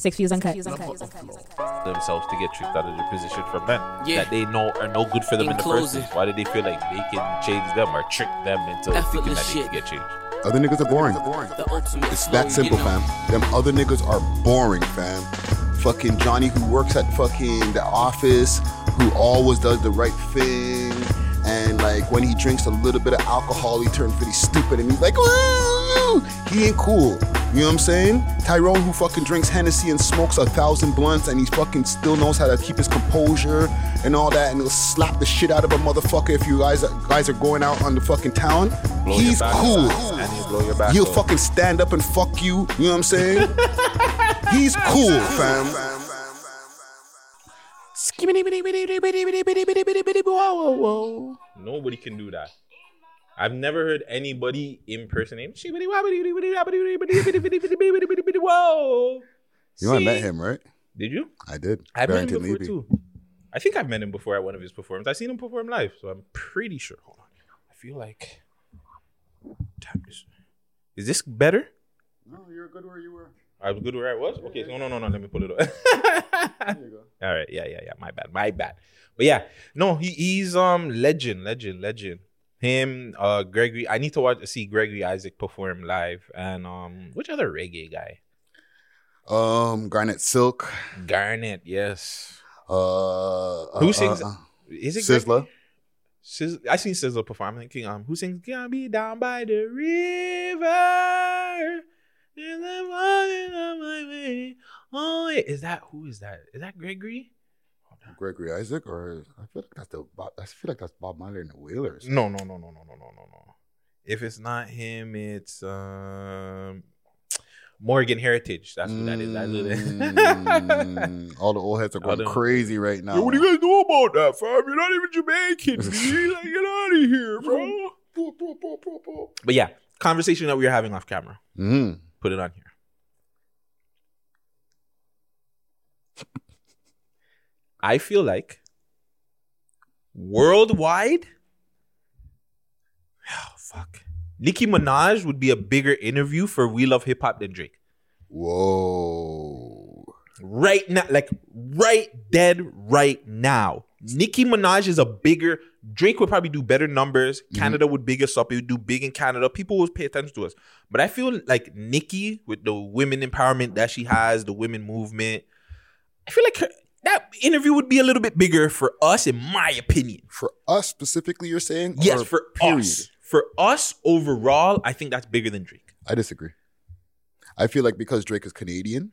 Six views uncut. themselves to get tricked out of their position from men Yeah. that they know are no good for them in, In the first place. Why do they feel like they can change them or trick them into thinking Effortless that they shit. can get changed? Other niggas are boring. The It's flow, that you simple, know? fam. Them other niggas are boring, fam. Fucking Johnny who works at fucking the office, who always does the right thing. And like when he drinks a little bit of alcohol, he turns really stupid and he's like, Woo! he ain't cool. You know what I'm saying? Tyrone who fucking drinks Hennessy and smokes a thousand blunts and he fucking still knows how to keep his composure and all that and he'll slap the shit out of a motherfucker if you guys are, guys are going out on the fucking town. Blow He's cool. and he'll blow your back He'll out. fucking stand up and fuck you. You know what I'm saying? He's cool, fam. Nobody can do that. I've never heard anybody impersonate. Whoa. You know I met him, right? Did you? I did. I met him before Levy. too. I think I've met him before at one of his performances. I've seen him perform live, so I'm pretty sure. Hold on. I feel like. Is this better? No, you're good where you were. I was good where I was. Okay, so no, no, no. Let me pull it up. All right, yeah, yeah, yeah. My bad, my bad. But yeah, no, he, he's um legend, legend, legend. Him, uh, Gregory. I need to watch see Gregory Isaac perform live, and um, which other reggae guy? Um, Garnet Silk. Garnet, yes. Uh, Who uh, sings? uh, Is it Greg- Sizzla? Sizz- I seen Sizzla perform. I'm thinking, um, who sings "Gonna Be Down by the River"? In the morning of my way. Oh, is that who is that? Is that Gregory? Gregory Isaac, or I feel like that's the Bob, I feel like that's Bob Marley and the Wailers. No, no, no, no, no, no, no, no, no. If it's not him, it's um Morgan Heritage. That's what that is. That's what it is. Mm, all the old heads are going crazy right now. Yo, what do you guys know about that, fam? You're not even Jamaican. Like, get out of here, bro. But yeah, conversation that we were having off camera. Mhm. Put it on here. I feel like worldwide, oh, fuck. Nicki Minaj would be a bigger interview for We Love Hip Hop than Drake. Whoa. Right now, like right dead right now. Nicki Minaj is a bigger Drake would probably do better numbers. Mm-hmm. Canada would big us up. It would do big in Canada. People would pay attention to us. But I feel like Nicki, with the women empowerment that she has, the women movement, I feel like her, that interview would be a little bit bigger for us, in my opinion. For us specifically, you're saying? Yes, for period? us. For us overall, I think that's bigger than Drake. I disagree. I feel like because Drake is Canadian,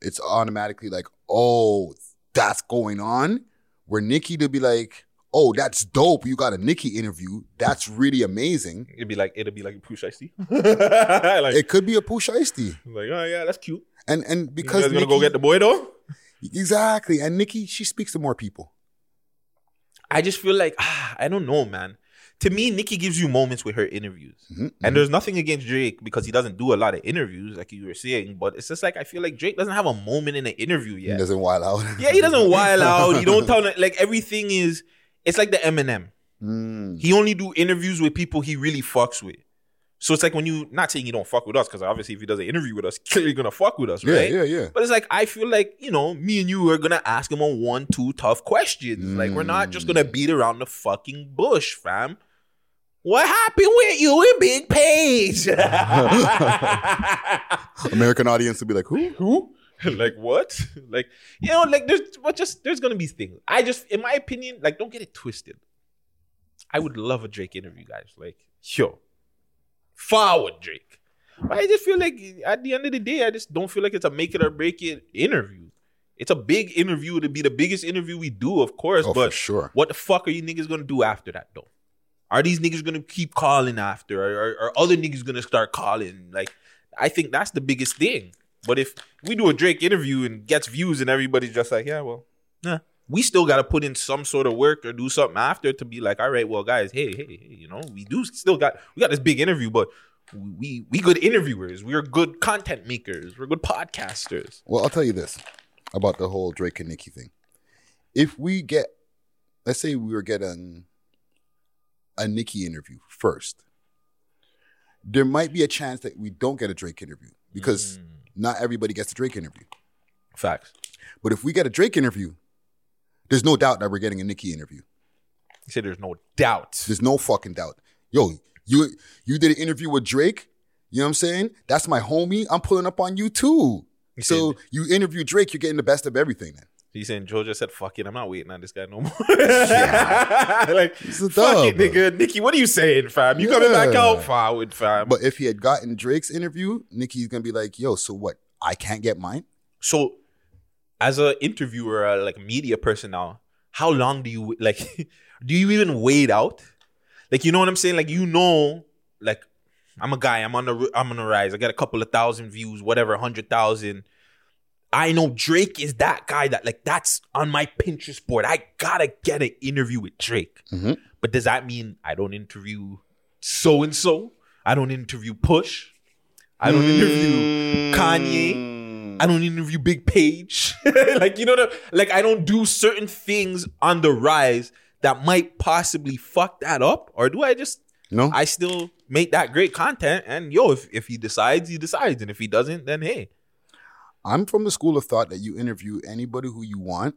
it's automatically like, oh, that's going on. Where Nicki to be like, oh, that's dope. You got a Nicki interview. That's really amazing. It'd be like it'd be like a push icy. like, It could be a push icy. like, oh yeah, that's cute. And and because You guys gonna go get the boy though? exactly. And Nicki, she speaks to more people. I just feel like ah, I don't know, man. To me, Nicki gives you moments with her interviews, Mhm, and there's nothing against Drake because he doesn't do a lot of interviews, like you were saying. But it's just like I feel like Drake doesn't have a moment in an interview yet. He doesn't wild out. Yeah, he doesn't wild out. He don't tell like everything is. It's like the Eminem. Mm. He only do interviews with people he really fucks with. So it's like when you not saying you don't fuck with us because obviously if he does an interview with us, clearly gonna fuck with us, right? yeah, yeah. yeah. But it's like I feel like you know me and you are gonna ask him on one, two tough questions. Like we're not just gonna beat around the fucking bush, fam. What happened with you and Big Page? American audience would be like, who? Who? like what? Like you know, like there's but just there's gonna be things. I just, in my opinion, like don't get it twisted. I would love a Drake interview, guys. Like, yo, forward Drake. But I just feel like at the end of the day, I just don't feel like it's a make it or break it interview. It's a big interview to be the biggest interview we do, of course. Oh, but for sure. what the fuck are you niggas gonna do after that though? Are these niggas gonna keep calling after? Or are, are other niggas gonna start calling? Like, I think that's the biggest thing. But if we do a Drake interview and gets views and everybody's just like, yeah, well, nah. We still gotta put in some sort of work or do something after to be like, all right, well, guys, hey, hey, hey, you know, we do still got we got this big interview, but we we good interviewers. We're good content makers. We're good podcasters. Well, I'll tell you this about the whole Drake and Nicki thing. If we get, let's say we were getting a Nicki interview first, there might be a chance that we don't get a Drake interview because Mm. not everybody gets a Drake interview. Facts. But if we get a Drake interview, there's no doubt that we're getting a Nicki interview. You said there's no doubt. There's no fucking doubt. Yo, you you did an interview with Drake. You know what I'm saying? That's my homie. I'm pulling up on you too. He So you interview Drake, you're getting the best of everything. Then He's saying Georgia said, "Fuck it, I'm not waiting on this guy no more." like, He's a fuck it, nigga. Nicki, what are you saying, fam? You coming back out forward, fam? But if he had gotten Drake's interview, Nicki's gonna be like, "Yo, so what? I can't get mine." so, as an interviewer, uh, like media person now, how long do you like? do you even wait out? Like, you know what I'm saying? Like, you know, like I'm a guy. I'm on the I'm on the rise. I got a couple of thousand views, whatever, hundred thousand. I know Drake is that guy that like that's on my Pinterest board. I gotta get an interview with Drake. Mhm. But does that mean I don't interview so and so? I don't interview Push. I don't interview Kanye. I don't interview Big Page. like you know, the, like I don't do certain things on the rise that might possibly fuck that up, or do I just No, I still make that great content? And yo, if if he decides, he decides, and if he doesn't, then hey, I'm from the school of thought that you interview anybody who you want,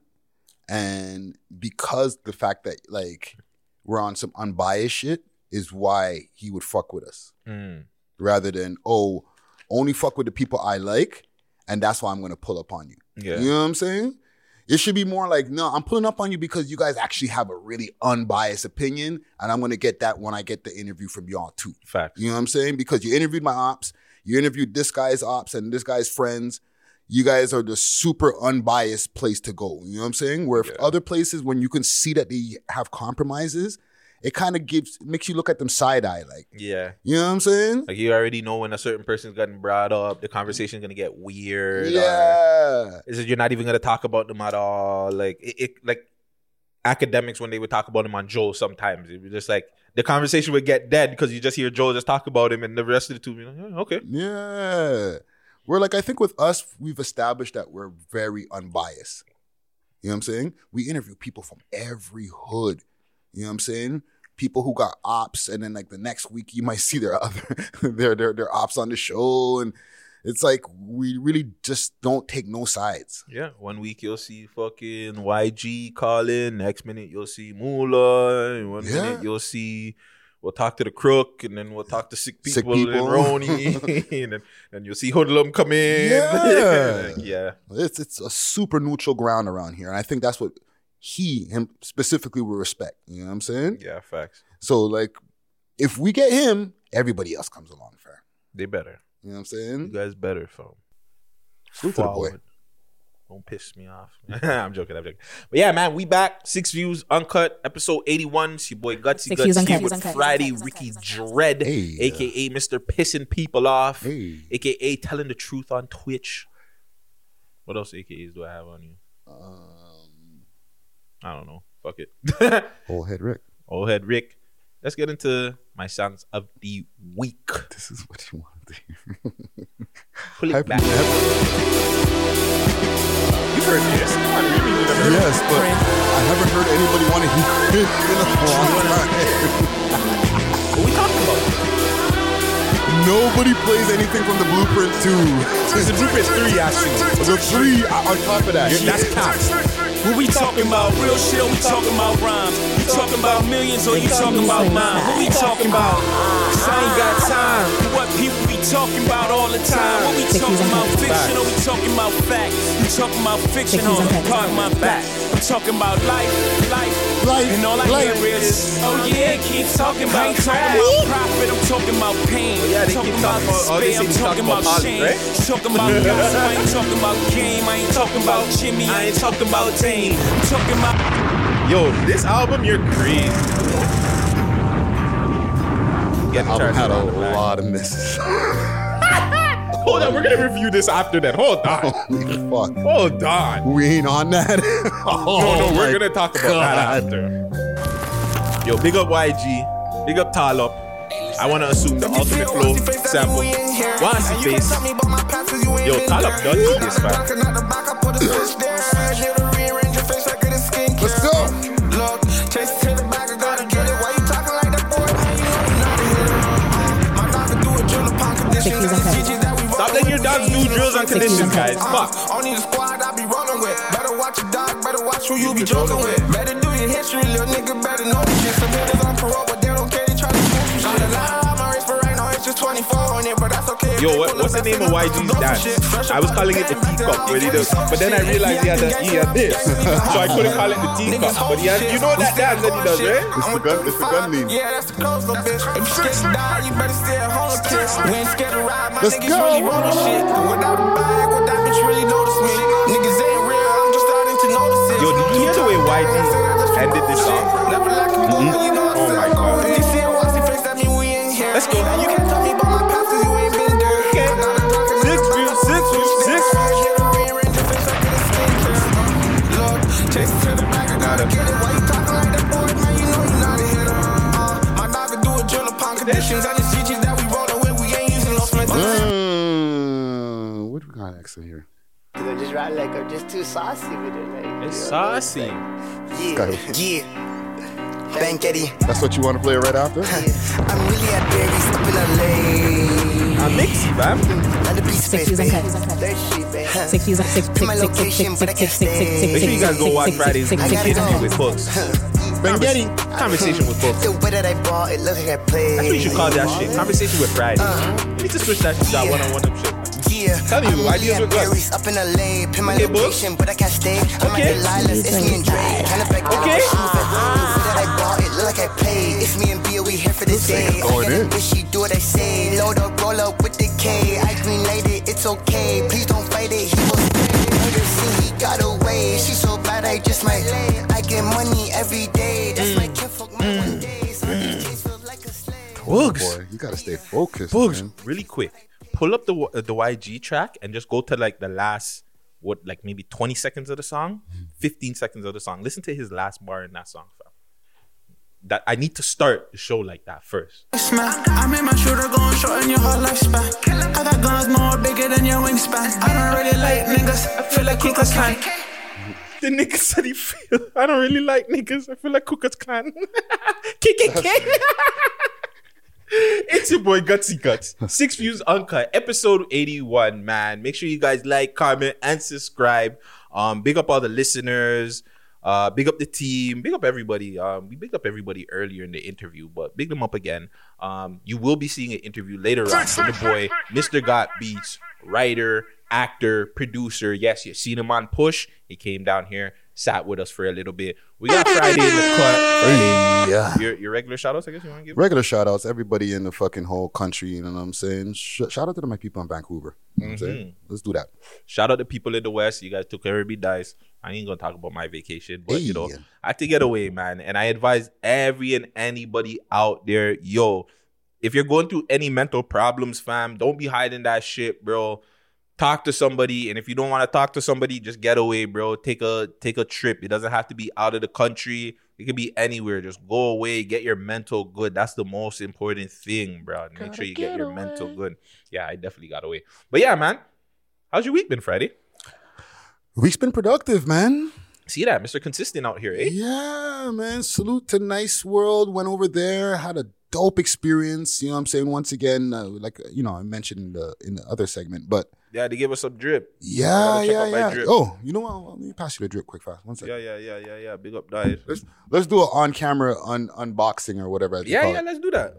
and because the fact that like we're on some unbiased shit is why he would fuck with us. Mm. rather than oh only fuck with the people I like and that's why I'm gonna pull up on you. yeah, You know what I'm saying? It should be more like no, I'm pulling up on you because you guys actually have a really unbiased opinion, and I'm gonna get that when I get the interview from y'all too. facts. You know what I'm saying? Because you interviewed my ops, you interviewed this guy's ops and this guy's friends. You guys are the super unbiased place to go. You know what I'm saying? Where if Yeah. other places, when you can see that they have compromises, it kind of gives makes you look at them side eye, like Yeah. you know what I'm saying? Like you already know when a certain person's getting brought up, the conversation's gonna get weird. Yeah. is it you're not even gonna talk about them at all? Like it, it like academics when they would talk about him on Joe sometimes. It was just like the conversation would get dead because you just hear Joe just talk about him and the rest of the two be like, "Yeah, okay. Yeah. We're like, I think with us, we've established that we're very unbiased. You know what I'm saying? We interview people from every hood. You know what I'm saying? People who got ops, and then like the next week you might see their other their their their ops on the show. And it's like we really just don't take no sides. Yeah. One week you'll see fucking YG calling, next minute you'll see Moolah, and one Yeah. minute you'll see we'll talk to the crook, and then we'll talk to sick people, Sick and people. Roni, and then and you'll see Hoodlum come in. Yeah. yeah. It's it's a super neutral ground around here. And I think that's what he him specifically will respect. You know what I'm saying? Yeah, facts. So like if we get him, everybody else comes along fair. They better. You know what I'm saying? You guys better, phone. Salute to the boy. Don't piss me off. I'm joking. I'm joking. But yeah, man, we back. Six views, uncut, episode 81. It's your boy Gutsy Six views, Guts uncut. here with Uncut. Friday Uncut. Ricky Uncut. Dread, Hey. aka Mr. Pissing People Off, Hey. aka Telling the Truth on Twitch. What else AKAs do I have on you? Um, I don't know. Fuck it. whole head Rick. Old head Rick. Let's get into my songs of the week. This is what you want to hear. Pull it Have back. You ever- You've heard this. Come on, really, you've never heard yes, but I haven't heard anybody want to hear it in a long time. What we talking about? Nobody plays anything from the Blueprint 2. It's the Blueprint 3, actually. The 3 on top of that. That's cops. What we talking about? Real shit or we talking about rhymes? You talking about millions or you talking about mine? What we talking about? Cause I ain't got time what people be talking about all the time. What we talking about? Fiction or we talking about fact? You talking about fiction or park my back? I'm talking about life, life, Life, and all I life. hear is, oh yeah, keep talking about crap. I'm talking about profit, I'm talking about pain. Oh, yeah, they talking keep about talking about- oh, they despair, say I'm they talking talking about about shame. politics, Talking about gossip, I ain't talking about game, I ain't talking about Jimmy, I ain't talking about Dane. I'm talking about Yo, this album, you're crazy. Get Album had a lot of misses. Hold on, we're gonna review this after that. Hold on. Holy oh, fuck. Hold on. We ain't on that. oh, No, no, oh we're gonna talk about that after. Yo, big up YG, big up Talop. I wanna assume the ultimate flow sample. Wansi face. Yo, Talop done to this, man. Let's go. Dogs do drills on on conditions, guys. Fuck. Only the squad I be rolling with. Better watch your dog, better watch who you be joking with. Better do your history, little nigga, better know this shit. Some hitters on parole, but they don't care, Yo, what, what's the name of YG's dance? I was calling it the teacup, where he does, but then I realized he had, a, he had this, so I couldn't call it the teacup. But he has, you know that dance that he does, right? It's the gun. It's the gun lean. Yeah, that's the close, little bitch. If you scared to die, you better stay at home, kid. We ain't scared to ride, my Let's niggas go. really rollin' shit. Without a bag, what bitch really notice me. Niggas ain't real, I'm just starting to notice it. Yo, did you hear the way YG ended this song? Never like a woman, mm-hmm. you know Oh my God. If you drill upon conditions. And the CGs that we rollin' with, we ain't using no Smith. Mm, what do we got next in here? Cause I'm just right, like I'm just too saucy with it. Like, It's you know what I saucy. Yeah, Guy- yeah. Banketti. That's what you want to play right after? I'm really at Barry's up in LA. I'm Mixy, fam. Not the beach Six space, views and baby. cuts. That shit, baby. Six views, six, six, my six, six, location, six, but I six, can't six, six, Make sure you guys go watch Friday's six, six, with folks. Bangetti. Conversation with folks. The way that I bought it, look like I played. That's what you should call that shit. Conversation with Friday. Uh-huh. You need to switch that shit to that one-on-one up shit. Yeah, Tell you, I'm why really deals at with guns? Up in LA. Pin my Okay, location, but I can't stay. I'm Okay. at Delilah's, it's me and Dre. Kinda back Okay. The way that I bought it, look like I played. It's me and Bill, we here for this day. I going get a bitch, she do what I say. Load up, roll up with the K. I green light it, it's okay. Please don't fight it, he got away. She so bad, I just might. lay. I get money every day. That's my mm. kid, fuck my one mm. day. So my mm. taste feels like a slave. Boy, you gotta stay focused. Bugs. man. Really quick. Pull up the uh, the YG track and just go to like the last what like maybe 20 seconds of the song, mm-hmm. 15 seconds of the song. Listen to his last bar in that song, fam. That I need to start the show like that first. Smack. I made my shooter go and shorten your whole lifespan. I got guns more bigger than your wingspan. I don't really like niggas. I feel like Ku Klux Klan. The nigga said he feel. I don't really like niggas. I feel like Ku Klux Klan. KKK. it's your boy Gutsy Guts. Six views uncut. Episode 81, man. Make sure you guys like, comment, and subscribe. Um, big up all the listeners. Uh, big up the team. Big up everybody. Um, we big up everybody earlier in the interview, but big them up again. Um, you will be seeing an interview later on with the boy, Mr. Got Beats, writer, actor, producer. Yes, you've seen him on Push. He came down here, sat with us for a little bit. We got Friday in the cut. Yeah. your, your regular shout outs, I guess you want to give? Regular shout outs, everybody in the fucking whole country, you know what I'm saying? Sh- shout out to my people in Vancouver. You know what I'm Mm-hmm. saying? Let's do that. Shout out to people in the West. You guys took care of me dice. I ain't gonna talk about my vacation, but you know, Hey. I had to get away, man. And I advise every and anybody out there, yo, if you're going through any mental problems, fam, don't be hiding that shit, bro. Talk to somebody, and if you don't want to talk to somebody, just get away, bro. Take a take a trip. It doesn't have to be out of the country. It could be anywhere. Just go away, get your mental good. That's the most important thing, bro. Make sure you get your mental good. Yeah, I definitely got away. But yeah, man, how's your week been, Friday? Week's been productive, man. See that, Mr. Consistent out here, eh? Yeah, man. Salute to Nice World. Went over there, had a dope experience. You know what I'm saying? Once again, uh, like, uh, you know, I mentioned in the, in the other segment, but Yeah, they give us some drip. yeah, Gotta check yeah, out yeah. drip. Oh, you know what? Let me pass you the drip quick fast. One second. Yeah, yeah, yeah, yeah, yeah. Big up, diet. Let's, let's do an on camera un- unboxing or whatever. Yeah, call yeah, it. let's do that.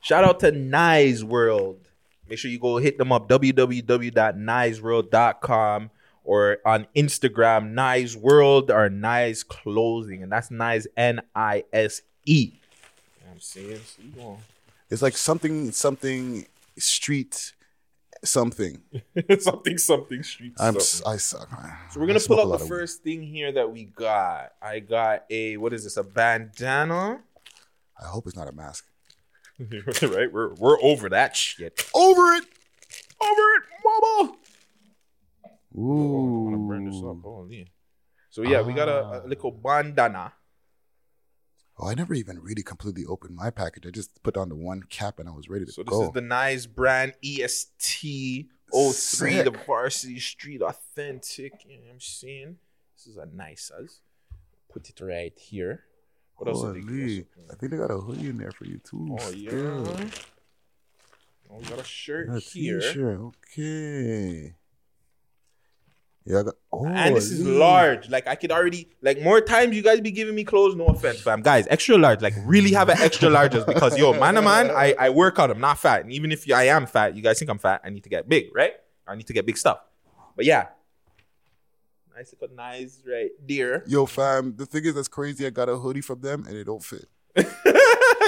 Shout out to Nice World. Make sure you go hit them up www.niceworld.com or on Instagram, Nice World or Nice Clothing. And that's Nice N I S E. I'm saying? It's like something, something street, something. something, something street. I'm, s- I suck. man. So we're gonna pull a lot up the of weed. first thing here that we got. I got a what is this? A bandana, I hope it's not a mask. right? We're we're over that shit. Over it. Over it, mama. Ooh. I'm gonna burn this up. Holy. So yeah, we got a, a little bandana. Oh, I never even really completely opened my package. I just put on the one cap and I was ready to go. So this is the nice brand EST 03, Sick. the Varsity Street Authentic. You know what I'm saying? This is a nice size. Put it right here. What else? Holy. I think they got a hoodie in there for you too. Oh yeah. still. Oh, we got a shirt A here. t-shirt. Okay. Yeah, I got. Oh, and this is large. Like I could already like more times you guys be giving me clothes. No offense, fam. Guys, extra large. Like really have an extra large just because yo, man, a man, I I work out. I'm not fat, and even if I am fat, you guys think I'm fat. I need to get big, right? I need to get big stuff. But yeah, nice little nice right there. Yo, fam. The thing is, that's crazy. I got a hoodie from them and it don't fit.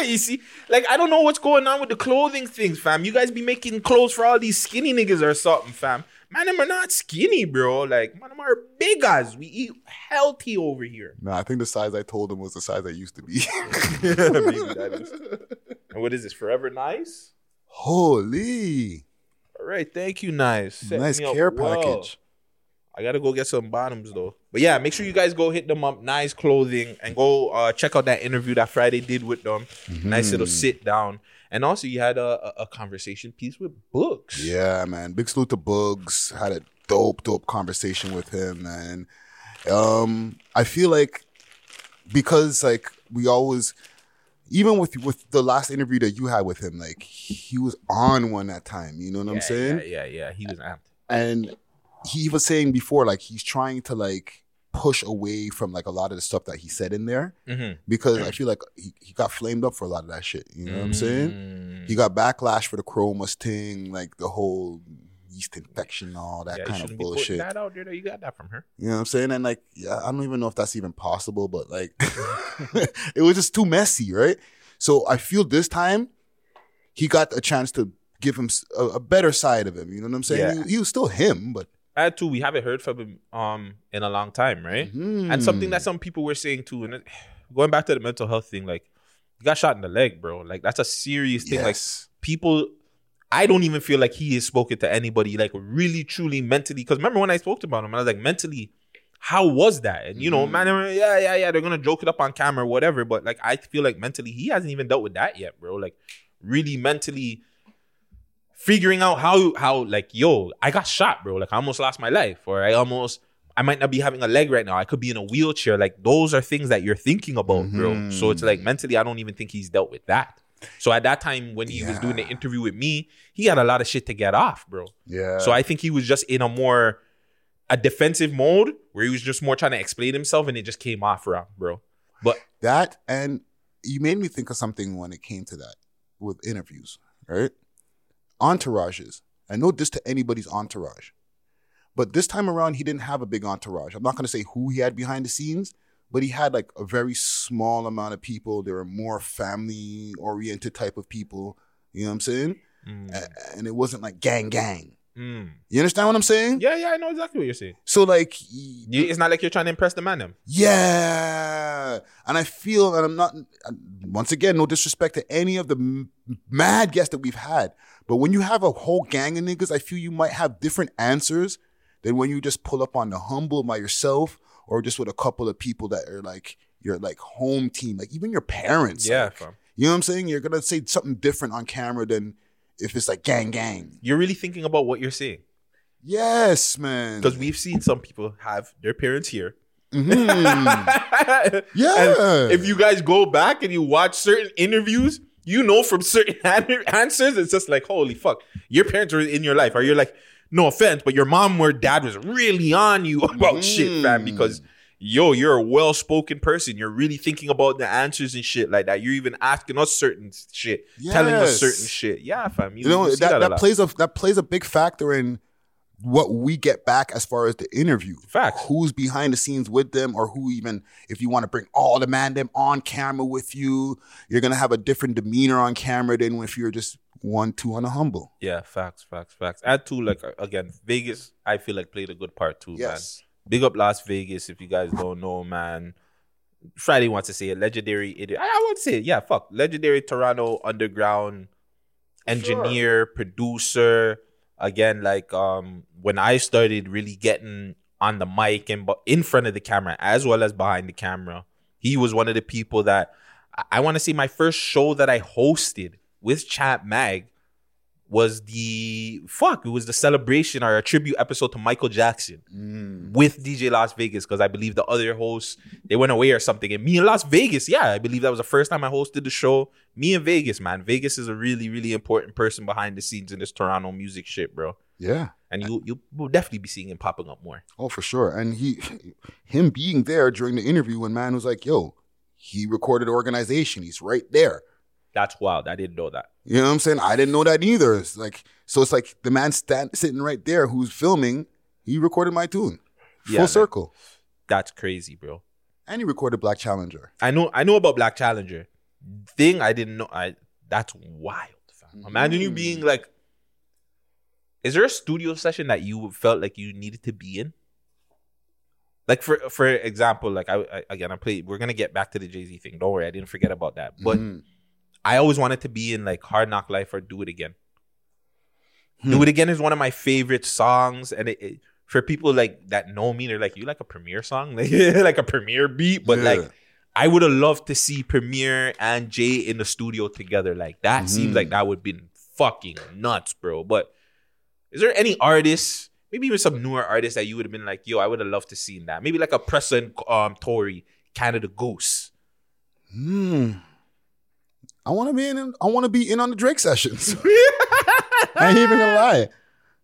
you see, like I don't know what's going on with the clothing things, fam. You guys be making clothes for all these skinny niggas or something, fam. Man, them are not skinny, bro. Like, man, them are big as we eat healthy over here. Nah, I think the size I told them was the size I used to be. Maybe that is. And what is this? Forever nice. Holy. All right, thank you, nice. Set nice care well. package. I gotta go get some bottoms though. But yeah, make sure you guys go hit them up. Nice clothing and go uh, check out that interview that Friday did with them. Nice little sit down. And also, you had a, a, conversation piece with Books. Yeah, man. Big salute to Bugs. Had a dope, dope conversation with him, man. Um, I feel like because like we always even with with the last interview that you had with him, like he was on one at that time. You know what I'm saying? Yeah, yeah, yeah. He was amped. and he was saying before like he's trying to like push away from like a lot of the stuff that he said in there Mhm. because I feel like he, he got flamed up for a lot of that shit. You know what I'm saying? Mm. He got backlash for the chromas thing, like the whole yeast infection, all that Yeah, kind of shouldn't be putting bullshit. that out there. though. You got that from her. You know what I'm saying? And like, yeah, I don't even know if that's even possible, but like, it was just too messy, right? So I feel this time he got a chance to give him a better side of him. You know what I'm saying? Yeah. He, he was still him, but Add too, we haven't heard from him um in a long time, right? And something that some people were saying too, and going back to the mental health thing, like you got shot in the leg, bro. Like that's a serious thing. Like people, I don't even feel like he has spoken to anybody like really truly mentally. Because remember when I spoke about him, I was like mentally, how was that? And you know, man, yeah, yeah, yeah, they're gonna joke it up on camera, whatever. But like, I feel like mentally, he hasn't even dealt with that yet, bro. Like really mentally figuring out how how like yo i got shot bro. Like i almost lost my life or i almost i might not be having a leg right now. I could be in a wheelchair. Like those are things that you're thinking about bro. So it's like mm. mentally i don't even think he's dealt with that. So at that time when he was doing the interview with me he had a lot of shit to get off bro. Yeah. so i think he was just in a more a defensive mode where he was just more trying to explain himself and it just came off wrong bro. But that and you made me think of something when it came to that with interviews, right? Entourages. I know this to anybody's entourage. But this time around, he didn't have a big entourage. I'm not going to say who he had behind the scenes, but he had like a very small amount of people. They were more family oriented type of people. You know what I'm saying? A- And it wasn't like gang, gang. mm. You understand what I'm saying? yeah yeah i know exactly what you're saying So, like, You- it's not like you're trying to impress the man them Yeah. And I feel, and I'm not, once again, no disrespect to any of the mad guests that we've had, but when you have a whole gang of niggas, I feel you might have different answers than when you just pull up on the humble by yourself or just with a couple of people that are like your like home team, like even your parents. Yeah, like, you know what I'm saying? You're gonna say something different on camera than if it's like gang gang. you're really thinking about what you're saying Yes, man. because we've seen some people have their parents here. Mhm. Yeah. And if you guys go back and you watch certain interviews, you know from certain answers, it's just like, holy fuck, your parents were in your life, or you're like, no offense, but your mom or dad was really on you about shit, fam, mm. because. Yo, you're a well-spoken person. You're really thinking about the answers and shit like that. You're even asking us certain shit, telling us certain shit. Yeah, fam. You, you know you see that, that plays a that plays a big factor in what we get back as far as the interview. Facts. Who's behind the scenes with them, or who even if you want to bring all the man them on camera with you, you're gonna have a different demeanor on camera than if you're just one two on a humble. Yeah, facts, facts, facts. Add to like again, Vegas. I feel like played a good part too, Yes. man. Big up Las Vegas. If you guys don't know, man. Friday wants to say a legendary. It, I, I would say, it, yeah, fuck, legendary Toronto underground engineer, producer. Again, like um, when I started really getting on the mic and bu- in front of the camera as well as behind the camera, he was one of the people that I, I want to say my first show that I hosted with Chat Mag was the fuck. It was the celebration or a tribute episode to Michael Jackson Mm. with DJ Las Vegas because I believe the other hosts they went away or something. And me in Las Vegas, yeah, I believe that was the first time I hosted the show. Me in Vegas, man. Vegas is a really, really important person behind the scenes in this Toronto music shit, bro. Yeah. And you you will definitely be seeing him popping up more. Oh, for sure. And he, him being there during the interview when man was like, "Yo, he recorded organization. He's right there." That's wild. I didn't know that. You know what I'm saying? I didn't know that either. It's like so. It's like the man stand, sitting right there who's filming. He recorded my tune, full Yeah, circle, That's crazy, bro. and he recorded Black Challenger. I know I know about Black Challenger. Thing I didn't know. I that's wild. Fam. Imagine you being like, is there a studio session that you felt like you needed to be in? Like for for example, like I, I again I play. We're gonna get back to the Jay Z thing. Don't worry, I didn't forget about that. But Mhm. I always wanted to be in like Hard Knock Life or Do It Again. Hmm. Do It Again is one of my favorite songs, and it, it- for people like that know me, they're like, "You like a premiere song, like, like a premiere beat?" But Yeah. like, I would have loved to see Premiere and Jay in the studio together. Like that seems Mhm. like that would have been fucking nuts, bro. But is there any artists, maybe even some newer artists that you would have been like, "Yo, I would have loved to see that"? Maybe like a Preston um Tory, Canada Goose. Hmm. I want to be in. I want to be in on the Drake sessions. I ain't even gonna lie.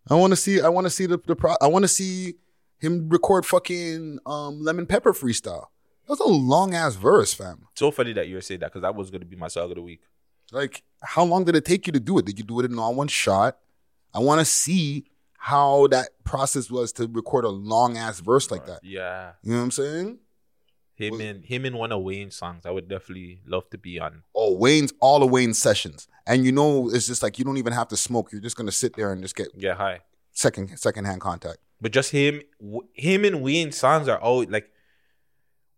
I want to see. I want to see the the. Pro, I want to see him record fucking um, lemon pepper freestyle. That was a long ass verse, fam. So funny that you're saying that because that was gonna be my song of the week. Like, how long did it take you to do it? Did you do it in all one shot? I want to see how that process was to record a long ass verse like that. Yeah. You know what I'm saying? Him Was- and him in one of Wayne's songs. I would definitely love to be on. Oh, Wayne's all of Wayne's sessions, and you know, it's just like you don't even have to smoke. You're just gonna sit there and just get Get high. second second hand contact. But just him, him and Wayne's songs are always like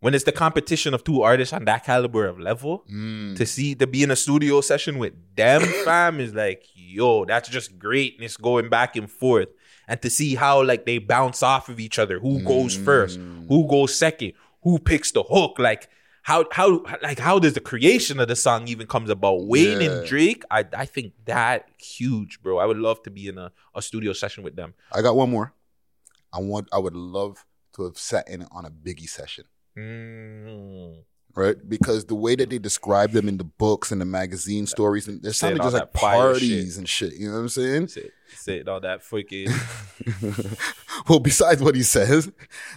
when it's the competition of two artists on that caliber of level. Mm. To see to be in a studio session with them, fam, is like yo, that's just greatness going back and forth, and to see how like they bounce off of each other. Who goes first? Who goes second? Who picks the hook? Like. How how like how does the creation of the song even comes about? Wayne Yeah. and Drake, I I think that huge, bro. I would love to be in a, a studio session with them. I got one more. I want. I would love to have sat in on a Biggie session, Mm. Right? Because the way that they describe them in the books and the magazine stories, and sounded all just like parties and shit. You know what I'm saying? Say, say all that fucking. well, besides what he says,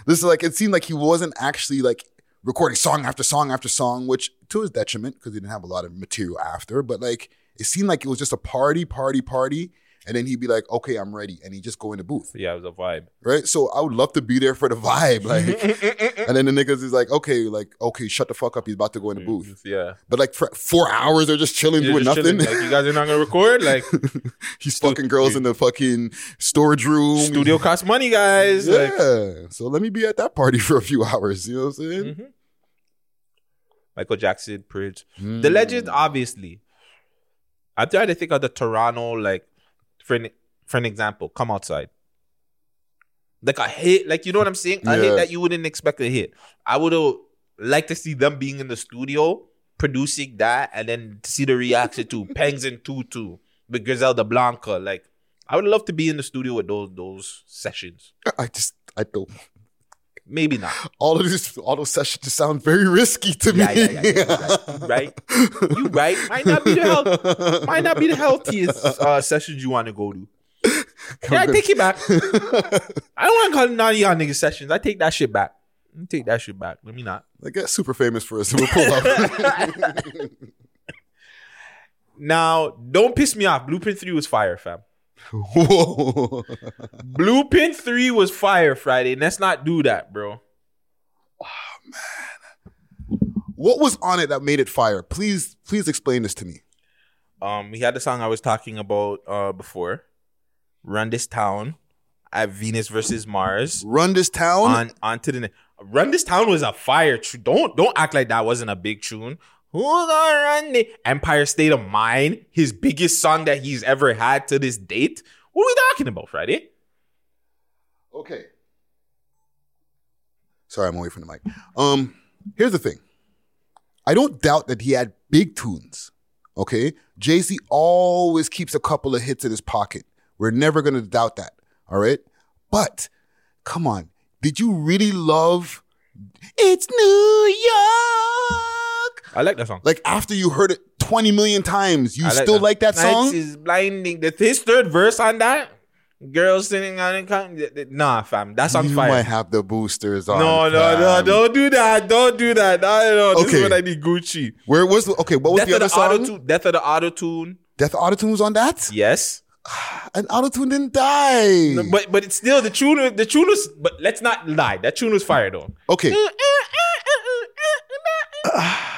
this is like it seemed like he wasn't actually like recording song after song after song, which to his detriment because he didn't have a lot of material after. But like it seemed like it was just a party, party, party, and then he'd be like, "Okay, I'm ready," and he'd just go in the booth, yeah, it was a vibe. right? So I would love to be there for the vibe, like. and then the niggas is like, "Okay, like okay, shut the fuck up. He's about to go in the booth." Yeah. But like for four hours, they're just chilling, You're doing just nothing. chilling, Like, you guys are not gonna record. Like He's fucking girls in the fucking storage room. studio costs money, guys. Like, Yeah. so let me be at that party for a few hours. You know what I'm saying? Mhm. Michael Jackson, Prince, Mm. the legend. Obviously, I'm trying to think of the Toronto like for an, for an example. Come outside. Like a hit, like you know what I'm saying? A Yeah. hit that you wouldn't expect a hit. I would have liked to see them being in the studio producing that, and then see the reaction to Pangs and Tutu with Griselda Blanca. Like I would love to be in the studio with those those sessions. I just I don't. Maybe not. All of all those sessions just sound very risky to me. Yeah, yeah, yeah, yeah, right. You right. Might not be the health, might not be the healthiest uh, sessions you want to go to. Yeah, I take it back. I don't want to call it none of y'all niggas sessions. I take that shit back. Let me take that shit back. Let me not. Like get super famous for us, we'll pull up. Now, don't piss me off. Blueprint 3 was fire, fam. Whoa. Blue Pin 3 was fire Friday. Let's not do that, bro. Oh, man. What was on it that made it fire? Please, please explain this to me. Um, we had the song I was talking about uh before. Run this town at Venus versus Mars. Run this town. on onto the run this town was a fire tune. Don't don't act like that wasn't a big tune. Who gonna run the Empire State of Mind? His biggest song that he's ever had to this date. What are we talking about, Friday? Okay. Sorry, I'm away from the mic. Um, here's the thing. I don't doubt that he had big tunes Okay, Jay Z always keeps a couple of hits in his pocket. We're never gonna doubt that. All right, but come on, did you really love? It's New York. I like that song. Like after you heard it twenty million times, you I still like that Nights song? is blinding. The his third verse on that, girls singing on it. con- th- th- Nah, fam, that song's you fire. might have the boosters on. no, no, no, don't do that. Don't do that. No, no, this Okay. is what I need. Gucci. Where was the, okay? What was Death the other the auto song? tune. Death of the auto tune. Death Autotune was on that, Yes, and Autotune didn't die. No, but but it's still the tune. The tune was. But let's not lie. That tune was fire though. okay,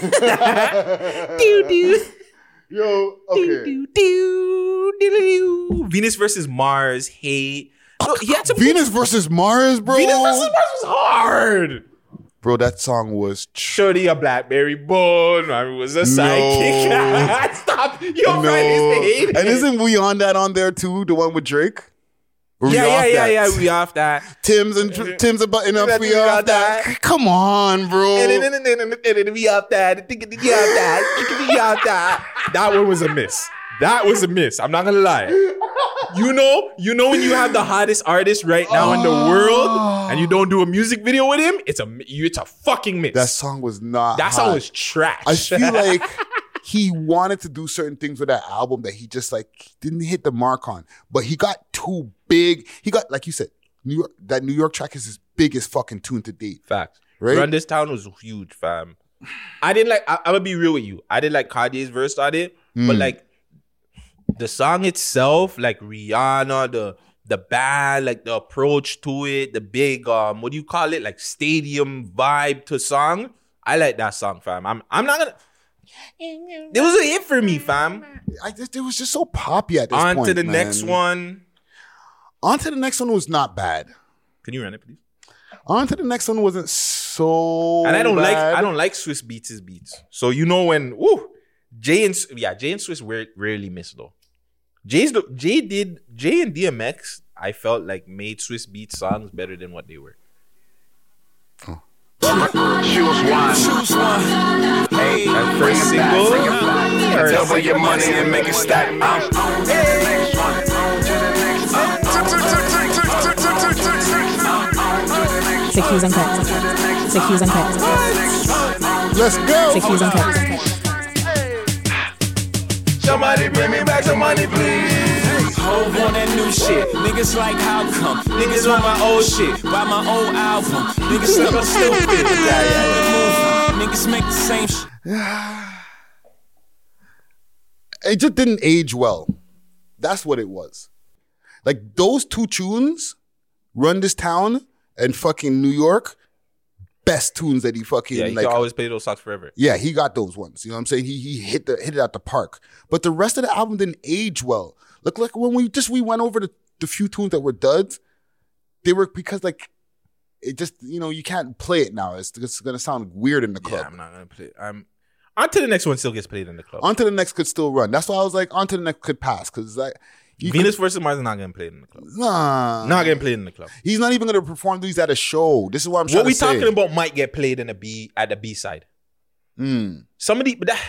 do do yo, okay. do do do. Venus versus Mars. Hate. No, he had some Venus versus Mars, bro. Venus versus Mars was hard. Bro, that song was tr- Shorty a blackberry bone. I was a sidekick. Stop. You don't no. write his name. And isn't we on that on there too? The one with Drake. We yeah, yeah, yeah, yeah. We off that. Tim's and Tr- Tim's a button up. We we off that. that. Come on, bro. We off that. We off that. We off that. That one was a miss. That was a miss. I'm not gonna lie. You know, you know when you have the hottest artist right now in the world, and you don't do a music video with him, it's a you- it's a fucking miss. That song was not. that song was trash. I feel like he wanted to do certain things with that album that he just like didn't hit the mark on. But he got too big. He got like you said, New York. That New York track is his biggest fucking tune to date. Facts. Right? Run This Town was huge, fam. I didn't like. I, I'm gonna be real with you. I didn't like Kanye's verse on it, but Mm. like the song itself, like Rihanna, the the band, like the approach to it, the big um, what do you call it, like stadium vibe to song. I like that song, fam. I'm I'm not gonna. It was a hit for me, fam. I just it was just so poppy at this On point. On to the man. next one. On to the next one was not bad. Can you run it, please? On to the next one wasn't so. and I don't like. I don't like Swizz Beatz' beats. So you know when woo, Jay and yeah Jay and Swizz rarely miss though. Jay's the, Jay did Jay and DMX. I felt like made Swizz Beatz songs better than what they were. Choose one. Hey, That first single, first double your money and make it stack. Uh, uh. I'm on to the next one. On to the next one. Sick cues and cuts. Sick cues and cuts. Let's go. Sick cues and cuts. Somebody bring me back some money, please. Hove on that new shit. Niggas like how come? Niggas on my old shit. Buy my old album. Niggas think I'm stupid. Yeah, yeah, Niggas make the same shit. It just didn't age well. That's what it was. Like those two tunes, "Run This Town" and fucking "New York," best tunes that he fucking yeah, you like. always play those songs forever. Yeah, he got those ones. You know what I'm saying? He he hit the hit it at the park. But the rest of the album didn't age well. Look like when we just we went over the, the few tunes that were duds, they were because like it just you know you can't play it now. It's, it's gonna sound weird in the Yeah, club. I'm not gonna play. It. I'm on to the next one. Still gets played in the club. on to the next could still run. That's why I was like on to the next could pass because like you Venus versus Mars is not getting played in the club. nah Not getting played in the club. He's not even gonna perform these at a show. This is what I'm What we to talking about might get played in a B at the B side. Mm. Somebody, but that,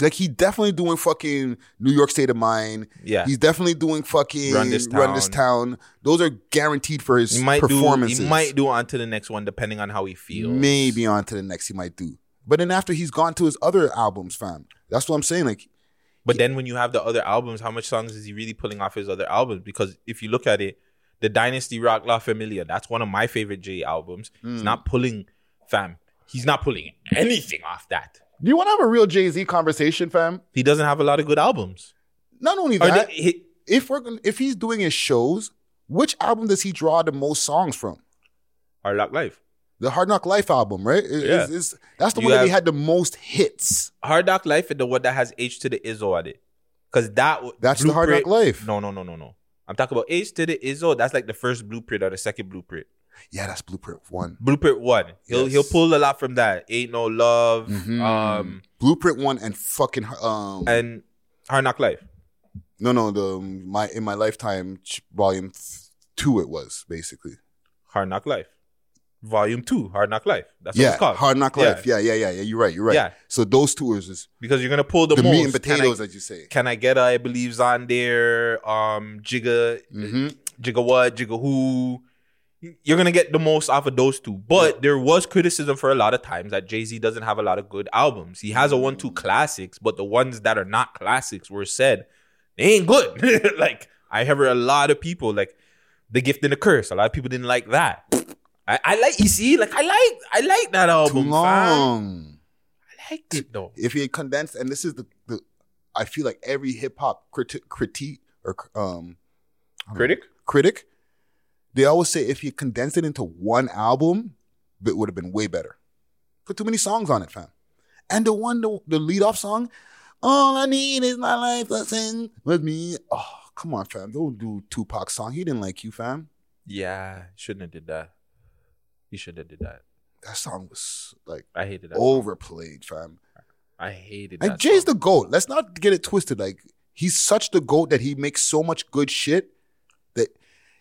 Like he's definitely doing fucking New York State of Mind. Yeah. He's definitely doing fucking Run This Run This Town. Those are guaranteed for his he might performances. do. He might do on to the next one depending on how he feels. Maybe on to the next he might do. But then after he's gone to his other albums, fam. That's what I'm saying. Like, But then when you have the other albums, how much songs is he really pulling off his other albums? Because if you look at it, the Dynasty Roc La Familia, that's one of my favorite J albums. Mm. He's not pulling, fam. He's not pulling anything off that. Do you want to have a real Jay Z conversation, fam? He doesn't have a lot of good albums. Not only that, the- he- if we're gonna, if he's doing his shows, which album does he draw the most songs from? Hard Knock Life. The Hard Knock Life album, right? It- Yeah. it's- it's- that's the You one that he have- had the most hits. Hard Knock Life is the one that has H to the Izzo on it. Because that w- That's the Hard Knock Life. No, no, no, no, no. I'm talking about H to the Izzo. That's like the first blueprint or the second blueprint. Yeah, that's Blueprint One. Blueprint one. He'll Yes. he'll pull a lot from that. Ain't no love. Mhm. Um Blueprint One and fucking um and Hard Knock Life. no no the my in my lifetime volume two it was basically Hard Knock Life. Volume Two, Hard Knock Life. That's what Yeah, it's called. Hard Knock Life. Yeah, yeah, yeah, yeah. You're right. You're right. Yeah. So those tours is because you're gonna pull the, the, most. meat and I- potatoes, as you say. Can I get a, I believe's on there. Um, Jigga, Mhm. Jigga what, Jigga who. You're gonna get the most off of those two. But there was criticism for a lot of times that Jay Z doesn't have a lot of good albums. He has a one two classics, but the ones that are not classics were said they ain't good. like I heard a lot of people like the gift and the curse. A lot of people didn't like that. I, I like you see, like I like I like that Too album. fam. long. I liked it though. If you condensed, and this is the, the I feel like every hip hop criti- critique or um Critic? critic, they always say if you condensed it into one album, it would have been way better. Put too many songs on it, fam. And the one, the, the lead off song, all I need is my life sing with me. Oh, come on, fam. Don't do Tupac song. He didn't like you, fam. Yeah, shouldn't have did that. He should have did that. That song was like I hated that. overplayed, fam. I hated And. Jay's song. the GOAT. Let's not get it twisted. Like, he's such the GOAT that he makes so much good shit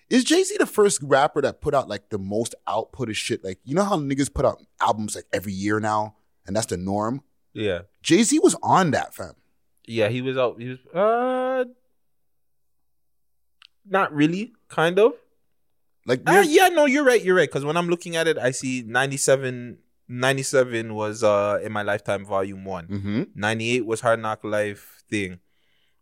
is Jay-Z the first rapper that put out like the most output of shit? Like, you know how niggas put out albums like every year now, and that's the norm? yeah, Jay-Z was on that, fam. yeah. He was out. He was uh, not really. Kind of. Like, Uh, yeah, no, you're right. You're right. Because when I'm looking at it, I see 97. 97 was uh in my lifetime volume one. Mhm. 98 was Hard Knock Life thing.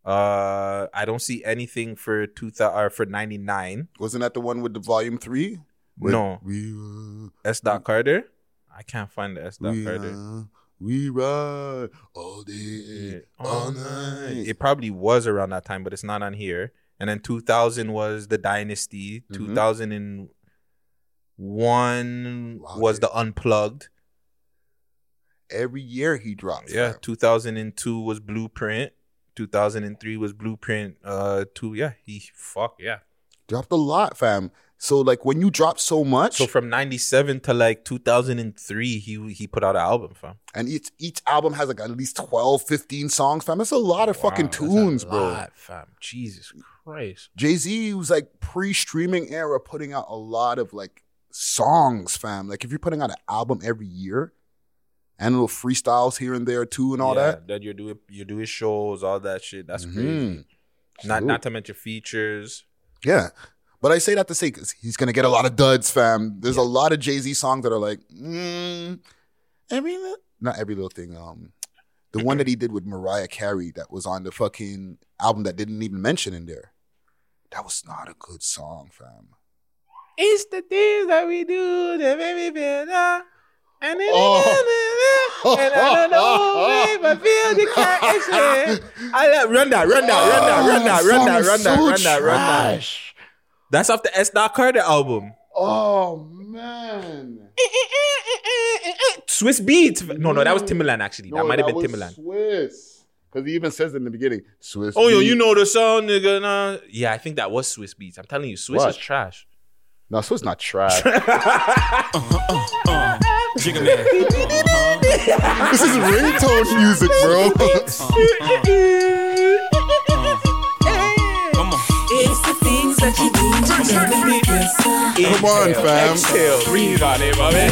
Uh, I don't see anything for two thousand or for 99. wasn't that the one with the volume three? With No. We, uh, S. Dot Carter. I can't find the S. Dot Carter. uh, we ride all day, all night. It probably was around that time, but it's not on here. And then 2000 was the Dynasty. Mhm. 2001 Wow, was the Unplugged. Every year he drops. Yeah. fam. 2002 was Blueprint. 2003 was Blueprint. Uh, two. Yeah. He fuck yeah. Dropped a lot, fam. So, like, when you drop so much, So from 97 to like 2003, he he put out an album, fam. and each each album has like at least 12 15 songs fam that's a lot of fucking Wow, a tunes bro lot, fam. Jesus Christ. jay-z was like pre-streaming era putting out a lot of like songs fam like if you're putting out an album every year and little freestyles here and there too and all Yeah, that Then you're doing you're doing shows, all that shit. That's Mhm. crazy. Not True. not to mention features. yeah but i say that to say because he's gonna get a lot of duds fam there's a lot of jay-z songs that are like mm, every li- not every little thing um the one that he did with mariah carey that was on the fucking album that didn't even mention in there that was not a good song fam It's the things that we do that make me feel. And then Oh. And I don't know if I feel the connection. I let run that, run that, run that, run that, run that, run that, run that, run that. That's off the S. Dot Carter album. Oh man. Swizz Beatz. No, no, that was Timbaland actually. that might have been was Timbaland. Swizz. Because he even says in the beginning. Swizz. Oh, yo, you know the song, nigga. Nah. Yeah, I think that was Swizz Beatz. I'm telling you, Swizz What? is trash. No, Swizz not trash. Uh-huh, uh-huh, uh-huh. Jigga man. this is ringtone music, bro. Come on. It's the things that you do that make me feel. Come on, fam. Exhale, breathe on it, my man.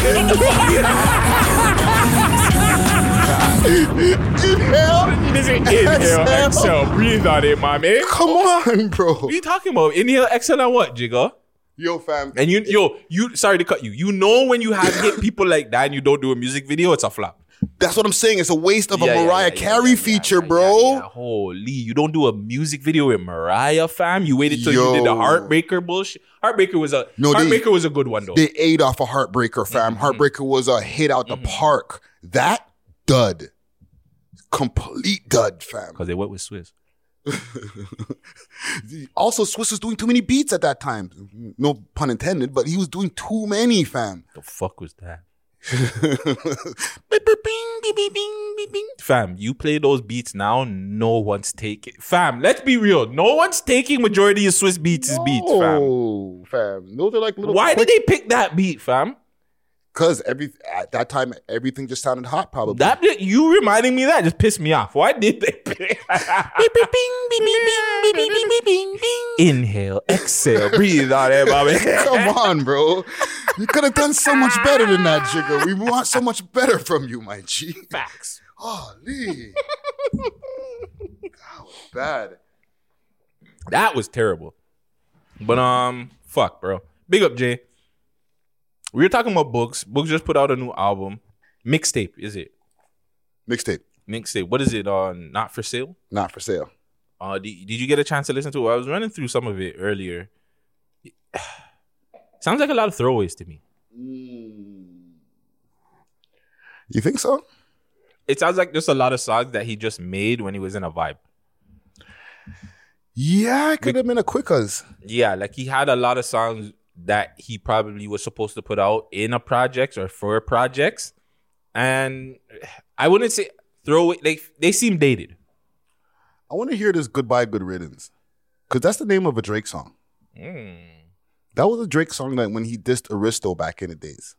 Inhale. This is inhale, exhale, breathe on it, my man. Come on, bro. What are you talking about? Inhale, exhale, and what, Jigga? Yo, fam. And you, yo, you. Sorry to cut you. You know when you have hit people like that and you don't do a music video, it's a flop. That's what I'm saying. It's a waste of Yeah, a yeah, Mariah yeah, Carey yeah, feature, yeah, bro. yeah. Holy, you don't do a music video with Mariah, fam. You waited till you did the Yo. Heartbreaker bullshit. Heartbreaker was a No, they- Heartbreaker was a good one though. They ate off a Heartbreaker, fam. Mm-hmm. Heartbreaker was a hit out the park. That dud. Complete dud, fam. Because they went with Swizz. Also, Swizz was doing too many beats at that time. No pun intended, but he was doing too many, fam. The fuck was that? Beep, beep, bing, beep, beep, bing, beep, bing. Fam, you play those beats now, no one's taking. Fam, let's be real. No one's taking majority of Swizz Beatz' beats, fam. Fam. Those are like little. Why quick- did they pick that beat, fam? Cause every at that time everything just sounded hot. Probably That you reminding me that just pissed me off. Why did they? Inhale, exhale, breathe out there, Bobby. Come on, bro. You could have done so much better than that, Jigga. We want so much better from you, my G. Facts. Oh, Lee. that was bad. That was terrible. But um, fuck, bro. Big up, Jay. We were talking about books. Books just put out a new album. Mixtape, is it? Mixtape, Mixtape. What is it on? Not for sale. not for sale. Uh, did, did you get a chance to listen to it? I was running through some of it earlier. Sounds like a lot of throwaways to me. You think so? It sounds like just a lot of songs that he just made when he was in a vibe. Yeah, it could have been a quickers. Yeah, like he had a lot of songs that he probably was supposed to put out in a project or for projects, and I wouldn't say throw it. Like they seem dated. I want to hear this "Goodbye, Good Riddance" because that's the name of a Drake song. That was a Drake song that when he dissed Aristo back in the days.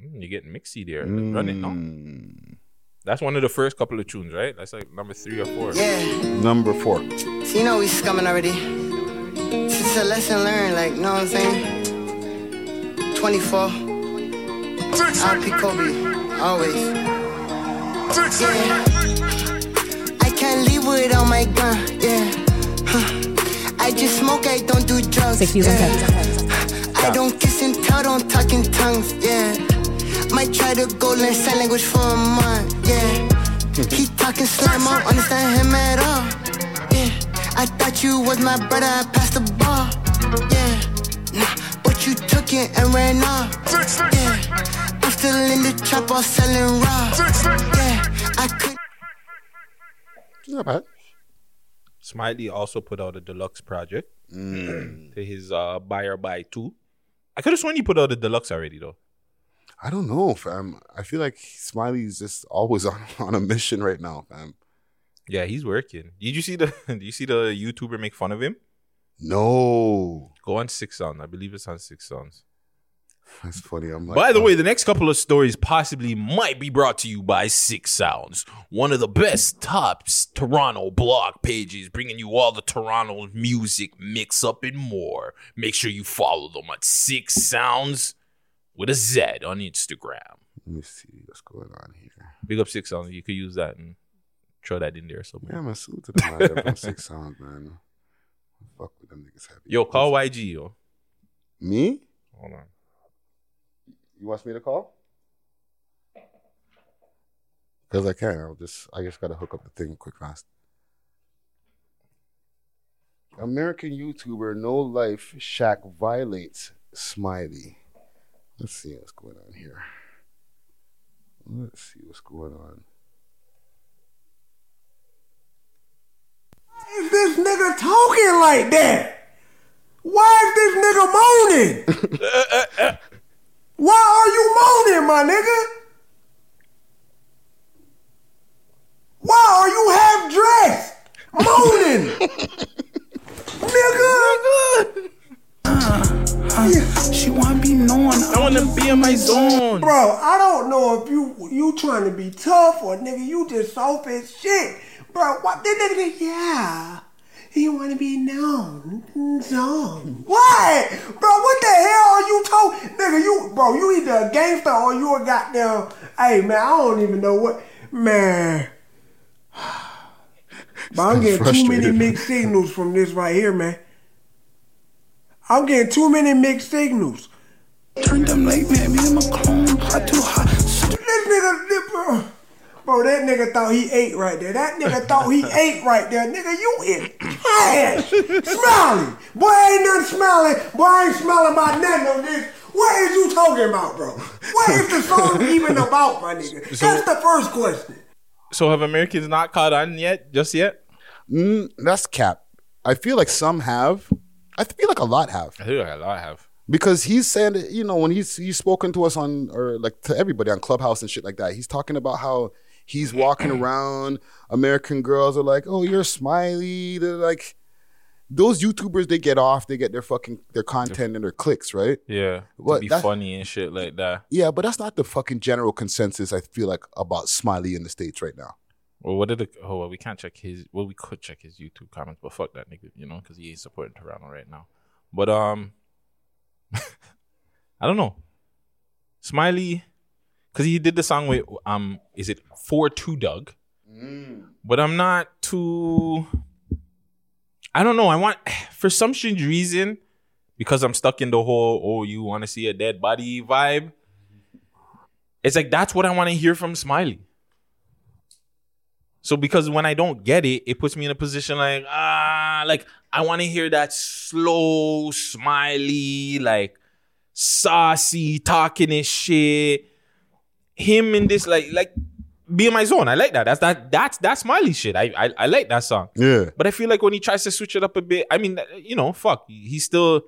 Mm, You're getting mixy there. Run it, no? That's one of the first couple of tunes, right? That's like number three or four. Yeah, Number four. so you know we scumming already. It's just a lesson learned, like, know what I'm saying? 24. RP Kobe, always. Yeah. I can't leave without my gun, yeah. Huh. I just smoke, I don't do drugs. Yeah. I don't kiss and tell, don't talk in tongues, yeah. Might try to go learn sign language for a month, yeah. Hmm. He talking slam, I don't understand him at all, yeah. I thought you was my brother, I passed the ball, yeah. Nah, but you took it and ran off, yeah. I'm still in the trap, all selling raw, yeah. I could. Not bad. Smiley also put out a deluxe project to his uh, buyer buy two. I could have sworn he put out a deluxe already though. I don't know, fam. I feel like Smiley's just always on, on a mission right now, fam. Yeah, he's working. Did you see the? Did you see the YouTuber make fun of him? No, Go on Six Sounds. I believe it's on Six Sounds. that's funny. I'm like, By the oh. way, the next couple of stories possibly might be brought to you by Six Sounds, one of the best top Toronto blog pages, bringing you all the Toronto music mix up and more. Make sure you follow them at Six Sounds with a Z on Instagram. let me see what's going on here. Big up Six Sounds. You could use that and throw that in there somewhere. Yeah, man, salute to them from Six Sounds, man. Fuck with them niggas heavy. Yo, call YG, yo. me? Hold on. You want me to call? Because I can. I'll just. I just gotta hook up the thing quick fast. American YouTuber No Life Shaq violates Smiley. Let's see what's going on here. Let's see what's going on. Is this nigga talking like that? Why is this nigga moaning? Why are you moaning, my nigga? Why are you half dressed? Moaning. nigga. She wanna be known. I want to be in my zone. Bro, I don't know if you you trying to be tough or nigga, you just soft as shit. Bro, what this nigga yeah. He wanna be known. Known. What? Bro, what the hell are you talking? Nigga, you bro, you either a gangster or you a goddamn hey man, I don't even know what man. But I'm getting too many mixed signals from this right here, man. I'm getting too many mixed signals. Turn them like man, me and my clone. Hot too hot. This nigga, this- bro, bro, that nigga thought he ate right there. That nigga thought he ate right there. Nigga, you is trash. Smiley. Boy, ain't nothing smiling. Boy, I ain't smelling about nothing on this. What is you talking about, bro? What is the song even about, my nigga? That's the first question. So have Americans not caught on yet? Just yet? Mm, that's cap. I feel like some have. I feel like a lot have. I think a lot have. because he's saying that, you know when he's he's spoken to us on or like to everybody on clubhouse and shit like that he's talking about how he's walking around american girls are like oh you're smiley they're like those YouTubers they get off, they get their fucking their content and their clicks, right? Yeah, What, to be funny and shit like that. Yeah, but that's not the fucking general consensus I feel like about Smiley in the states right now. Well, what did it? Oh, well, we can't check his. Well, we could check his YouTube comments, but fuck that nigga, you know, because he ain't supporting Toronto right now. But um, I don't know. Smiley, because he did the song with um, is it for two Doug? But I'm not too. I don't know. I want for some strange reason because I'm stuck in the whole "oh, you want to see a dead body" vibe. It's like that's what I want to hear from Smiley. So because when I don't get it, it puts me in a position like ah, like I want to hear that slow, smiley, like saucy, talking his shit. Him in this like like be in my zone. I like that. That's that that's that smiley shit. I I, I like that song. Yeah. But I feel like when he tries to switch it up a bit, I mean, you know, fuck, he's still.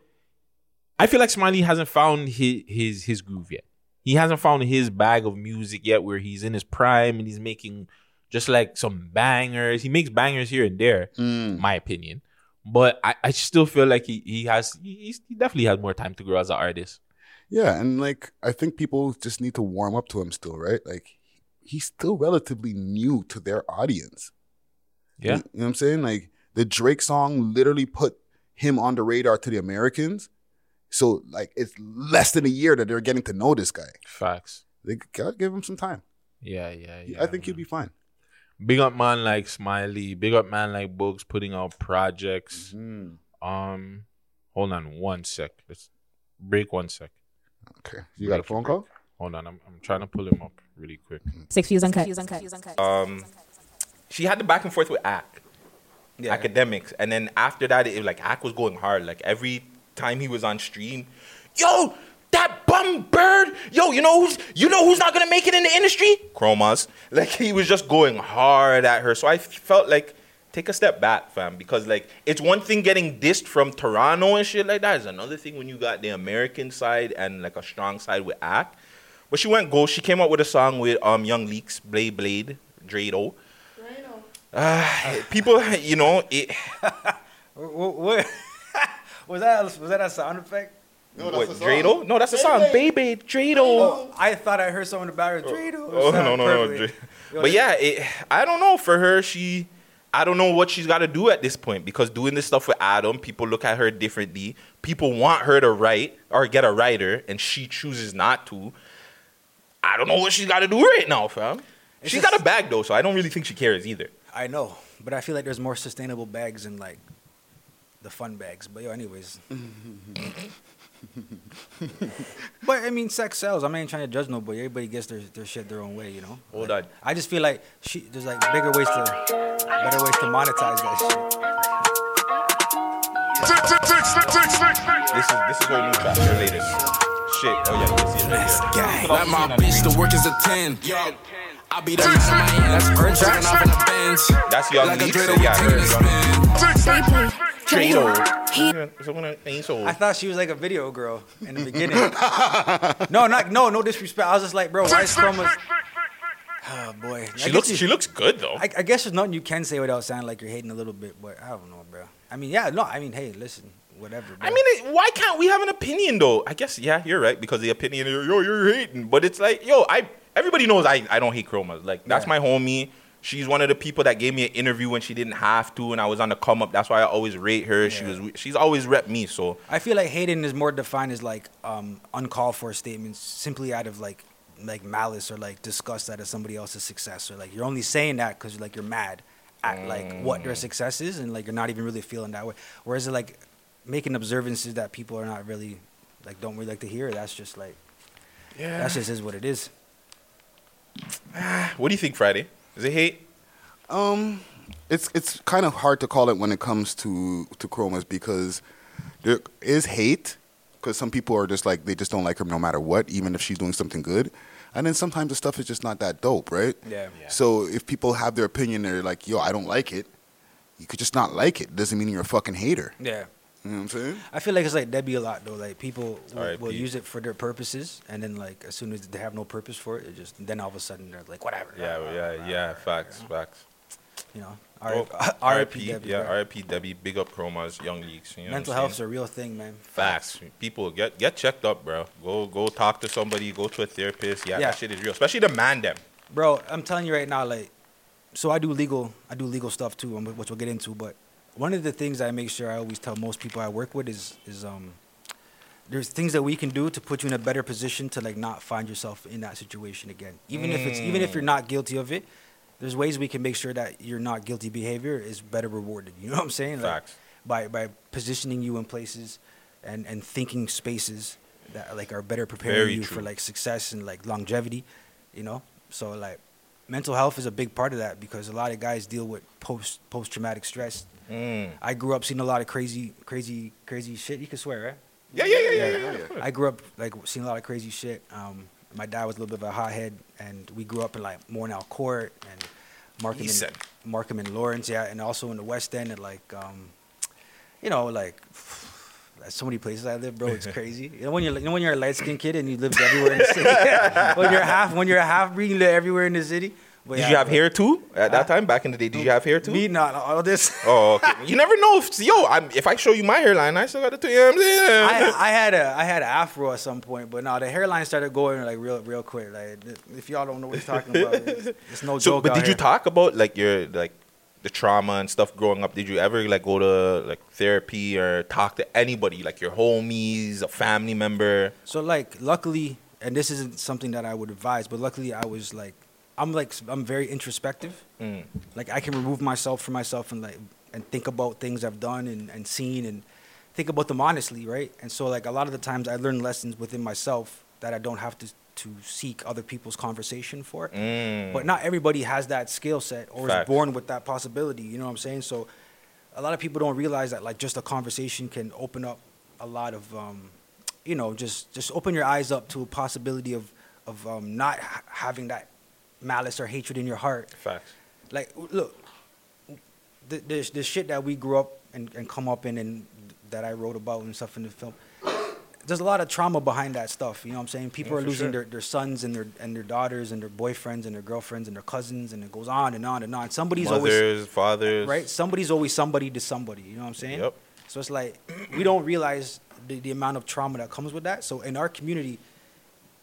I feel like Smiley hasn't found his his his groove yet. He hasn't found his bag of music yet, where he's in his prime and he's making just like some bangers. He makes bangers here and there, mm. my opinion. But I, I still feel like he he has he, he's- he definitely has more time to grow as an artist. Yeah, and like I think people just need to warm up to him still, right? Like he's still relatively new to their audience. Yeah. You know what I'm saying? Like the Drake song literally put him on the radar to the Americans. So like it's less than a year that they're getting to know this guy. Facts. They gotta give him some time. Yeah, yeah, yeah. I think he'll be fine. Big up man like Smiley. Big up man like Books putting out projects. Mm-hmm. Um, hold on one sec. Let's break one sec. Okay, you got a phone call? Hold on, I'm I'm trying to pull him up really quick. Six views uncut. Um, she had the back and forth with Ack, Akademiks, and then after that, it was like Ack was going hard. Like every time he was on stream, yo, that bum bird, yo, you know who's you know who's not gonna make it in the industry? Chromas. Like he was just going hard at her. So I felt like take a step back, fam, because like it's one thing getting dissed from Toronto and shit like that. It's another thing when you got the American side and like a strong side with Ack. But she went go. She came out with a song with um Young Leaks, Blade Blade, Drado. Uh, people, you know, it. What, what was that? Was that a sound effect? what, Drado? No, that's the song, Baby Drado. Oh, I thought I heard someone about it. Drado. Oh It no sounded no no! But yeah, it, I don't know. For her, she, I don't know what she's got to do at this point because doing this stuff with Adam, people look at her differently. People want her to write or get a writer, and she chooses not to. I don't know what she's got to do right now, fam. It's She's just- got a bag though, so I don't really think she cares either. I know, but I feel like there's more sustainable bags than like the fun bags. But yo, anyways. but I mean, sex sells. I'm ain't trying to judge nobody. Everybody gets their, their shit their own way, you know. Hold Like, on. I just feel like she there's like bigger ways to better ways to monetize that shit. This is this is her new track, her latest. Shit. Oh yeah, you can see it right here. Let my bitch to work as a 10. I be the man of my That's her track. Off in the bench. That's Young Like a Leaks, Dredo, and yeah, we taking her a Young. Trado. I thought she was like a video girl in the beginning. no, not no, no disrespect. I was just like, bro, why is Chroma's? Oh ah, boy, She looks you- she looks good though. I, I guess there's nothing you can say without sounding like you're hating a little bit, but I don't know, bro. I mean, yeah, no, I mean, hey, listen, whatever. Bro. I mean, why can't we have an opinion though? I guess yeah, you're right because the opinion, yo, you're hating, but it's like, yo, I everybody knows I I don't hate Chromas. Like that's Yeah. my homie. She's one of the people that gave me an interview when she didn't have to, and I was on the come up. That's why I always rate her. She was she's always rep me. So I feel like hating is more defined as like um, uncalled for statements, simply out of like like malice or like disgust out of somebody else's success, or like you're only saying that because like you're mad at like what their success is, and like you're not even really feeling that way. Whereas it like making observances that people are not really like don't really like to hear, that's just like Yeah. that's just is what it is. what do you think, Friday? Is it hate? Um, it's it's kind of hard to call it when it comes to to chromas because there is hate because some people are just like they just don't like her no matter what, even if she's doing something good. And then sometimes the stuff is just not that dope, right? Yeah. Yeah. So if people have their opinion, they're like, "Yo, I don't like it." You could just not like it. Doesn't mean you're a fucking hater. Yeah. You know what I'm saying? I feel like it's like Debbie a lot though. Like people will, will use it for their purposes, and then like as soon as they have no purpose for it, it just then all of a sudden they're like whatever. Yeah, yeah, yeah. Facts, facts. You know, R- Oh, R.I.P. Yeah, bro. R.I.P. Debbie. Big up Chromas, Young Leaks. You know Mental what I'm health's a real thing, man. Facts. People get get checked up, bro. Go go talk to somebody. Go to a therapist. Yeah, Yeah. that shit is real. Especially the man them. bro i'm telling you right now like so i do legal i do legal stuff too um, which we'll get into but one of the things i make sure i always tell most people i work with is is um there's things that we can do to put you in a better position to like not find yourself in that situation again even if it's even if you're not guilty of it there's ways we can make sure that your not guilty behavior is better rewarded you know what i'm saying like, Facts. by by positioning you in places and and thinking spaces that like are better preparing Very you true. for like success and like longevity you know so like mental health is a big part of that because a lot of guys deal with post post traumatic stress Mm. i grew up seeing a lot of crazy crazy crazy shit you can swear right Yeah, yeah, yeah, yeah, yeah, yeah. i grew up like seeing a lot of crazy shit um my dad was a little bit of a hothead and we grew up in like mornell court and markham and, markham and lawrence yeah and also in the west end and like um you know like so many places I live, bro. It's crazy. You know when you're you know when you're a light skinned kid and you live everywhere in the city. when you're half when you're a half breed, you live everywhere in the city. But Did yeah, you have hair too at that time? Back in the day, did you have hair too? Me not all this. Oh, okay. You never know. If, yo, I'm, if I show you my hairline, I still got the two. You know I'm saying? I, I had a I had an afro at some point, but now the hairline started going like real real quick. Like if y'all don't know what he's talking about, it's, it's no so, joke. but did you talk about like your like the trauma and stuff growing up? Did you ever like go to like therapy or talk to anybody, like your homies, a family member? So like, luckily, and this isn't something that I would advise, but luckily I was like, I'm like, I'm very introspective. Mm. Like I can remove myself from myself and like and think about things I've done and, and seen and think about them honestly, right? And so like a lot of the times I learn lessons within myself that I don't have to to seek other people's conversation for. Mm. But not everybody has that skill set or Facts. is born with that possibility. You know what I'm saying? So a lot of people don't realize that like just a conversation can open up a lot of um, you know just just open your eyes up to a possibility of of um, not ha- having that malice or hatred in your heart. Facts. Like look, the the, the shit that we grew up and, and come up in and that I wrote about and stuff in the film. There's a lot of trauma behind that stuff. You know what I'm saying? People Yeah, are losing sure. their, their sons and their and their daughters and their boyfriends and their girlfriends and their cousins and it goes on and on and on. Somebody's always Mothers, fathers, right? Somebody's always somebody to somebody. You know what I'm saying? Yep. So it's like we don't realize the, the amount of trauma that comes with that. So in our community,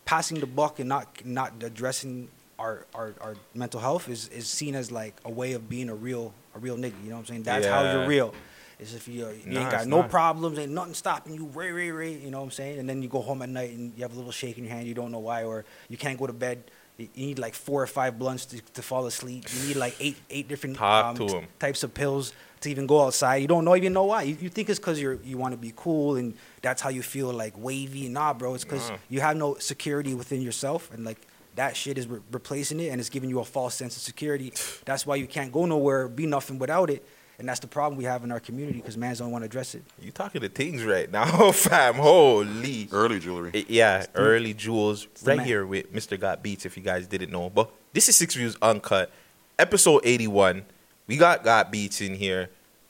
passing the buck and not not addressing our, our, our mental health is, is seen as like a way of being a real a real nigga. You know what I'm saying? That's how you're real. Is if you, uh, you Nah, ain't got no not. problems, ain't nothing stopping you, ray, ray, ray, you know what I'm saying? And then you go home at night and you have a little shake in your hand, you don't know why, or you can't go to bed. You you need like four or five blunts to, to fall asleep. You need like eight eight different um, 'em. types of pills to even go outside. You don't know even know why. You, you think it's because you're you want to be cool and that's how you feel like wavy. Nah, bro, it's because Nah. you have no security within yourself and like that shit is re- replacing it and it's giving you a false sense of security. That's why you can't go nowhere, be nothing without it. And that's the problem we have in our community because mans don't want to address it. You talking to things right now, fam? Holy. Early jewelry. Eh, Yeah, early jewels right man. here with Mr. Got Beats. If you guys didn't know, but this is Six Views Uncut, episode eighty-one. We got Got Beats in here.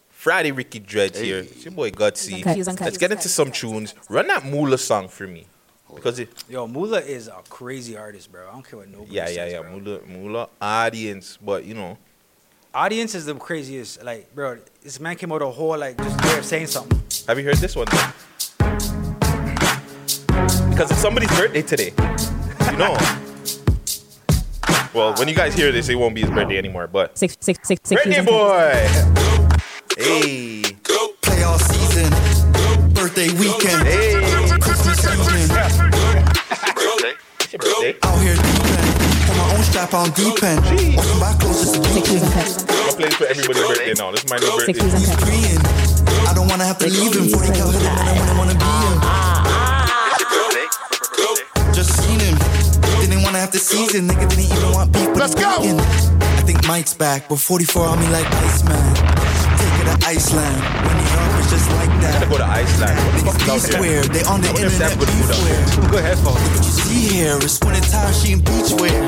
Friday Ricky Dreads here. It's your boy Gutsy. Uncut, Uncut. Let's get into some tunes. Run that Moolah song for me, because it. Yo, Mula is a crazy artist, bro. I don't care what nobody Yeah, says, yeah, yeah. bro. Moolah, Moolah audience, but you know, Audience is the craziest. Like, bro, this man came out a whole like just way of saying something. have you heard this one? Because it's somebody's birthday today. You know. Well, when you guys hear this, it won't be his birthday anymore. But Six, six, six, six birthday views uncut. boy. Hey. Play all season. Birthday weekend. Hey. Birthday. Out here deep end. Put my own strap on deep end. Open oh, my clothes just a Six views weekend. uncut. I'm gonna play this for everybody's birthday now. This is my new birthday. He's uncut. preying. I don't wanna have to leave him. 40 cal hit him when I wanna, wanna be him. Just seen him. Didn't wanna have to season. Nigga didn't even want beef. Let's go. I think Mike's back, but 44 on me like Iceman. Take it to Iceland. That. go to Iceland. What the fuck be is out here? They on the I internet Sam would be do that. square. Good headphones. What you see here is winter time, she in beach wear.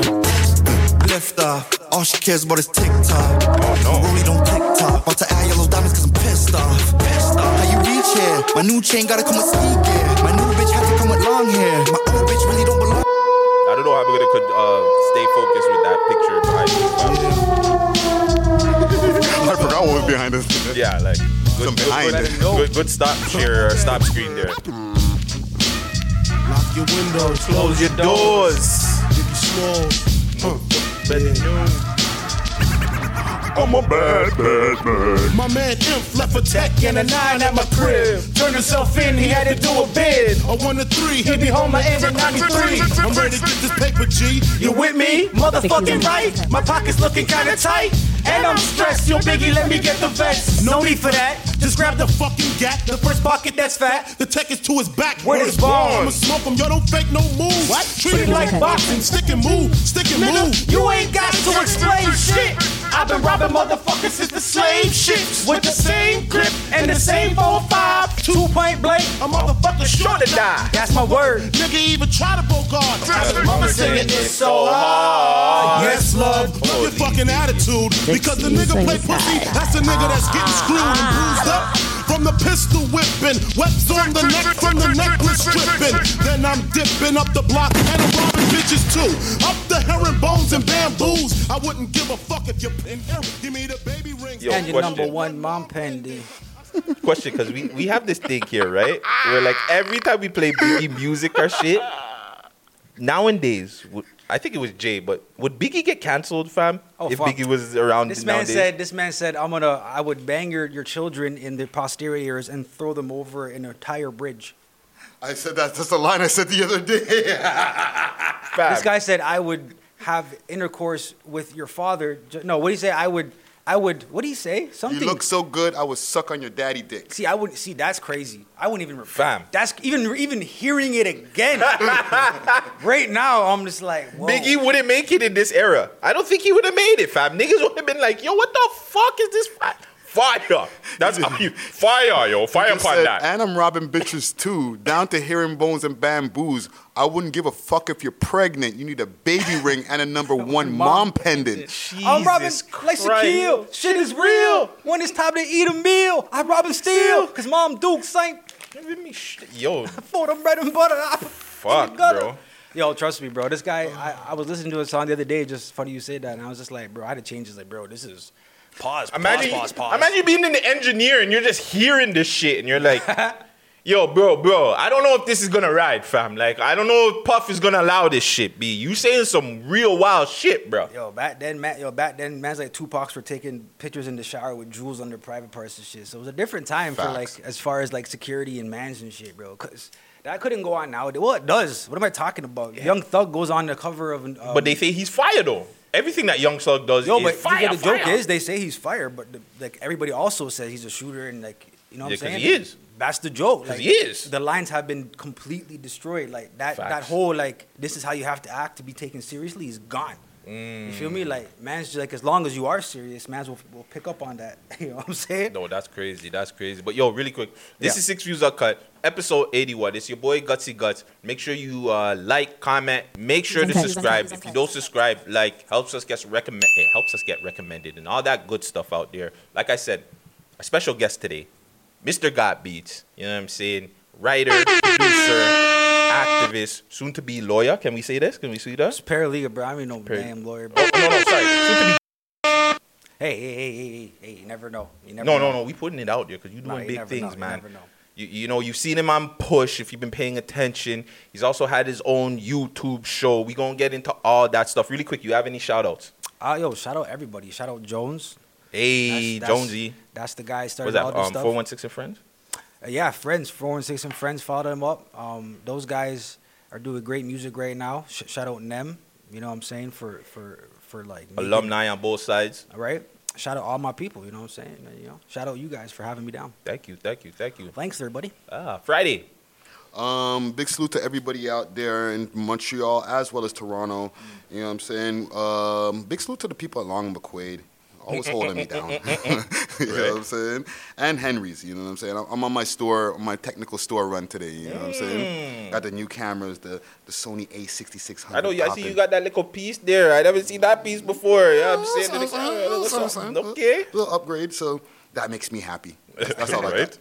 Lift off, all she cares about is TikTok. Oh no. Rollie don't TikTok. About to add yellow diamonds cause I'm pissed off. Pissed off. How you reach here? My new chain gotta come with ski gear. My new bitch had to come with long hair. My old bitch really don't belong. I don't know how gonna could uh, stay focused with that picture behind me. but- Someone behind us. Yeah, like good, Some good, behind good, it. good, good stop here, or stop screen there. Lock your windows, Close your doors. Biggie Smalls. I'm a bad, bad, man. My man Imp left a tech and a nine at my crib. Turned himself in, he had to do a bid. A one to three, he'll be home at end of 93. I'm ready to get this paper, G. You with me? Motherfucking right. My pockets looking kinda tight. And I'm stressed, yo Biggie, let me get the vest. No need for that. Just grab the fucking gat, the first pocket that's fat. The tech is to his back. Word is. I'ma smoke him, yo, don't fake no move. What? Treat it like boxing, stick and move, stick and move. You ain't got to explain shit. I've been robbing motherfuckers since the slave ships with the same grip and the same 4-5. Two point blank, a motherfucker sure to die. That's my word. Nigga even try to bogart. Mama singing this so hard. Yes, love. Love your fucking attitude. Because the nigga play pussy, that's the nigga that's getting screwed and bruised up. From the pistol whipping, webs on the neck from the necklace stripping. Then I'm dipping up the block and I'm robbing bitches too. Up the herringbones and bamboos. I wouldn't give a fuck if you pin Give me the baby ring. Yo, and your question. number one mom pendy. Question, because we, we have this thing here, right? Where like every time we play Biggie music or shit, nowadays, would- I think it was Jay, but would Biggie get canceled, fam? Oh, if fuck. Biggie was around This man nowadays? said. This man said, "I'm gonna. I would bang your, your children in their posteriors and throw them over an entire bridge." I said that. That's the line I said the other day. This guy said, "I would have intercourse with your father." No, what do you say? I would. I would. What do you say? Something. you Something. look so good, I would suck on your daddy dick. See, I wouldn't see. That's crazy. I wouldn't even. Repeat. Fam. That's even even hearing it again. right now, I'm just like, whoa. Biggie wouldn't make it in this era. I don't think he would have made it, fam. Niggas would have been like, yo, what the fuck is this? Fi- Fire. That's how you fire, yo. Fire You just upon said, that. And I'm robbing bitches too, down to herringbones and bamboos. I wouldn't give a fuck if you're pregnant. You need a baby ring and a number one mom pendant. I'm oh, robbing like Christ. Shaquille. Shit is real. When it's time to eat a meal, I rob and steal. Cause mom Duke Saint Giving me shit. Yo, for the bread and butter. I fuck, bro. Yo, trust me, bro. This guy, I, I was listening to a song the other day. Just funny you said that, and I was just like, bro, I had to change this. Like, bro, this is pause. Imagine, pause, pause, pause. imagine you being an engineer and you're just hearing this shit and you're like, yo, bro, bro, I don't know if this is gonna ride, fam. Like, I don't know if Puff is gonna allow this shit, B. You saying some real wild shit, bro. Yo, back then, man, yo, back then, man's like Tupac's were taking pictures in the shower with jewels under private parts and shit. So it was a different time for like, as far as like security and mans and shit, bro. Cause that couldn't go on nowadays. Well, it does. What am I talking about? Young Thug goes on the cover of an. Um, But they say he's fired though. Everything that Young Thug does Yo, is but fire. the joke is they say he's fired, but the, like everybody also says he's a shooter and like you know what Yeah, I'm saying? he is. That's the joke. 'Cause Like, he is. The lines have been completely destroyed. Like that that whole like this is how you have to act to be taken seriously is gone. You feel me? Like man's just like as long as you are serious, man's will, will pick up on that. you know what I'm saying? No, that's crazy. That's crazy. But yo, really quick, this Yeah. is Six Views Uncut, episode 81. It's your boy Gutsy Guts. Make sure you uh, like, comment, make sure to Okay. subscribe. If you don't subscribe, like helps us get recommend. It helps us get recommended and all that good stuff out there. Like I said, a special guest today, Mr. Got Beats. You know what I'm saying? Writer, producer, activist, soon to be lawyer. Can we say this? Can we see It's paralegal, bro. I mean, no Par- damn lawyer. Bro. Oh, no, no, sorry. Soon to be. Hey, hey, hey, hey, hey, hey, you never know. You never No, know. no, no. We putting it out there because you're No, doing you big things, know, you man. know. You, you know, you've seen him on Push if you've been paying attention. He's also had his own YouTube show. we going to get into all that stuff. Really quick, you have any shout outs? Uh, yo, shout out everybody. Shout out Jones. Hey, That's- that's- Jonesy. That's the guy What's started that? all this Um, stuff. 416 and Friends? Uh, yeah, friends, 416 and friends, follow them up. Um, those guys are doing great music right now. Sh- shout out Nem, you know what I'm saying for for for like making- Alumni on both sides. All right. Shout out all my people, you know what I'm saying. And, you know, shout out you guys for having me down. Thank you, thank you, thank you. Thanks, everybody. Ah, Friday. Um, big salute to everybody out there in Montreal as well as Toronto. You know what I'm saying? Um, big salute to the people at Long McQuade. Always holding me down. you know what I'm saying? And Henry's, you know what I'm saying? I'm- on my store, my technical store run today, you know what I'm saying? Got the new cameras, the, the Sony A6600. I know. you- I see you got that little piece there. I never seen that piece before. Yeah, I'm saying. Something, that- something, something. Okay. little upgrade, so that makes me happy. That's, that's all I got.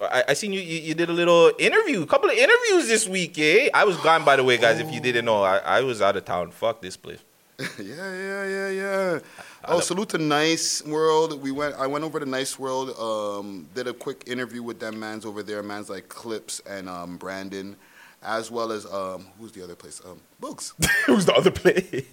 I, I seen you, you. You did a little interview, a couple of interviews this week, eh? I was gone, by the way, guys. If you didn't know, I, I was out of town. Fuck this place. yeah, yeah, yeah, yeah. Oh, salute to Nice World. We went. I went over to Nice World. Um, did a quick interview with them mans over there. Mans like Clips and um, Brandon, as well as um, who's the other place? Um, Boogs. Who's the other play?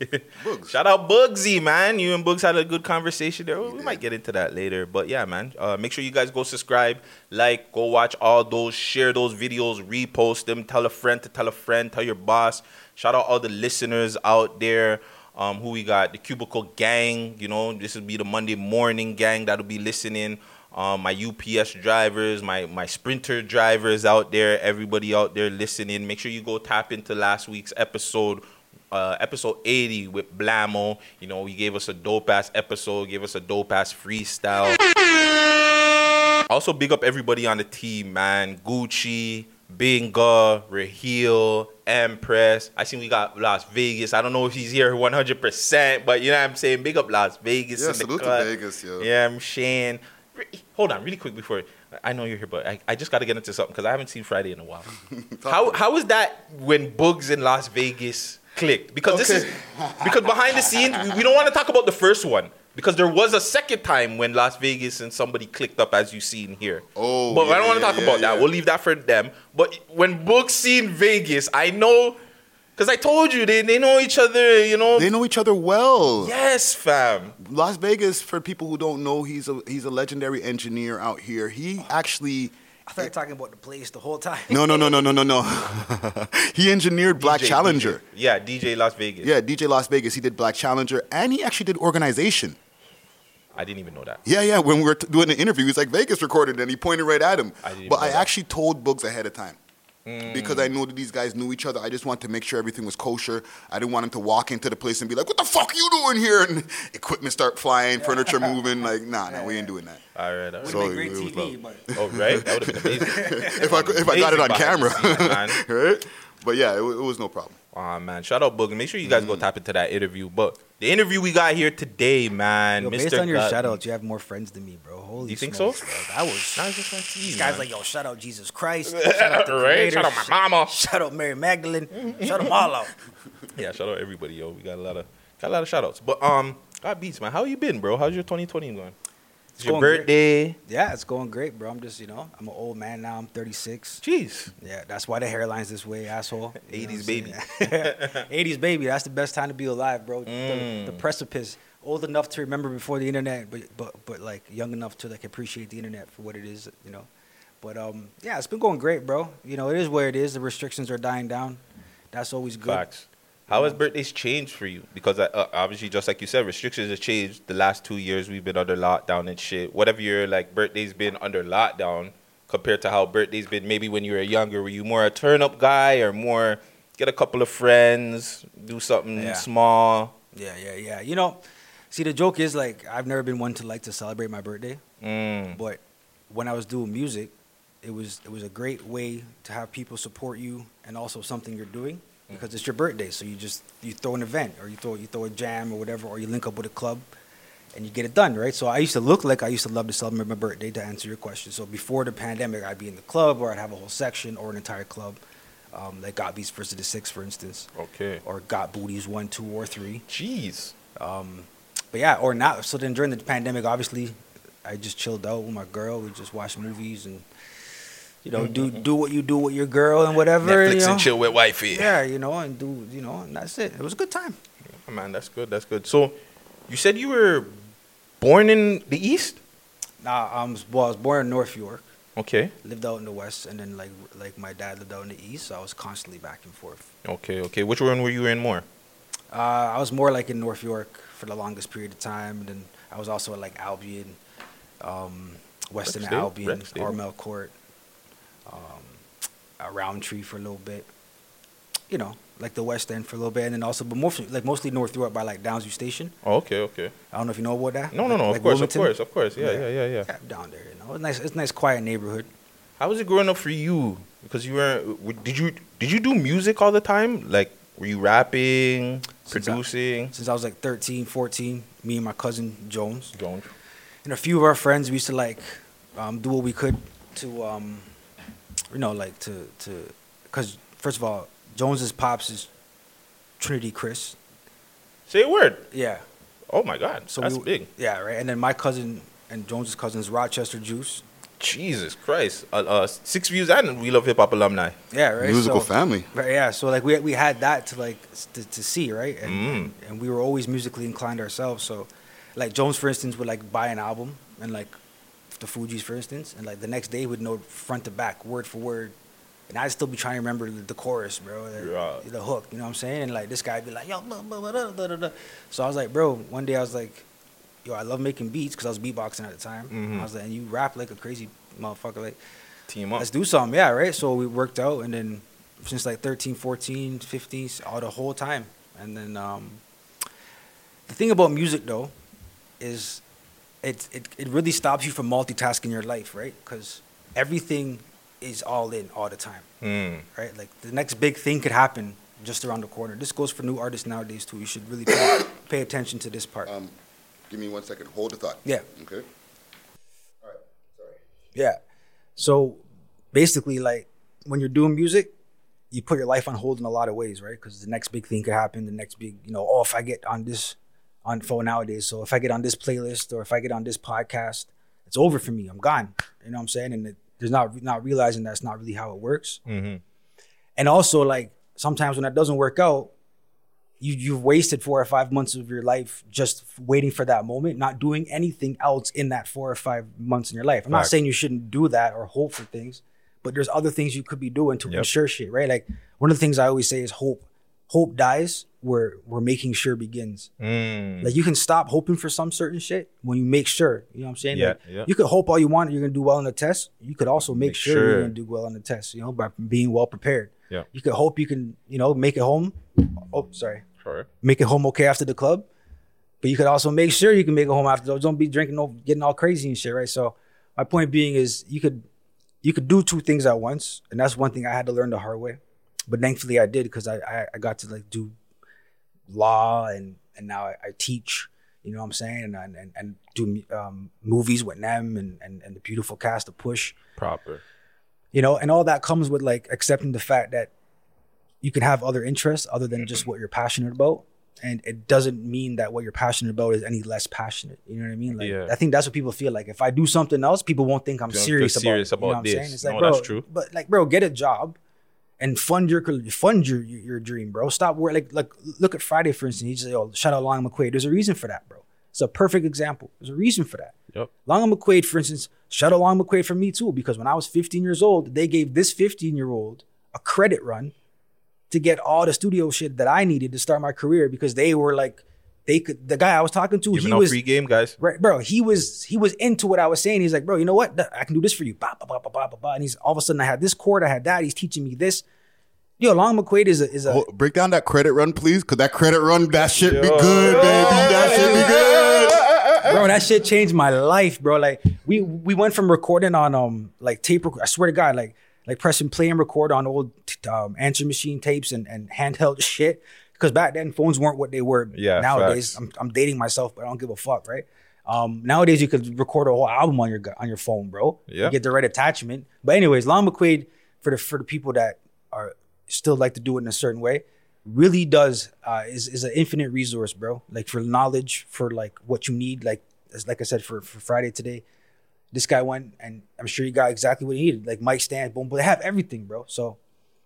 Boogs. Shout out Bugsy, man. You and Bugs had a good conversation there. We might get into that later. But yeah, man. Uh, make sure you guys go subscribe, like, go watch all those, share those videos, repost them, tell a friend to tell a friend, tell your boss. Shout out all the listeners out there. Um, who we got? The Cubicle Gang. You know, this will be the Monday morning gang that'll be listening. Um, my UPS drivers, my my Sprinter drivers out there, everybody out there listening. Make sure you go tap into last week's episode, uh, episode 80 with Blamo. You know, he gave us a dope ass episode, gave us a dope ass freestyle. Also, big up everybody on the team, man. Gucci, Binga, Raheel, Empress. I see we got Las Vegas. I don't know if he's here 100%, but you know what I'm saying? Big up Las Vegas. Yeah, salute to. Vegas, yo. Yeah, I'm saying. Hold on, really quick before. I know you're here, but I, I just got to get into something because I haven't seen Friday in a while. how how is that when Bugs in Las Vegas clicked? Because this is because behind the scenes we, we don't want to talk about the first one because there was a second time when Las Vegas and somebody clicked up as you see in here. Oh, but I don't want to yeah, talk yeah, about that. We'll leave that for them. But when Bugs seen Vegas, I know because I told you they, they know each other. You know, They know each other well. yes, fam. Las Vegas, for people who don't know, he's a he's a legendary engineer out here. He actually. I thought you were talking about the place the whole time. No, no, no, no, no, no, no. he engineered Black DJ, Challenger. DJ. Yeah, DJ Las Vegas. Yeah, DJ Las Vegas. He did Black Challenger, and he actually did organization. I didn't even know that. Yeah, yeah. When we were t- doing the interview, he's like Vegas recorded, and he pointed right at him. I didn't but even I know that. actually told Boogs ahead of time. Mm. Because I knew that these guys knew each other. I just wanted to make sure everything was kosher. I didn't want him to walk into the place and be like, "What the fuck are you doing here?" And equipment start flying, furniture moving. Like, nah, nah, we ain't doing that. All right, all right. Would So have been great it TV, but Oh, right? That would have been amazing. if I if I got it on camera, behind scenes, man. right? But yeah, it, it was no problem. Aw, man. Shout out Boogie. Make sure you guys go tap into that interview. But the interview we got here today, man. Yo, Mr. based on your God- shout outs, you have more friends than me, bro. Holy You think smokes, so? Bro. That was. Nah, it's just like This you, guy's man. like, yo, shout out Jesus Christ. Shout out the Right? Creator, Shout out my mama. Shout out Mary Magdalene. shout them all out. Yeah, shout out everybody, yo. We got a lot of got a lot of shout outs. But um, God beats, man. How you been, bro? How's your 2020 going? It's your going great. birthday. Yeah, it's going great, bro. I'm just, you know, I'm an old man now. I'm 36. Jeez. Yeah, that's why the hairline's this way, asshole. You 80s baby. 80s baby. That's the best time to be alive, bro. Mm. The, the precipice. Old enough to remember before the internet, but but but like young enough to like appreciate the internet for what it is, you know. But um, yeah, it's been going great, bro. You know, it is where it is. The restrictions are dying down. That's always good. Facts. How has birthdays changed for you? Because uh, uh, obviously, just like you said, restrictions have changed. The last two years we've been under lockdown and shit. Whatever your like birthday's been under lockdown compared to how birthday's been maybe when you were younger. Were you more a turn up guy or more get a couple of friends, do something Yeah. small? Yeah, yeah, yeah. You know, see, the joke is like I've never been one to like to celebrate my birthday, Mm. but when I was doing music, it was it was a great way to have people support you and also something you're doing because it's your birthday. So you just you throw an event or you throw you throw a jam or whatever, or you link up with a club and you get it done, right? So I used to look like I used to love to celebrate my birthday to answer your question. So before the pandemic, I'd be in the club or I'd have a whole section or an entire club. Um, like Got Beats versus the Six, for instance, Okay. or Got Booties one, two, or three. Jeez. Um, but yeah, or not. So then during the pandemic, obviously, I just chilled out with my girl. We just watched movies and, you know, do do what you do with your girl and whatever. Netflix you know? and chill with wifey. Yeah, you know, and do you know, and that's it. It was a good time. Oh, man, that's good. That's good. So, you said you were born in the East? Nah, I was well, I was born in North York, Okay. lived out in the West, and then like like my dad lived out in the East, so I was constantly back and forth. Okay, okay. Which one were you in more? Uh, I was more like in North York for the longest period of time, and then I was also at like Albion, um, Western Albion. Armel Court, um, Rowntree for a little bit. You know, like the West End for a little bit, and then also, but mostly like mostly North York by like Downsview Station. Oh, okay, okay. I don't know if you know about that. No, no, no. Like of course, Wilmington? of course, of course. Yeah, Yeah. yeah, yeah, yeah. Yeah, down there, you know, it's nice. It's a nice, quiet neighborhood. How was it growing up for you? Because you were, did you did you do music all the time? Like, were you rapping, Since I- producing? Since I was like 13, 14, me and my cousin Jones, Don't. and a few of our friends, we used to like um, do what we could to, um, you know, like to to, because first of all, Jones's pops is Trinity Chris, Say a word. Yeah. Oh my God, So that's we, big. Yeah, right. And then my cousin and Jones's cousin's Rochester Juice. Jesus Christ. Uh, uh, Six Views and We Love Hip Hop alumni. Yeah, right. Musical So- family. Right, yeah. So like we we had that to like to, to see, right? And, Mm. and and we were always musically inclined ourselves. So like Jones, for instance, would like buy an album and like the Fugees, for instance, and like the next day would know front to back, word for word. And I'd still be trying to remember the, the chorus, bro, the, Yeah. the hook. You know what I'm saying? And like this guy'd be like, yo, blah, blah, blah, so I was like, bro. One day I was like, yo, I love making beats because I was beatboxing at the time. Mhm. I was like, and you rap like a crazy motherfucker, like Team up. let's do something yeah right so we worked out and then since like 13 14 15 all the whole time and then um the thing about music though is it it, it really stops you from multitasking your life right because everything is all in all the time Mm. right like the next big thing could happen just around the corner this goes for new artists nowadays too you should really pay, pay attention to this part Um, give me one second. Hold the thought. Yeah. Okay. All right. Sorry. Yeah. So basically, like when you're doing music, you put your life on hold in a lot of ways, right? Because the next big thing could happen. The next big, you know, oh, if I get on this on phone nowadays, so if I get on this playlist or if I get on this podcast, it's over for me. I'm gone. You know what I'm saying? And it, there's not not realizing that's not really how it works. Mm-hmm. And also, like sometimes when that doesn't work out, you you've wasted four or five months of your life just waiting for that moment, not doing anything else in that four or five months in your life. I'm not saying you shouldn't do that or hope for things, but there's other things you could be doing to Yep. ensure shit, right? Like one of the things I always say is hope. Hope dies where where making sure begins. Mm. Like you can stop hoping for some certain shit when you make sure. You know what I'm saying? Yeah, Like, yeah. You could hope all you want you're gonna do well on the test. You could also make, Make sure, sure. you're gonna do well on the test. You know, by being well prepared. Yeah. You could hope you can, you know, make it home. Oh, sorry. Sure. Make it home okay after the club. But you could also make sure you can make it home after. Don't be drinking, no, getting all crazy and shit, right? So my point being is you could you could do two things at once, and that's one thing I had to learn the hard way. But thankfully I did because I, I I got to like do law and and now I, I teach. You know what I'm saying? And and and do um, movies with them and, and and the beautiful cast of Push Proper. you know and all that comes with like accepting the fact that you can have other interests other than just what you're passionate about and it doesn't mean that what you're passionate about is any less passionate you know what i mean like Yeah. i think that's what people feel like if i do something else people won't think i'm serious, serious about, it. You know about what I'm this. saying? it's like No, bro that's true. but like bro get a job and fund your fund your your dream bro. Stop worrying like like look at friday for instance. He just oh shout out long mcquade. There's a reason for that bro. It's a perfect example. There's a reason for that. Yep. Long McQuade, for instance, shout out Long McQuade for me too, because when I was 15 years old, they gave this 15 year old a credit run to get all the studio shit that I needed to start my career because they were like, they could. The guy I was talking to, Giving he was free game, guys. right, bro. He was he was into what I was saying. He's like, bro, you know what? I can do this for you. Bah, bah, bah, bah, bah, bah, bah. And he's all of a sudden I had this chord, I had that. He's teaching me this. Yo, Long McQuade is a is a Hold- break down that credit run, please, because that credit run, that shit be good, baby. That shit be good. bro, that shit changed my life, bro. Like we we went from recording on um like tape. Rec- I swear to God, like like pressing play and record on old um, answer machine tapes and, and handheld shit. Because back then phones weren't what they were Yeah, nowadays. I'm, I'm dating myself, but I don't give a fuck, right? Um, nowadays you could record a whole album on your on your phone, bro. Yeah. You get the right attachment. But anyways, Long McQuade for the for the people that are still like to do it in a certain way, really does uh, is is an infinite resource, bro. Like for knowledge, for like what you need. Like as like I said for for Friday today, this guy went and I'm sure he got exactly what he needed. Like mic stand, boom, but they have everything, bro. So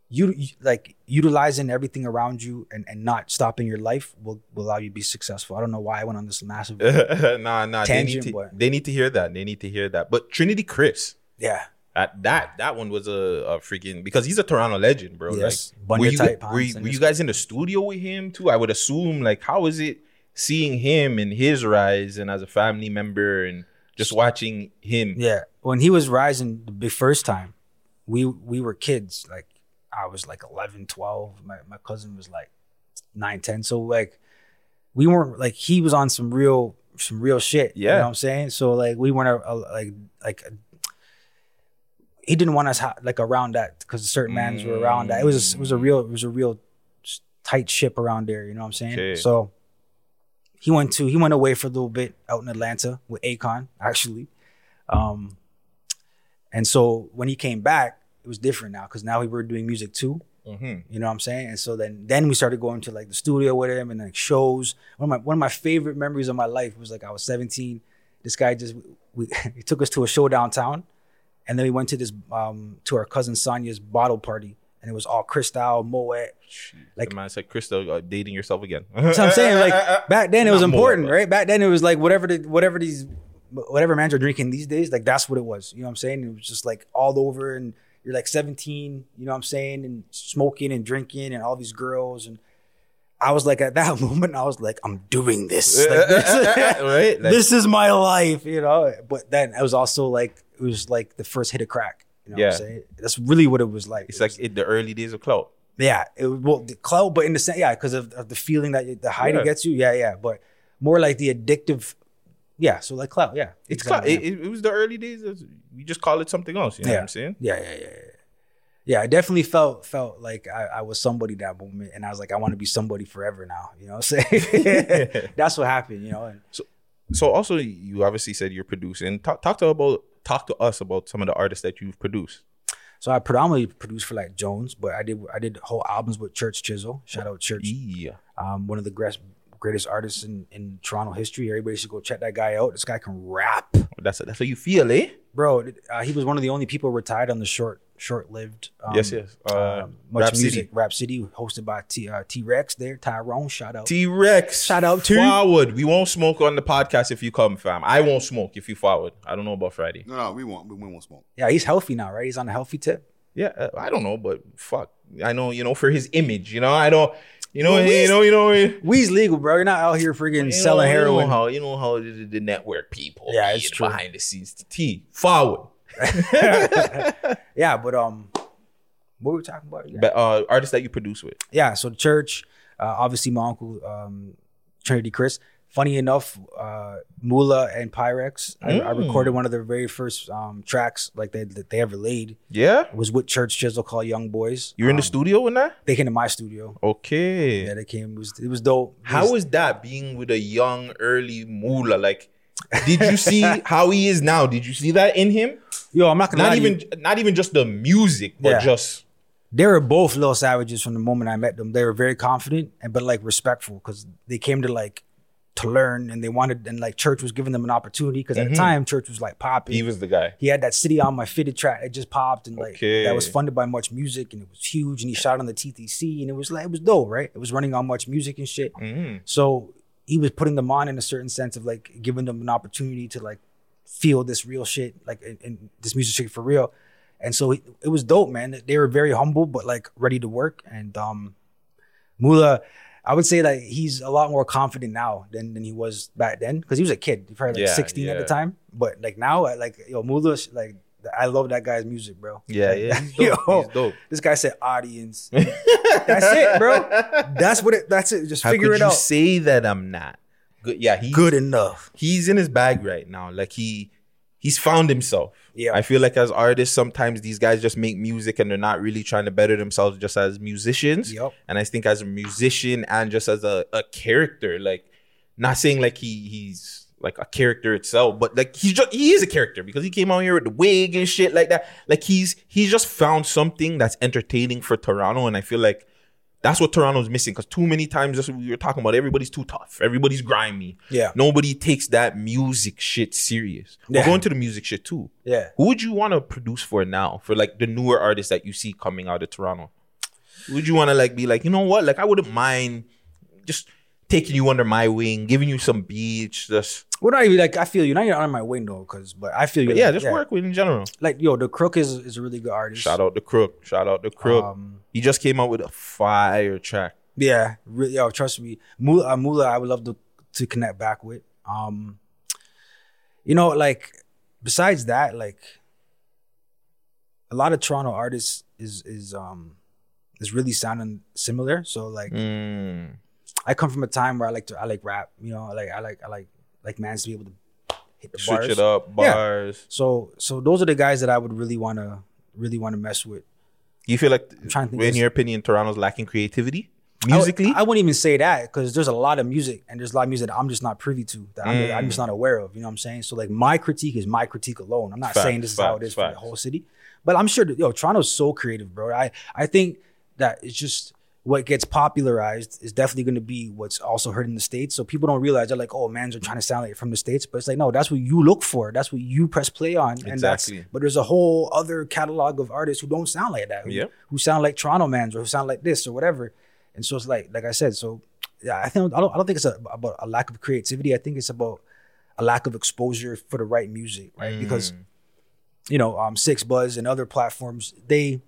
you, like utilizing everything around you and, and not stopping your life will, will allow you to be successful. I don't know why I went on this massive nah, nah. They need, to, they need to hear that. They need to hear that. But Trinity Chris, yeah. that that that one was a, a freaking because he's a Toronto legend, bro. Yes. Like, were you, type were, were you guys in the studio with him too? I would assume. Like, how is it seeing him and his rise, and as a family member, and just watching him? Yeah, when he was rising the first time, we we were kids. Like I was like 11, 12. My my cousin was like 9, 10. So like we weren't like he was on some real some real shit. You Yeah. know what I'm saying? So like we weren't a, a, like like he didn't want us like around that because certain mans were around that. It was a, it was a real it was a real tight ship around there. You know what I'm saying? So he went to he went away for a little bit out in Atlanta with Akon actually, um, and so when he came back, it was different now because now we were doing music too. Mhm. You know what I'm saying? And so then then we started going to like the studio with him and like shows. One of my one of my favorite memories of my life was like I was 17. This guy just we he took us to a show downtown, and then we went to this um to our cousin Sonia's bottle party, and it was all Cristal, Moet. Like, man, it's like Crystal uh, dating yourself again. That's what I'm saying. Like back then, it was Not important, right? Back then, it was like whatever the whatever these whatever mans are drinking these days, like that's what it was. You know what I'm saying? It was just like all over, and you're like 17. You know what I'm saying? And smoking and drinking, and all these girls, and I was like at that moment, I was like, I'm doing this. Like, this, Right? Like- this is my life, you know. But then it was also like it was like the first hit of crack. You know Yeah. what I'm saying? That's really what it was like. It's like in the early days of clout. Yeah, it was well the clout, but in the sense, yeah, because of, of the feeling that the high Yeah. it gets you, yeah, yeah, but more like the addictive, yeah. So like clout, yeah, It's exactly, clout. It, it, was the early days. Of, we just call it something else. You know yeah. what I'm saying? Yeah, yeah, yeah, yeah. Yeah, I definitely felt felt like I, I was somebody that moment, and I was like, I want to be somebody forever now. You know what I'm saying? That's what happened, you know. And So, so also you obviously said you're producing. Talk, talk to about talk to us about some of the artists that you've produced. so I predominantly produced for like Jones, but I did I did whole albums with Church Chisel. Shout out Church. Yeah. um, one of the greatest greatest artists in, in Toronto history. Everybody should go check that guy out. This guy can rap, That's that's how you feel, eh? bro. Uh, he was one of the only people retired on the short short lived. Um, yes, yes. Uh, Much Rap music, City. Rap City, hosted by T uh, T Rex. There, Tyrone. Shout out. T Rex. Shout out to- Forward. We won't smoke on the podcast if you come, fam. I won't smoke if you forward. I don't know about Friday. No, no, we won't. We won't smoke. yeah, he's healthy now, right? He's on a healthy tip. Yeah, uh, I don't know, but fuck. I know, you know, for his image, you know, I don't, you know, Well, you weed's- know, you know, you Weed's legal, bro. You're not out here freaking know, selling you know heroin. how you know how the, the network people, Yeah, it's true. behind the scenes. T forward, yeah, but um, what were we talking about? Yeah. but uh, artists that you produce with. yeah, so the church, uh, obviously my uncle um, Trinity Chris. Funny enough, uh, Mula and Pyrex, I, I Mm. recorded one of their very first um, tracks like they that they ever laid. Yeah, It was with Church Chisel called Young Boys. you're in the Um, studio with that. They came to my studio. Okay, Yeah, they came. It was it was dope. It How was- was that being with a young, early Mula? Like, did you see how he is now? Did you see that in him? yo? I'm not gonna Not lie even, you. not even just the music, but Yeah. just They were both little savages from the moment I met them. They were very confident and but like respectful because they came to like to learn and they wanted and like church was giving them an opportunity because at the time church was like popping. he was the guy. he had that city on my fitted track it just popped and like Okay. that was funded by much music and it was huge and he shot on the TTC and it was like it was dope right it was running on much music and shit Mhm. so he was putting them on in a certain sense of like giving them an opportunity to like feel this real shit like and, and this music shit for real and so it, it was dope man they were very humble but like ready to work and um Mula I would say that he's a lot more confident now than, than he was back then because he was a kid, probably like Yeah, 16 at the time. But like now, I like yo Mula, like I love that guy's music, bro. Yeah, Like, yeah, he's yo. He's dope. This guy said audience. that's it, bro. That's what it. That's it. Just How figure could it you out. say that I'm not good? Yeah, he's Good enough. He's in his bag right now. Like he, he's found himself. Yeah. I feel like as artists, sometimes these guys just make music and they're not really trying to better themselves just as musicians. Yep. And I think as a musician and just as a, a character, like not saying like he he's like a character itself, but like he's just he is a character because he came out here with the wig and shit like that. Like he's he's just found something that's entertaining for Toronto, and I feel like that's what Toronto's missing because too many times that's what we were talking about. Everybody's too tough. Everybody's grimy. Yeah. Nobody takes that music shit serious. We're going to the music shit too. Yeah. Who would you want to produce for now? For like the newer artists that you see coming out of Toronto? Would you want to like be like, you know what? Like I wouldn't mind just taking you under my wing, giving you some beats, just What are you like? I feel you. Now you're on my wing though, cause but I feel you. but yeah, like, just work with in general. Like yo, the Crook is is a really good artist. Shout out the crook. Shout out the crook. Um, he just came out with a fire track. Yeah, really, yo, trust me, Mula, uh, Mula, I would love to to connect back with. Um, you know, like besides that, like a lot of Toronto artists is is um is really sounding similar. So like, Mm. I come from a time where I like to I like rap. You know, I like I like I like like mans to be able to hit the Switch bars. it up, bars. Yeah. So so those are the guys that I would really want to really want to mess with. You feel like, trying to think in your opinion, Toronto's lacking creativity I musically? I, wouldn't even say that because there's a lot of music and there's a lot of music that I'm just not privy to that I'm, Mm. I'm just not aware of. You know what I'm saying? So like my critique is my critique alone. I'm not Facts, saying this is how it is facts, for the whole city, but I'm sure that yo Toronto's so creative, bro. I I think that it's just what gets popularized is definitely going to be what's also heard in the states. So people don't realize they're like, oh, mans are trying to sound like it from the states, but it's like no, that's what you look for. That's what you press play on, and that's. Exactly. But there's a whole other catalog of artists who don't sound like that. Who, Yep. who sound like Toronto mans or who sound like this or whatever. And so it's like, like I said, so yeah, I think I don't, I don't think it's a, about a lack of creativity. I think it's about a lack of exposure for the right music, right? Because you know, um, 6ixBuzz and other platforms, they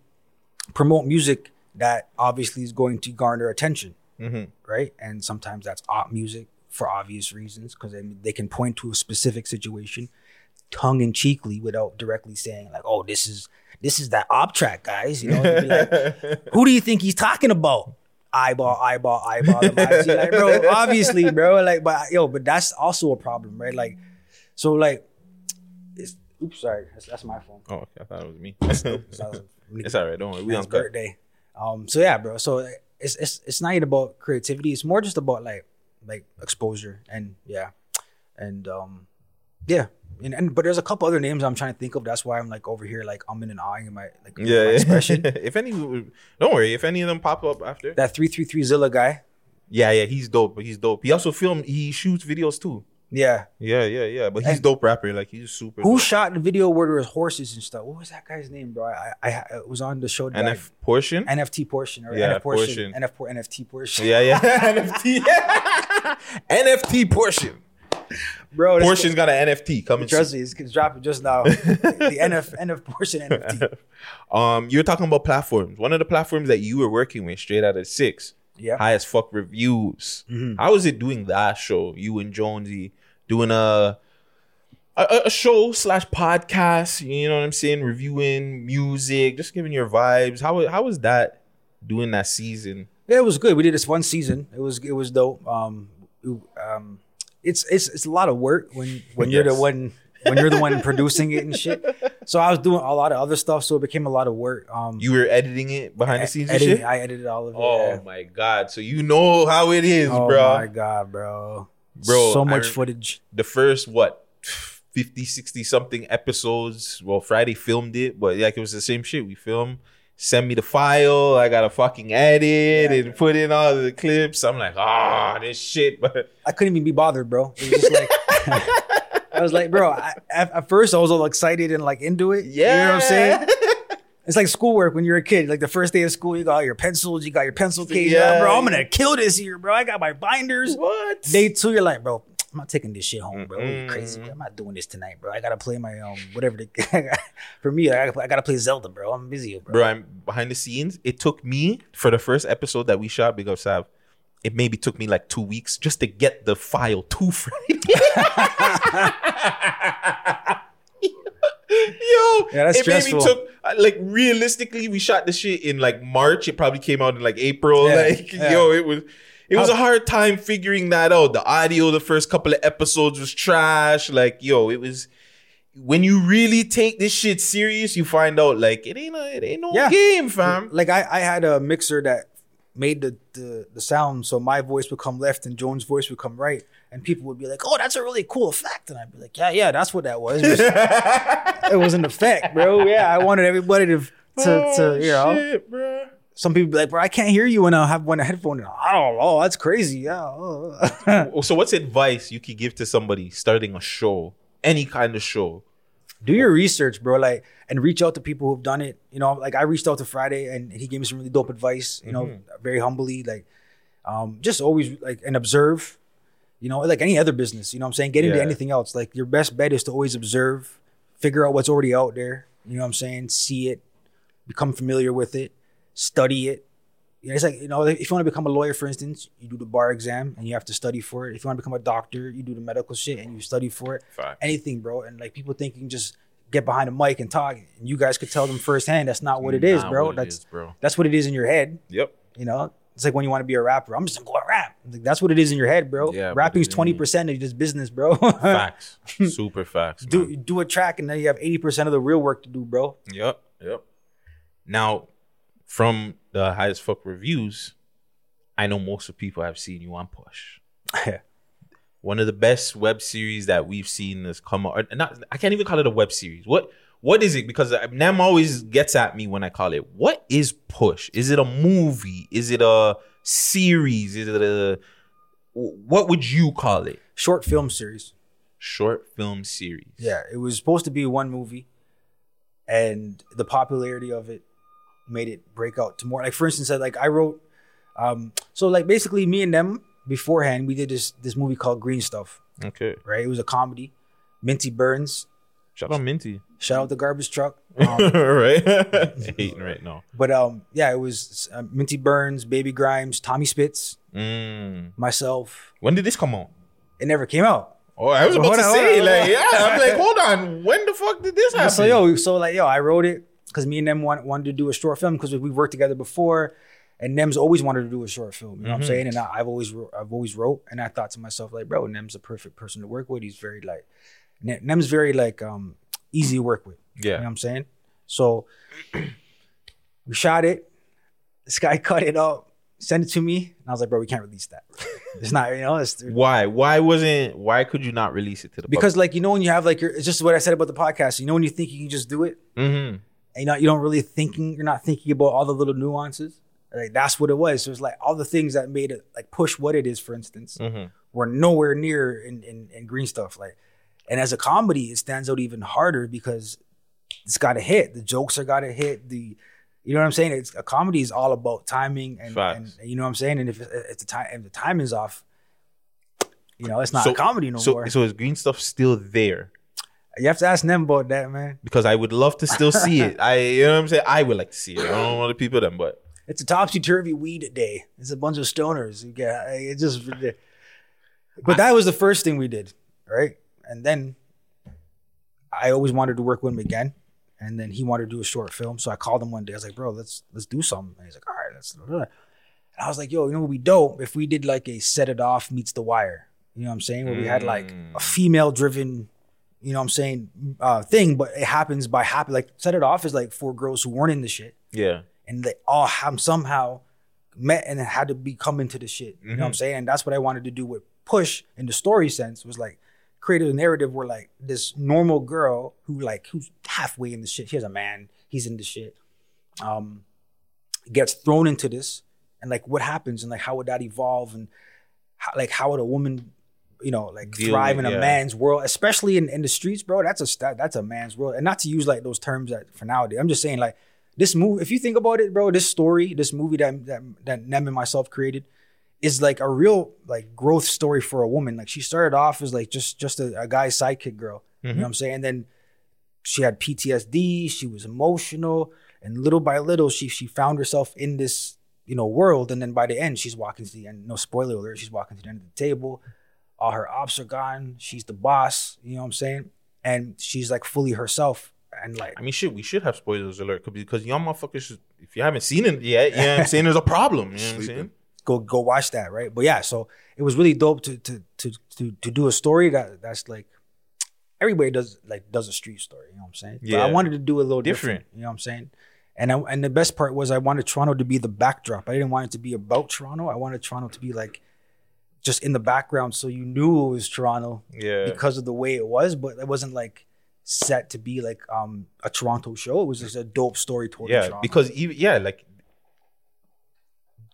promote music that obviously is going to garner attention, Mhm. right? And sometimes that's op music for obvious reasons because they, they can point to a specific situation, tongue in cheekly, without directly saying like, "Oh, this is this is that op track, guys." You know, be like, who do you think he's talking about? Eyeball, eyeball, eyeball. like, bro, obviously, bro. Like, but yo, but that's also a problem, right? Like, so like, it's, oops, sorry, that's, that's my phone. Oh, okay. I thought it was me. Was- it's all right. Don't worry. We on birthday. Um, so yeah, bro. So it's it's it's not even about creativity. It's more just about like like exposure and yeah, and um, yeah. And, and but there's a couple other names I'm trying to think of. That's why I'm like over here, like I'm in an eye in my like Yeah, my expression. if any, don't worry. If any of them pop up after, that three three three Zilla guy. yeah, yeah, he's dope. He's dope. He also film. He shoots videos too. Yeah. Yeah, yeah, yeah. But he's And- dope rapper. Like he's super. Who dope. shot the video where there was horses and stuff? What was that guy's name, bro? I I, I was on the show. I- NF portion. NFT portion or Yeah, NF portion, portion. NF por- NFT portion. Yeah, yeah. NFT. NFT portion. Bro, Portion's got an NFT coming. Trust soon. me, it's, dropping just now. the NF NF portion NFT. Um, you're talking about platforms. One of the platforms that you were working with, straight out of six, Yeah. high as fuck reviews. Mhm. How was it doing that show? You and Jonesy doing a a, a show slash podcast. You know what I'm saying? Reviewing music, just giving your vibes. How how was that doing that season? Yeah, it was good. We did this one season. It was it was dope. Um, um, it's it's it's a lot of work when when you're the one when you're the one producing it and shit. So I was doing a lot of other stuff, so it became a lot of work. Um, You were editing it behind the scenes and shit. I edited all of it. Oh yeah. my god! So you know how it is, Oh bro. Oh my god, bro. Bro so much footage. the first what 50 60 something episodes well friday filmed it but like it was the same shit we filmed send me the file i gotta fucking edit and put in all the clips i'm like ah this shit but I couldn't even be bothered, bro. It was just like I was like, bro. I, at, at first, I was all excited and like into it. Yeah, you know what I'm saying. It's like schoolwork when you're a kid. Like the first day of school, you got your pencils, you got your pencil case. Yeah. Yeah, bro, I'm gonna kill this year, bro. I got my binders. What? Day two, you're like, bro, I'm not taking this shit home, bro. You crazy? Bro. I'm not doing this tonight, bro. I gotta play my um whatever. The, for me, I gotta, I gotta play Zelda, bro. I'm busy, bro. bro i'm behind the scenes it took me for the first episode that we shot big up sav it maybe took me like two weeks just to get the file to friday Yo, Yeah, that's it stressful. maybe took like realistically, we shot the shit in like March. It probably came out in like April. Yeah, like, yeah. yo, it was it was How- a hard time figuring that out. The audio, the first couple of episodes was trash. Like, yo, it was when you really take this shit serious, you find out like it ain't a, it ain't no Yeah. game, fam. Like I, I had a mixer that made the, the the sound so my voice would come left and Joan's voice would come right, and people would be like, "Oh, that's a really cool effect," and I'd be like, "Yeah, yeah, that's what that was. It was, it was an effect, bro. Yeah, I wanted everybody to to, oh, to you know." Shit, bro. Some people be like, "Bro, I can't hear you when I have one headphone." And I don't know. That's crazy. Yeah. oh." So, what's advice you could give to somebody starting a show, any kind of show? Do your research, bro. Like, and reach out to people who've done it. You know, like I reached out to Friday, and he gave me some really dope advice. You know, Mm-hmm. very humbly, like, um, just always like and observe. You know, like any other business. You know, what I'm saying, get into Yeah. anything else. Like, your best bet is to always observe, figure out what's already out there. You know, what I'm saying, see it, become familiar with it, study it. Know, it's like you know, if you want to become a lawyer, for instance, you do the bar exam and you have to study for it. If you want to become a doctor, you do the medical shit and you study for it. Facts. Anything, bro. And like people think you can just get behind a mic and talk, and you guys could tell them firsthand that's not what it is, Not bro. what it that's is, bro. that's what it is in your head. Yep. You know, it's like when you want to be a rapper. I'm just gonna go rap. Like, that's what it is in your head, bro. Yeah, but Rapping's it twenty percent of this business, bro. Facts, super facts. man. do do a track, and then you have eighty percent of the real work to do, bro. Yep. Yep. Now, from the highest fuck reviews, I know most of people have seen you on Push. One of the best web series that we've seen has come out. Not, I can't even call it a web series. What what is it? Because Nem always gets at me when I call it. What is Push? Is it a movie? Is it a series? Is it a what would you call it? Short film series. Short film series. Yeah, it was supposed to be one movie, and the popularity of it made it break out to more. Like for instance, like I wrote, um, so like basically me and them beforehand, we did this this movie called Green Stuff. Okay. Right, it was a comedy. Minty Burns. Shout out Minty. Shout out the garbage truck. Um, right. Hating right now. But um, yeah, it was uh, Minty Burns, Baby Grimes, Tommy Spitz, Mm. myself. When did this come out? It never came out. Oh, I was about hold to on, say, on, like, hold yeah. I'm like, hold on. When the fuck did this happen? So yo, so like yo, I wrote it because me and them want, wanted to do a short film because we worked together before, and Nem's always wanted to do a short film. You know what Mhm. I'm saying? And I, I've always wrote, I've always wrote, and I thought to myself like, bro, Nem's a perfect person to work with. He's very like, Nem's very like um easy to work with. Yeah. you know what I'm saying. So we shot it. This guy cut it up, sent it to me, and I was like, bro, we can't release that. It's not, you know, it's Why? Why wasn't? Why could you not release it to the because like you know when you have like your it's just what I said about the podcast. You know when you think you can just do it, Mm-hmm. And you know you don't really thinking you're not thinking about all the little nuances. Like that's what it was. So it's like all the things that made it like push what it is, for instance, Mhm. were nowhere near in, in in green stuff. Like, and as a comedy, it stands out even harder because it's got to hit. The jokes are got to hit. The you know what I'm saying? It's a comedy is all about timing and, and you know what I'm saying. And if, if the time if the time is off, you know it's not So- a comedy no so, more. So is green stuff still there? You have to ask them about that, man. Because I would love to still see it. I, you know what I'm saying? I would like to see it. I don't know other people them, but It's a topsy turvy weed day. It's a bunch of stoners. You get it just. But that was the first thing we did, right? And then I always wanted to work with him again, and then he wanted to do a short film. So I called him one day. I was like, "Bro, let's let's do something." And he's like, "All right, let's." And I was like, "Yo, you know what be dope if we did like a Set It Off meets The Wire." You know what I'm saying? Where we had like a mm. female driven, you know what I'm saying, uh, thing, but it happens by happen. Like Set It Off is like four girls who weren't in the shit yeah. and they all have somehow met and had to be come into the shit. You know what I'm Mhm. saying? And that's what I wanted to do with Push in the story sense was like create a narrative where like this normal girl who like who's halfway in the shit. She has a man, he's in the shit. Um gets thrown into this and like what happens and like how would that evolve and how, like how would a woman you know like Deal thrive with- in a yeah. man's world especially in, in the streets bro that's a that, that's a man's world. And not to use like those terms that for nowadays i'm just saying like this movie if you think about it bro this story this movie that that, that nem and myself created is like a real like growth story for a woman. Like she started off as like just just a, a guy's sidekick girl you know Mhm. what i'm saying? And then she had ptsd she was emotional and little by little she she found herself in this you know world. And then by the end she's walking to the end no spoiler alert she's walking to the end of the table all her ops are gone she's the boss you know what i'm saying and she's like fully herself and like I mean, shit, we should have spoilers alert because y'all motherfuckers, should- if you haven't seen it yet, you know what I'm saying? There's a problem. You know what I'm saying? go go watch that right but yeah so it was really dope to to to to, to do a story that that's like everybody does like does a street story you know what i'm saying But Yeah. i wanted to do a little different, Different. you know what i'm saying and I, and the best part was i wanted toronto to be the backdrop i didn't want it to be about toronto i wanted toronto to be like just in the background so you knew it was toronto Yeah. because of the way it was but it wasn't like set to be like um a toronto show it was just a dope story told yeah, toronto. because even yeah, like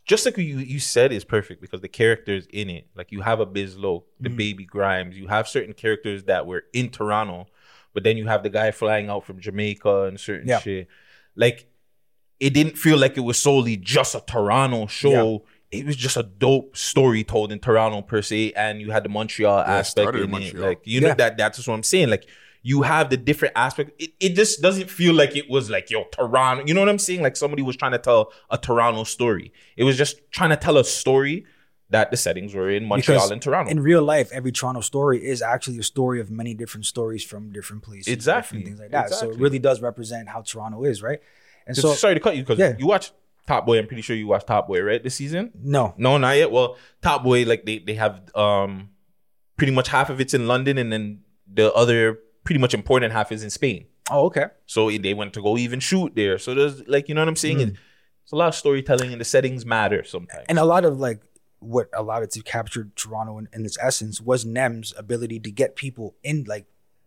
just like you you said is perfect because the characters in it, like you have a Biz Low, the Mhm. baby Grimes, you have certain characters that were in Toronto, but then you have the guy flying out from Jamaica and certain Yeah. shit. Like it didn't feel like it was solely just a Toronto show. It was just a dope story told in Toronto per se, and you had the Montreal Yeah, aspect started in in it. Like you know Yeah. that that's just what I'm saying. Like you have the different aspect. It, it just doesn't feel like it was like yo Toronto. You know what I'm saying? Like somebody was trying to tell a Toronto story. It was just trying to tell a story that the settings were in Montreal Because and Toronto. In real life, every Toronto story is actually a story of many different stories from different places. Exactly. different things like that. So it really does represent how Toronto is, right? And so sorry to cut you because Yeah. you watch Top Boy. I'm pretty sure you watched Top Boy, right? This season? no, No, not yet. Well, Top Boy, like they they have um pretty much half of it's in London, and then the other pretty much important half is in Spain. oh okay, So they went to go even shoot there. So there's like you know what I'm saying. Mm. It's a lot of storytelling, and the settings matter sometimes. and a lot of like what allowed it to capture Toronto in, in its essence was Nem's ability to get people in like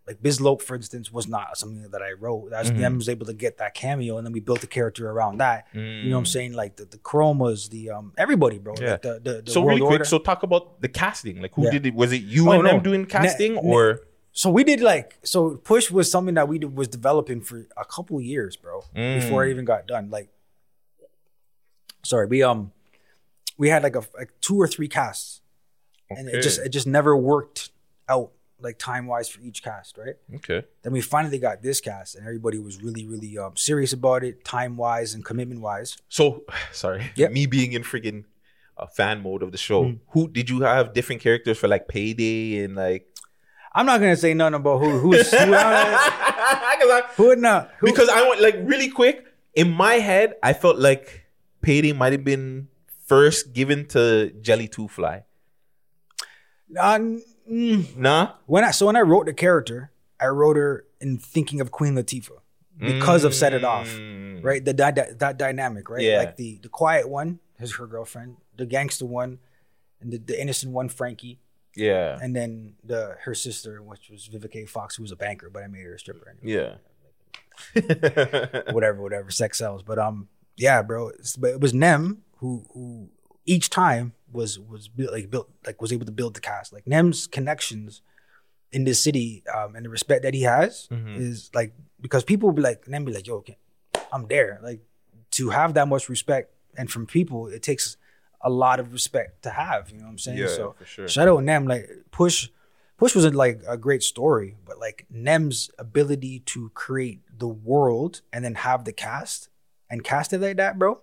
like Bizloke, for instance, was not something that I wrote. That's Mhm. them was able to get that cameo, and then we built the character around that. You know what I'm Mm. saying? Like the, the chromas, the um everybody, bro. Yeah. Like the, the, the so really quick, Order. so talk about the casting. Like who Yeah. did it? Was it you Oh, and them no. doing casting ne- or so we did like so push was something that we did, was developing for a couple years, bro. Before it Mm. even got done. Like, sorry, we um we had like a like two or three casts, and it just it just never worked out like time wise for each cast, right? Okay. Then we finally got this cast, and everybody was really really um serious about it, time wise and commitment wise. So sorry, me being in friggin' uh, fan mode of the show. Mm. Who did you have different characters for like payday and like? I'm not gonna say nothing about who who's who, who would not who, because I want like really quick in my head. I felt like payday might have been first given to Jelly Two Fly. Uh, mm, Nah. When I so when I wrote the character, I wrote her in thinking of Queen Latifah because of Set It Off, right? The that that, that dynamic, right? Mm. Yeah. Like the the quiet one is her girlfriend, the gangster one, and the, the innocent one, Frankie, Yeah. and then the her sister, which was Vivica Fox, who was a banker, but I made her a stripper. Anyway. Yeah. whatever, whatever, sex sells. But um, yeah, bro. But it was Nem who who each time was was built, like built like was able to build the cast. Like Nem's connections in this city um, and the respect that he has Mhm. is like because people will be like Nem be like, yo, okay, I'm there. Like to have that much respect and from people, it takes a lot of respect to have. You know what I'm saying? Yeah, so for sure. shout out Nem. Like push. Push was like a great story, but like Nem's ability to create the world and then have the cast and cast it like that, bro.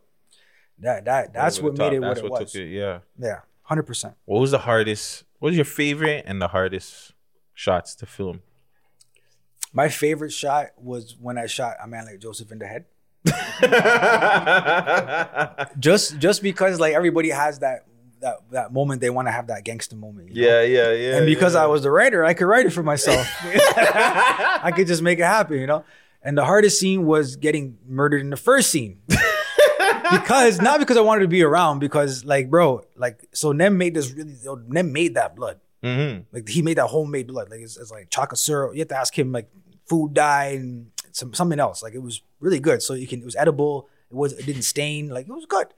That that that's what the top. made it That's what it what was. took it, yeah. Yeah, hundred percent. What was the hardest? What was your favorite and the hardest shots to film? My favorite shot was when I shot a man like Joseph in the head. just just because like everybody has that that that moment they want to have that gangster moment. you know? Yeah, yeah, yeah. and because yeah. I was the writer, I could write it for myself. I could just make it happen, you know. And the hardest scene was getting murdered in the first scene. Because not because I wanted to be around, because like, bro, like, so Nem made this really, Nem made that blood. Mhm. Like he made that homemade blood. Like it's, it's like chocolate syrup. You have to ask him like food dye and some something else. Like it was really good. So you can it was edible. It was it didn't stain. Like it was good.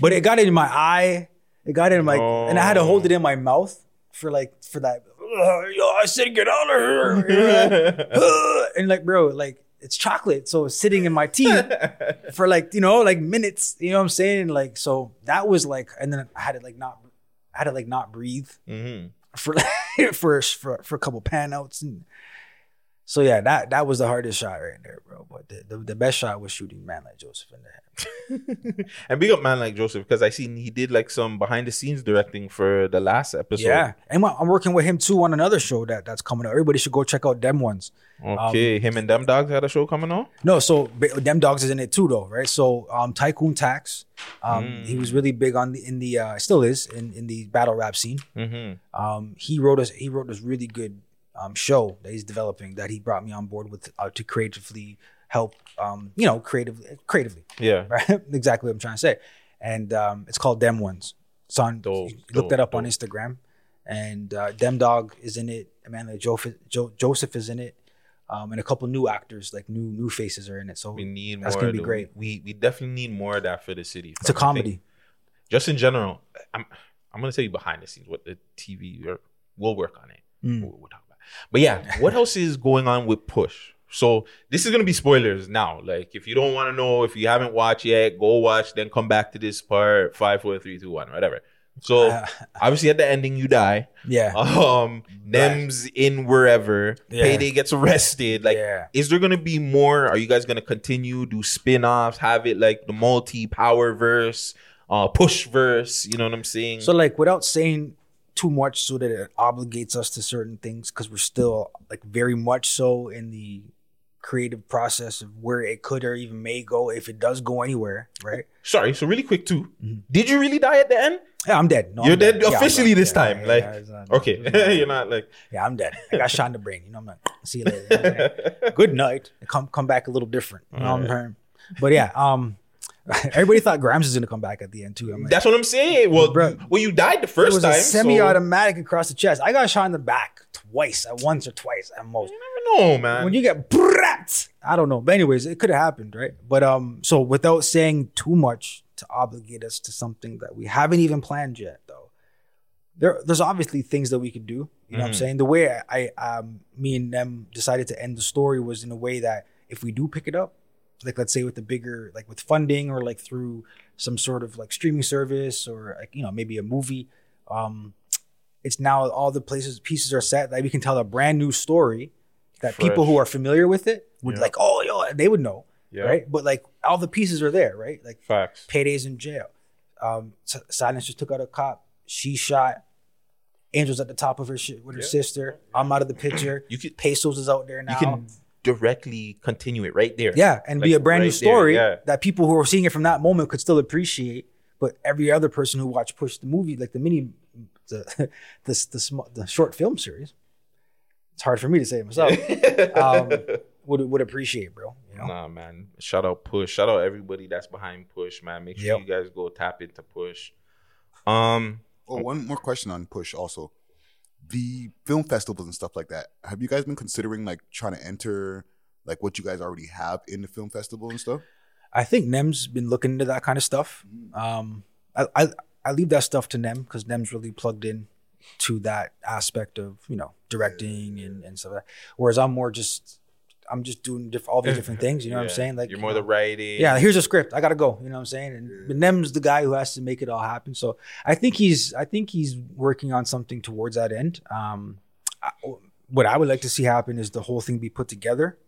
but it got in my eye. It got in my and I had to hold it in my mouth for like for that. "Ugh, yo, I said get out of here. And like bro, like it's chocolate, so it's sitting in my teeth for like you know like minutes. You know what I'm saying? Like so that was like, and then I had to like not, I had to like not breathe Mhm. for for for for a couple pan outs and so yeah that that was the hardest shot right there bro. But the, the, the best shot was shooting man like joseph in the head. And big up man like Joseph because I seen he did like some behind the scenes directing for the last episode. yeah and i'm working with him too on another show that that's coming out everybody should go check out them ones. Okay, him and them dogs had a show coming on. no so them dogs is in it too though right? So um tycoon tax um he was really big on the in the uh still is in in the battle rap scene. Mm-hmm. um, he wrote us he wrote this really good um, show that he's developing that he brought me on board with uh, to creatively help um, you know creatively creatively Yeah. right exactly what I'm trying to say and um, it's called Dem Ones it's on Dope, look that dope, up on Instagram and uh, Dem Dog is in it Amanda Joseph, jo- Joseph is in it um, and a couple new actors like new new faces are in it so We need that's more. gonna be great We we definitely need more of that for the city. it's a fam. I think comedy Just in general, I'm I'm gonna tell you behind the scenes what the TV or we'll work on it. Mm. We'll, we'll. But yeah, what else is going on with Push? So this is gonna be spoilers now. Like if you don't want to know, if you haven't watched yet, go watch. Then come back to this part. Five, four, three, two, one, whatever. So Uh, obviously at the ending you die. yeah Um, Nem's in wherever. Yeah. Payday gets arrested. Like, Yeah. is there gonna be more? Are you guys gonna continue do spin-offs? Have it like the multi-power verse, uh, push verse? You know what I'm saying? So like without saying too much so that it obligates us to certain things because we're still like very much so in the creative process of where it could or even may go if it does go anywhere, right? Sorry. So really quick too. Did you really die at the end? Yeah, I'm dead. No, You're dead Yeah, officially dead. this time. yeah, like, yeah, not- okay, you're not like. Yeah, I'm dead. I got shot in the brain. You know, I'm like, see you later. Good night. Come come back a little different. You know what I'm saying? But yeah, um, everybody thought Grimes was gonna come back at the end too. I'm like, That's what I'm saying. Well, Bro, well, you died the it first was time. a so- semi-automatic across the chest. I got shot in the back twice, at once or twice at most. You never know, man. when you get brat, I don't know. But anyways, it could have happened, right? But um, so without saying too much to obligate us to something that we haven't even planned yet, though, there there's obviously things that we could do. You know what I'm Mhm. saying? The way I um me and them decided to end the story was in a way that if we do pick it up, like let's say with the bigger like with funding or like through some sort of like streaming service or like you know maybe a movie, um, it's now all the places pieces are set that we can tell a brand new story that people who are familiar with it would Yeah. like, oh, yo, they would know, Yeah. right? But like all the pieces are there, right? Like Facts. Payday's in jail. Um, Silence just took out a cop. She shot. Angel's at the top of her shit with her sister. I'm out of the picture. You could Pesos is out there now. you can directly continue it right there. yeah, and be a brand new right there, story yeah. that people who are seeing it from that moment could still appreciate. But every other person who watched Push the movie, like the mini, the the the, small, the short film series, it's hard for me to say it myself. um, would would appreciate, bro. You know? Nah, man. Shout out Push. Shout out everybody that's behind Push, man. Make sure Yep. you guys go tap into Push. Um, Oh, one more question on Push also. The film festivals and stuff like that. Have you guys been considering like trying to enter like what you guys already have in the film festival and stuff? I think Nem's been looking into that kind of stuff. Um, I, I I leave that stuff to Nem because Nem's really plugged in to that aspect of you know directing and and stuff. Like that. Whereas I'm more just I'm just doing diff- all these different things. You know what I'm saying? Like you're more the writing. yeah, here's a script. I gotta go. You know what I'm saying? And Nem's the guy who has to make it all happen. So I think he's I think he's working on something towards that end. Um, I, what I would like to see happen is the whole thing be put together,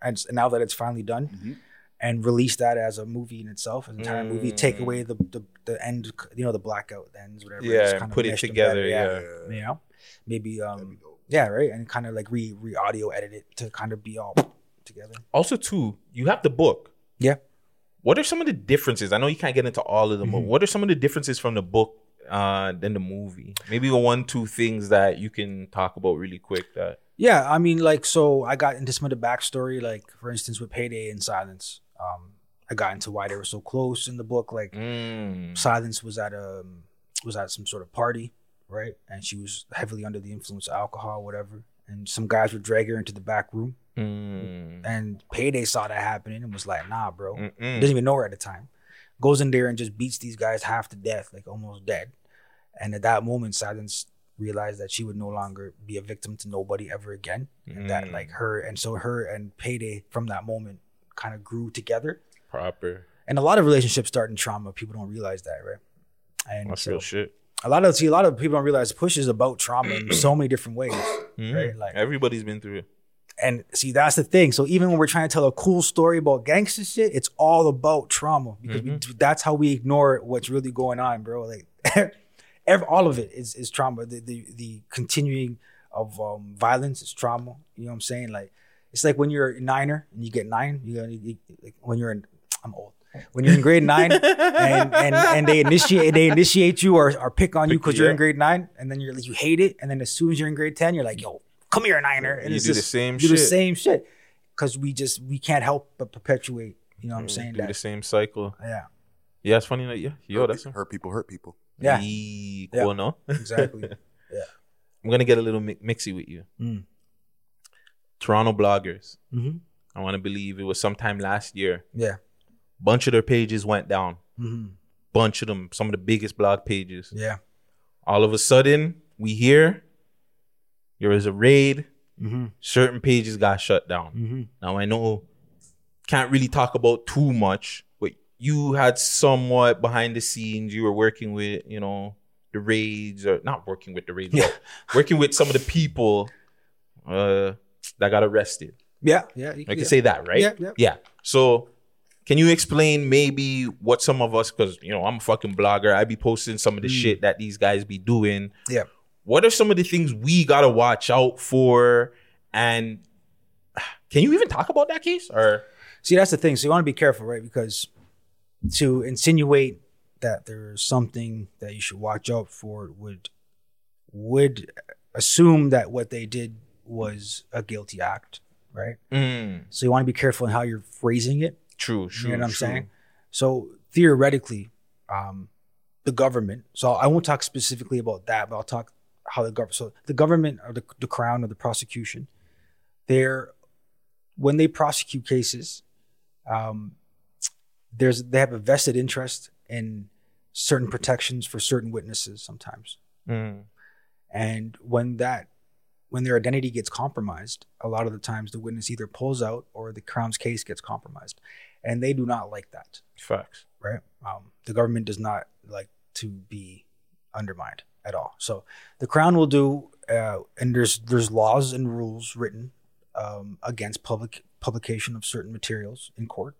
and now that it's finally done, and release that as a movie in itself, an entire movie. Take Mm. away the, the the end, you know, the blackout ends, whatever. Yeah, Just and kinda put it them together, better, you know, maybe um, yeah, right, and kind of like re re audio edit it to kind of be all together. Also, too, you have the book. Yeah. What are some of the differences? I know you can't get into all of them, Mm-hmm. but what are some of the differences from the book uh than the movie? Maybe one, two things that you can talk about really quick that Yeah, I mean, like, so I got into some of the backstory, like, for instance, with Payday and Silence. Um, I got into why they were so close in the book. Like, Mm. Silence was at a was at some sort of party, right? And she was heavily under the influence of alcohol, whatever. And some guys would drag her into the back room. Mm. And Payday saw that happening and was like, "Nah, bro." Mm-mm. Doesn't even know her at the time. Goes in there and just beats these guys half to death, like almost dead. And at that moment, Silence realized that she would no longer be a victim to nobody ever again, and that Mm. like her and so her and Payday from that moment kind of grew together. proper. And a lot of relationships start in trauma. People don't realize that, right? And That's so real shit. A lot of see a lot of people don't realize push is about trauma in so many different ways, Mhm. right? Like Everybody's been through it. and see, that's the thing. So even when we're trying to tell a cool story about gangster shit, it's all about trauma because we, that's how we ignore what's really going on, bro. Like, every, all of it is, is trauma. The, the the continuing of um, violence is trauma. You know what I'm saying? Like, it's like when you're a niner and you get nine. You, know, you like when you're in, I'm old. When you're in grade nine and, and, and they initiate they initiate you or, or pick on you because you're in grade nine and then you're like you hate it and then as soon as you're in grade ten you're like yo come here niner and You it's do the just- same do the same shit because we just we can't help but perpetuate you know what I'm saying Do that the same cycle. yeah Yeah, it's funny that yeah. Yo, that's hurt people hurt people. Yeah. Yee, Yeah. no? exactly yeah I'm gonna get a little mi- mixy with you. Mm. Toronto bloggers. Mhm. I want to believe it was sometime last year. yeah Bunch of their pages went down. hmm Bunch of them, some of the biggest blog pages. yeah All of a sudden, we hear there was a raid. hmm Certain pages got shut down. hmm Now I know can't really talk about too much, but you had somewhat behind the scenes. You were working with, you know, the raids or not working with the raids, Yeah. but working with some of the people uh, that got arrested. yeah yeah you I can yeah. say that, right? Yeah, yeah. Yeah. So can you explain maybe what some of us, because you know I'm a fucking blogger, I be posting some of the Mm. shit that these guys be doing. yeah What are some of the things we gotta watch out for? And can you even talk about that case? Or See, that's the thing. So you want to be careful, right? Because to insinuate that there's something that you should watch out for would would assume that what they did was a guilty act, right? Mm, So you want to be careful in how you're phrasing it. True, true. you know what I'm true. saying? So theoretically, um, the government. So I won't talk specifically about that, but I'll talk how the government. So the government or the, the crown or the prosecution they're when they prosecute cases, um, there's they have a vested interest in certain protections for certain witnesses sometimes. Mm. And when that when their identity gets compromised, a lot of the times the witness either pulls out or the crown's case gets compromised, and they do not like that. Facts. Right? Um, the government does not like to be undermined at all. So the crown will do, uh, and there's there's laws and rules written um, against public publication of certain materials in court,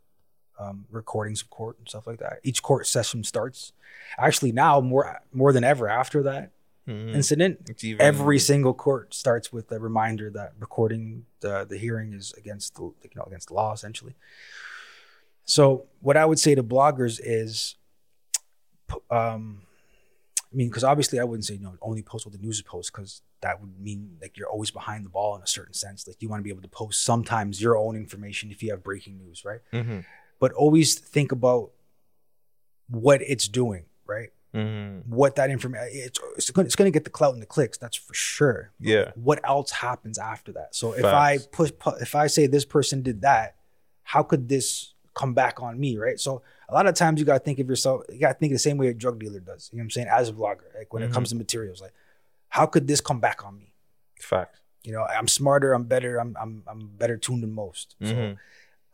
um, recordings of court and stuff like that. Each court session starts. Actually, now more more than ever after that Mhm. incident, even- every single court starts with a reminder that recording the the hearing is against the you know against the law essentially. So what I would say to bloggers is, um, I mean, because obviously I wouldn't say you know only post what the news posts because that would mean like you're always behind the ball in a certain sense. Like you want to be able to post sometimes your own information if you have breaking news, right? Mhm. But always think about what it's doing, right? Mhm. What that information it's it's going it's to get the clout and the clicks, that's for sure. Yeah. What else happens after that? So if I push, pu- if I say this person did that, how could this come back on me, right? So a lot of times you got to think of yourself, you got to think the same way a drug dealer does. You know what I'm saying? As a vlogger, like when it Mhm. comes to materials, like how could this come back on me? Fact. You know, I'm smarter, I'm better, I'm I'm I'm better tuned than most. So Mhm.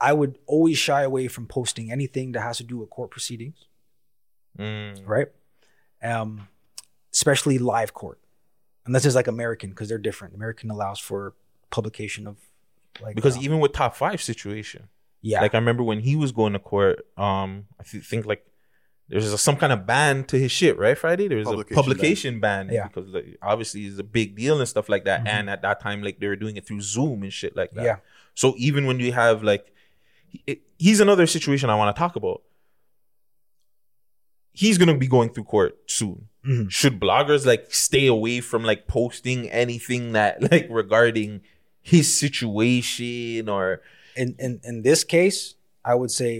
I would always shy away from posting anything that has to do with court proceedings, Mm. right? Um, especially live court, unless it's like American because they're different. American allows for publication of like because um, even with top five situation, Yeah. like I remember when he was going to court, um, I th- think like there's a, some kind of ban to his shit, right? Friday there was Publication a publication ban, Yeah. because like, obviously it's a big deal and stuff like that. Mhm. And at that time, like they were doing it through Zoom and shit like that. Yeah. So even when you have like, he- he's another situation I want to talk about. He's gonna be going through court soon. Mhm. Should bloggers like stay away from like posting anything that like regarding his situation or in in in this case, I would say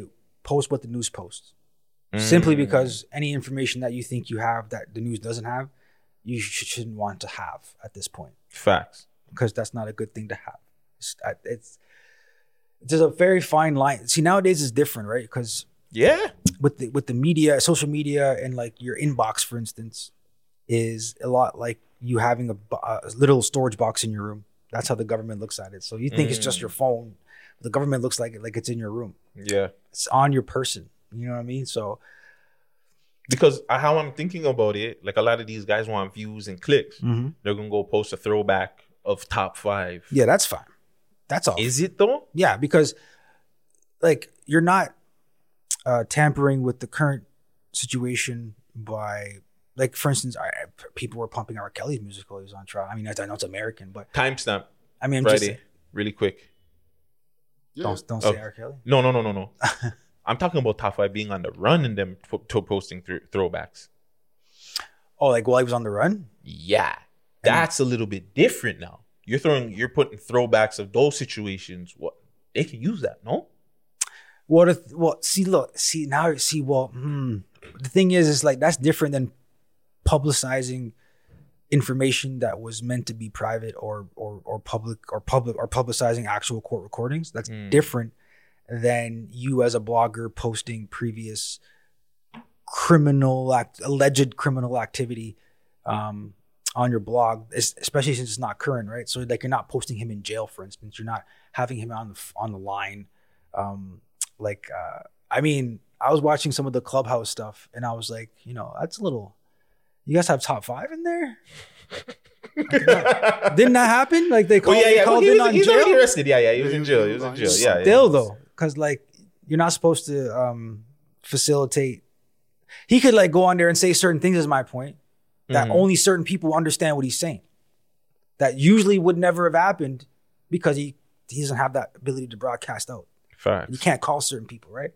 post what the news posts. Simply Mm. because any information that you think you have that the news doesn't have, you sh- shouldn't want to have at this point facts. because that's not a good thing to have. It's it's there's a very fine line. See, nowadays it's different, right? Because Yeah. with the with the media, social media, and like your inbox, for instance, is a lot like you having a, a little storage box in your room. That's how the government looks at it. So you think it's just Mm. your phone. The government looks like it like it's in your room. Yeah. It's on your person. You know what I mean? So because how I'm thinking about it, like a lot of these guys want views and clicks. Mhm. They're gonna go post a throwback of top five. yeah, that's fine. That's all. Is it though? Yeah, because like you're not uh, tampering with the current situation by like, for instance, I, I- people were pumping R. Kelly's music while he was on trial. I mean, I, I know it's American, but Timestamp. I mean, I'm just Friday, really quick. don't don't Oh. say R. Kelly. No, no, no, no, no. I'm talking about top five being on the run and them po- to posting through throwbacks. Oh, like while he was on the run. Yeah, that's a little bit different now. You're throwing, you're putting throwbacks of those situations. What they can use that, no? What if? Well, see, look, see now, see, well, hmm, the thing is, is like that's different than publicizing information that was meant to be private or or or public or public or publicizing actual court recordings. That's Mm. different than you as a blogger posting previous criminal act, alleged criminal activity um, on your blog, especially since it's not current, right? So like you're not posting him in jail, for instance. You're not having him on the on the line. Um, like, uh, I mean, I was watching some of the clubhouse stuff, and I was like, you know, that's a little. You guys have top five in there? Didn't that happen? Like they called, yeah, they yeah. Well, called he in was, on he's jail. already arrested. Yeah, yeah. He was in jail. He was in jail. Yeah, Still yeah. though, because like you're not supposed to um facilitate. He could like go on there and say certain things. Is my point that Mhm. only certain people understand what he's saying. That usually would never have happened because he he doesn't have that ability to broadcast out. Facts. You can't call certain people, right?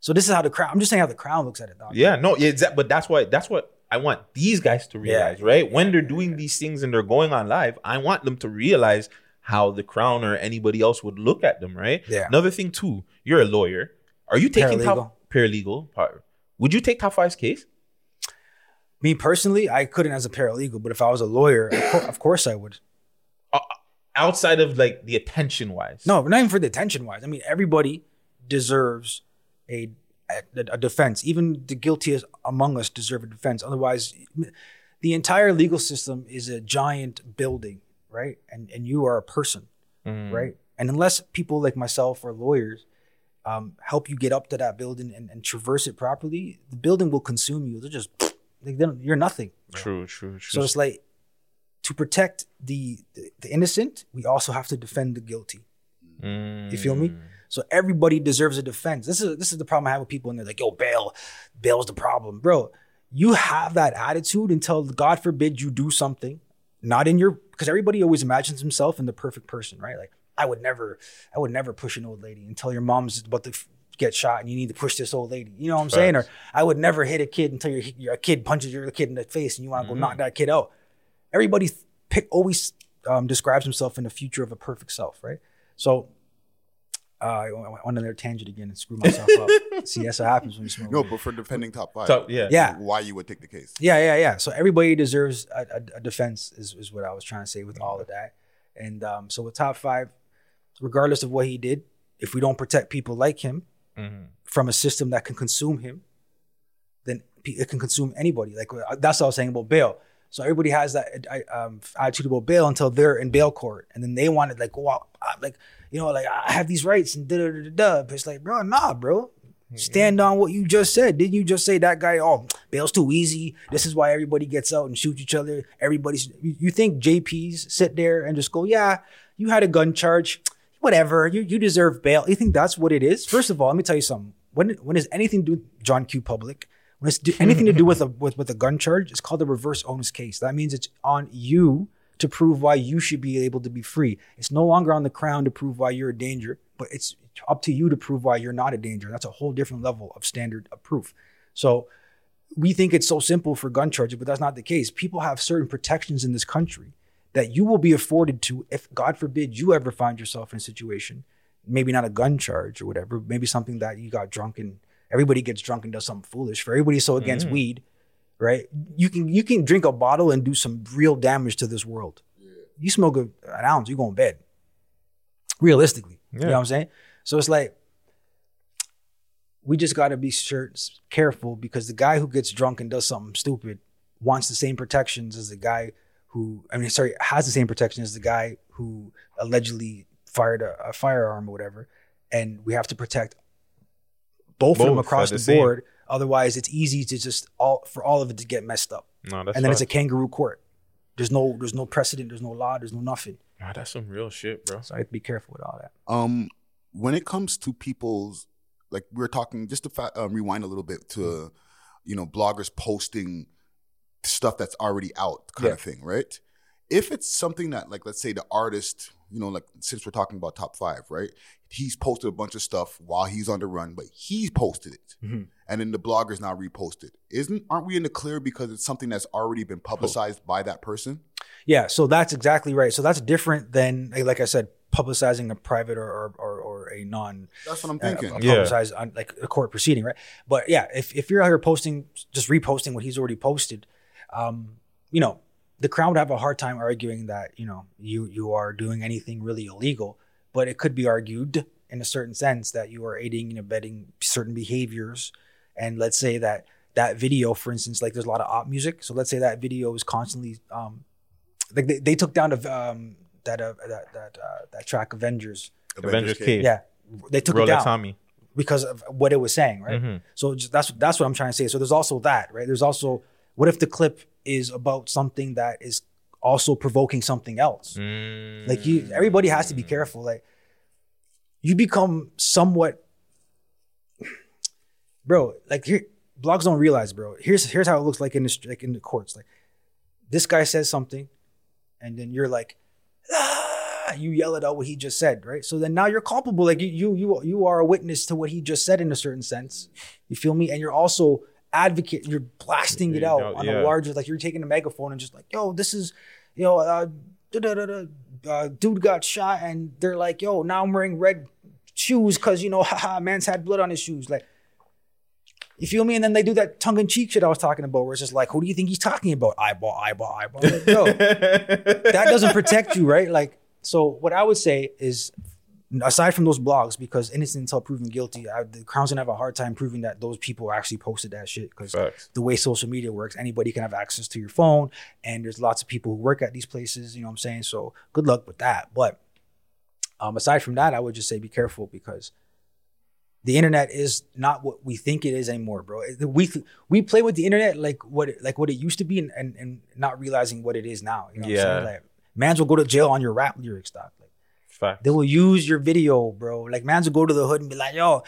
So this is how the crown. I'm just saying how the crown looks at it, dog. Yeah, no, yeah, exactly. But that's why that's what I want these guys to realize, right? When they're doing these things and they're going on live, I want them to realize how the crown or anybody else would look at them, right? Yeah. Another thing too, you're a lawyer. Are you taking Paralegal. top paralegal? Part, would you take top five's case? Me personally, I couldn't as a paralegal, but if I was a lawyer, of course I would. Outside of like the attention wise. No, not even for the attention wise. I mean, everybody deserves a, a a defense. Even the guiltiest among us deserve a defense. Otherwise, the entire legal system is a giant building, right? And and you are a person, Mm. right? And unless people like myself or lawyers um, help you get up to that building and, and traverse it properly, the building will consume you. They're just like, you're nothing. True, true, true. So it's like to protect the, the the innocent, we also have to defend the guilty. You feel me? Mm. So everybody deserves a defense. This is this is the problem I have with people, and they're like, "Yo, bail, bail's the problem, bro." You have that attitude until God forbid you do something, not in your because everybody always imagines himself in the perfect person, right? Like I would never, I would never push an old lady until your mom's about to get shot and you need to push this old lady. You know what I'm saying? Or I would never hit a kid until your your kid punches your kid in the face and you want to go mm-hmm. knock that kid out. Everybody pick always um, describes himself in the future of a perfect self, right? So uh, I went on another tangent again and screw myself up. See, that's what happens when you smoke. No, weed. but for defending top five, Top- yeah. Yeah. why you would take the case? Yeah, yeah, yeah. So everybody deserves a, a, a defense, is, is what I was trying to say with all of that. And um, so with top five, regardless of what he did, if we don't protect people like him from a system that can consume him, then it can consume anybody. Like uh, that's what I was saying about bail. So everybody has that uh, um, attitude about bail until they're in bail court, and then they want to like go out, uh, like you know, like I have these rights and da da da da. But it's like, bro, nah, bro. Stand on what you just said. Didn't you just say that guy? Oh, bail's too easy. This is why everybody gets out and shoots each other. Everybody's. You you think JPs sit there and just go, yeah, you had a gun charge, whatever. You you deserve bail. You think that's what it is? First of all, let me tell you something. When when is anything do John Q. Public? When it's do, anything to do with a with, with a gun charge, it's called a reverse onus case. That means it's on you to prove why you should be able to be free. It's no longer on the crown to prove why you're a danger, but it's up to you to prove why you're not a danger. That's a whole different level of standard of proof. So we think it's so simple for gun charges, but that's not the case. People have certain protections in this country that you will be afforded to if, God forbid, you ever find yourself in a situation, maybe not a gun charge or whatever, maybe something that you got drunk and everybody gets drunk and does something foolish. For everybody so against Mhm. weed, right? You can you can drink a bottle and do some real damage to this world. You smoke a, an ounce, you go in bed. Realistically, you know what I'm saying? So it's like we just got to be sure, careful because the guy who gets drunk and does something stupid wants the same protections as the guy who I mean, sorry, has the same protection as the guy who allegedly fired a, a firearm or whatever, and we have to protect both, of them across are the the, same. board. Otherwise, it's easy to just all for all of it to get messed up, No, that's and then it's a kangaroo court. There's no, there's no precedent, there's no law, there's no nothing. Nah, that's some real shit, bro. So I have to be careful with all that. Um, when it comes to people's, like we were talking, just to fa- uh, rewind a little bit to, you know, bloggers posting stuff that's already out, kind Yeah. of thing, right? If it's something that, like, let's say the artist, you know, like since we're talking about top five, right? He's posted a bunch of stuff while he's on the run, but he posted it, Mhm. and then the blogger's now reposted. Isn't aren't we in the clear because it's something that's already been publicized by that person? Yeah, so that's exactly right. So that's different than, like- like I said, publicizing a private or or, or, or a non. That's what I'm uh, thinking. a Yeah. on like a court proceeding, right? But yeah, if if you're out here posting, just reposting what he's already posted, um, you know, the crown would have a hard time arguing that you know you you are doing anything really illegal. But it could be argued in a certain sense that you are aiding and abetting certain behaviors, and let's say that that video, for instance, like there's a lot of op music. So let's say that video is constantly um, like they, they took down the, um, that uh, that that uh, that track Avengers. Avengers Cave. Yeah, they took Rolex it down Tommy. because of what it was saying, right? Mhm. So just, that's that's what I'm trying to say. So there's also that, right? There's also what if the clip is about something that is also provoking something else? Mm. Like you, everybody has to be careful. Like you become somewhat, bro. Like here, blogs don't realize, bro. Here's here's how it looks like in the like in the courts. Like this guy says something, and then you're like, ah, you yell it out what he just said, right? So then now you're culpable. Like you you you you are a witness to what he just said in a certain sense. You feel me? And you're also advocate. You're blasting it out no, on yeah. a larger. Like you're taking a megaphone and just like, yo, this is, you know, uh, uh, dude got shot, and they're like, yo, now I'm wearing red shoes because you know, haha, man's had blood on his shoes, like. You feel me? And then they do that tongue in cheek shit I was talking about, where it's just like, who do you think he's talking about? Eyeball, eyeball, eyeball. Like, yo, that doesn't protect you, right? Like, So what I would say is, aside from those blogs, because innocent until proven guilty, I, the Crown's gonna have a hard time proving that those people actually posted that shit. Because the way social media works, anybody can have access to your phone, and there's lots of people who work at these places. You know what I'm saying? So good luck with that. But um, aside from that, I would just say be careful because the internet is not what we think it is anymore, bro. We we play with the internet like what it, like what it used to be, and, and, and not realizing what it is now. You know what Yeah. I'm saying? Like, mans will go to jail on your rap lyrics, doc. Like, Fact. they will use your video, bro. Like mans will go to the hood and be like, "Yo,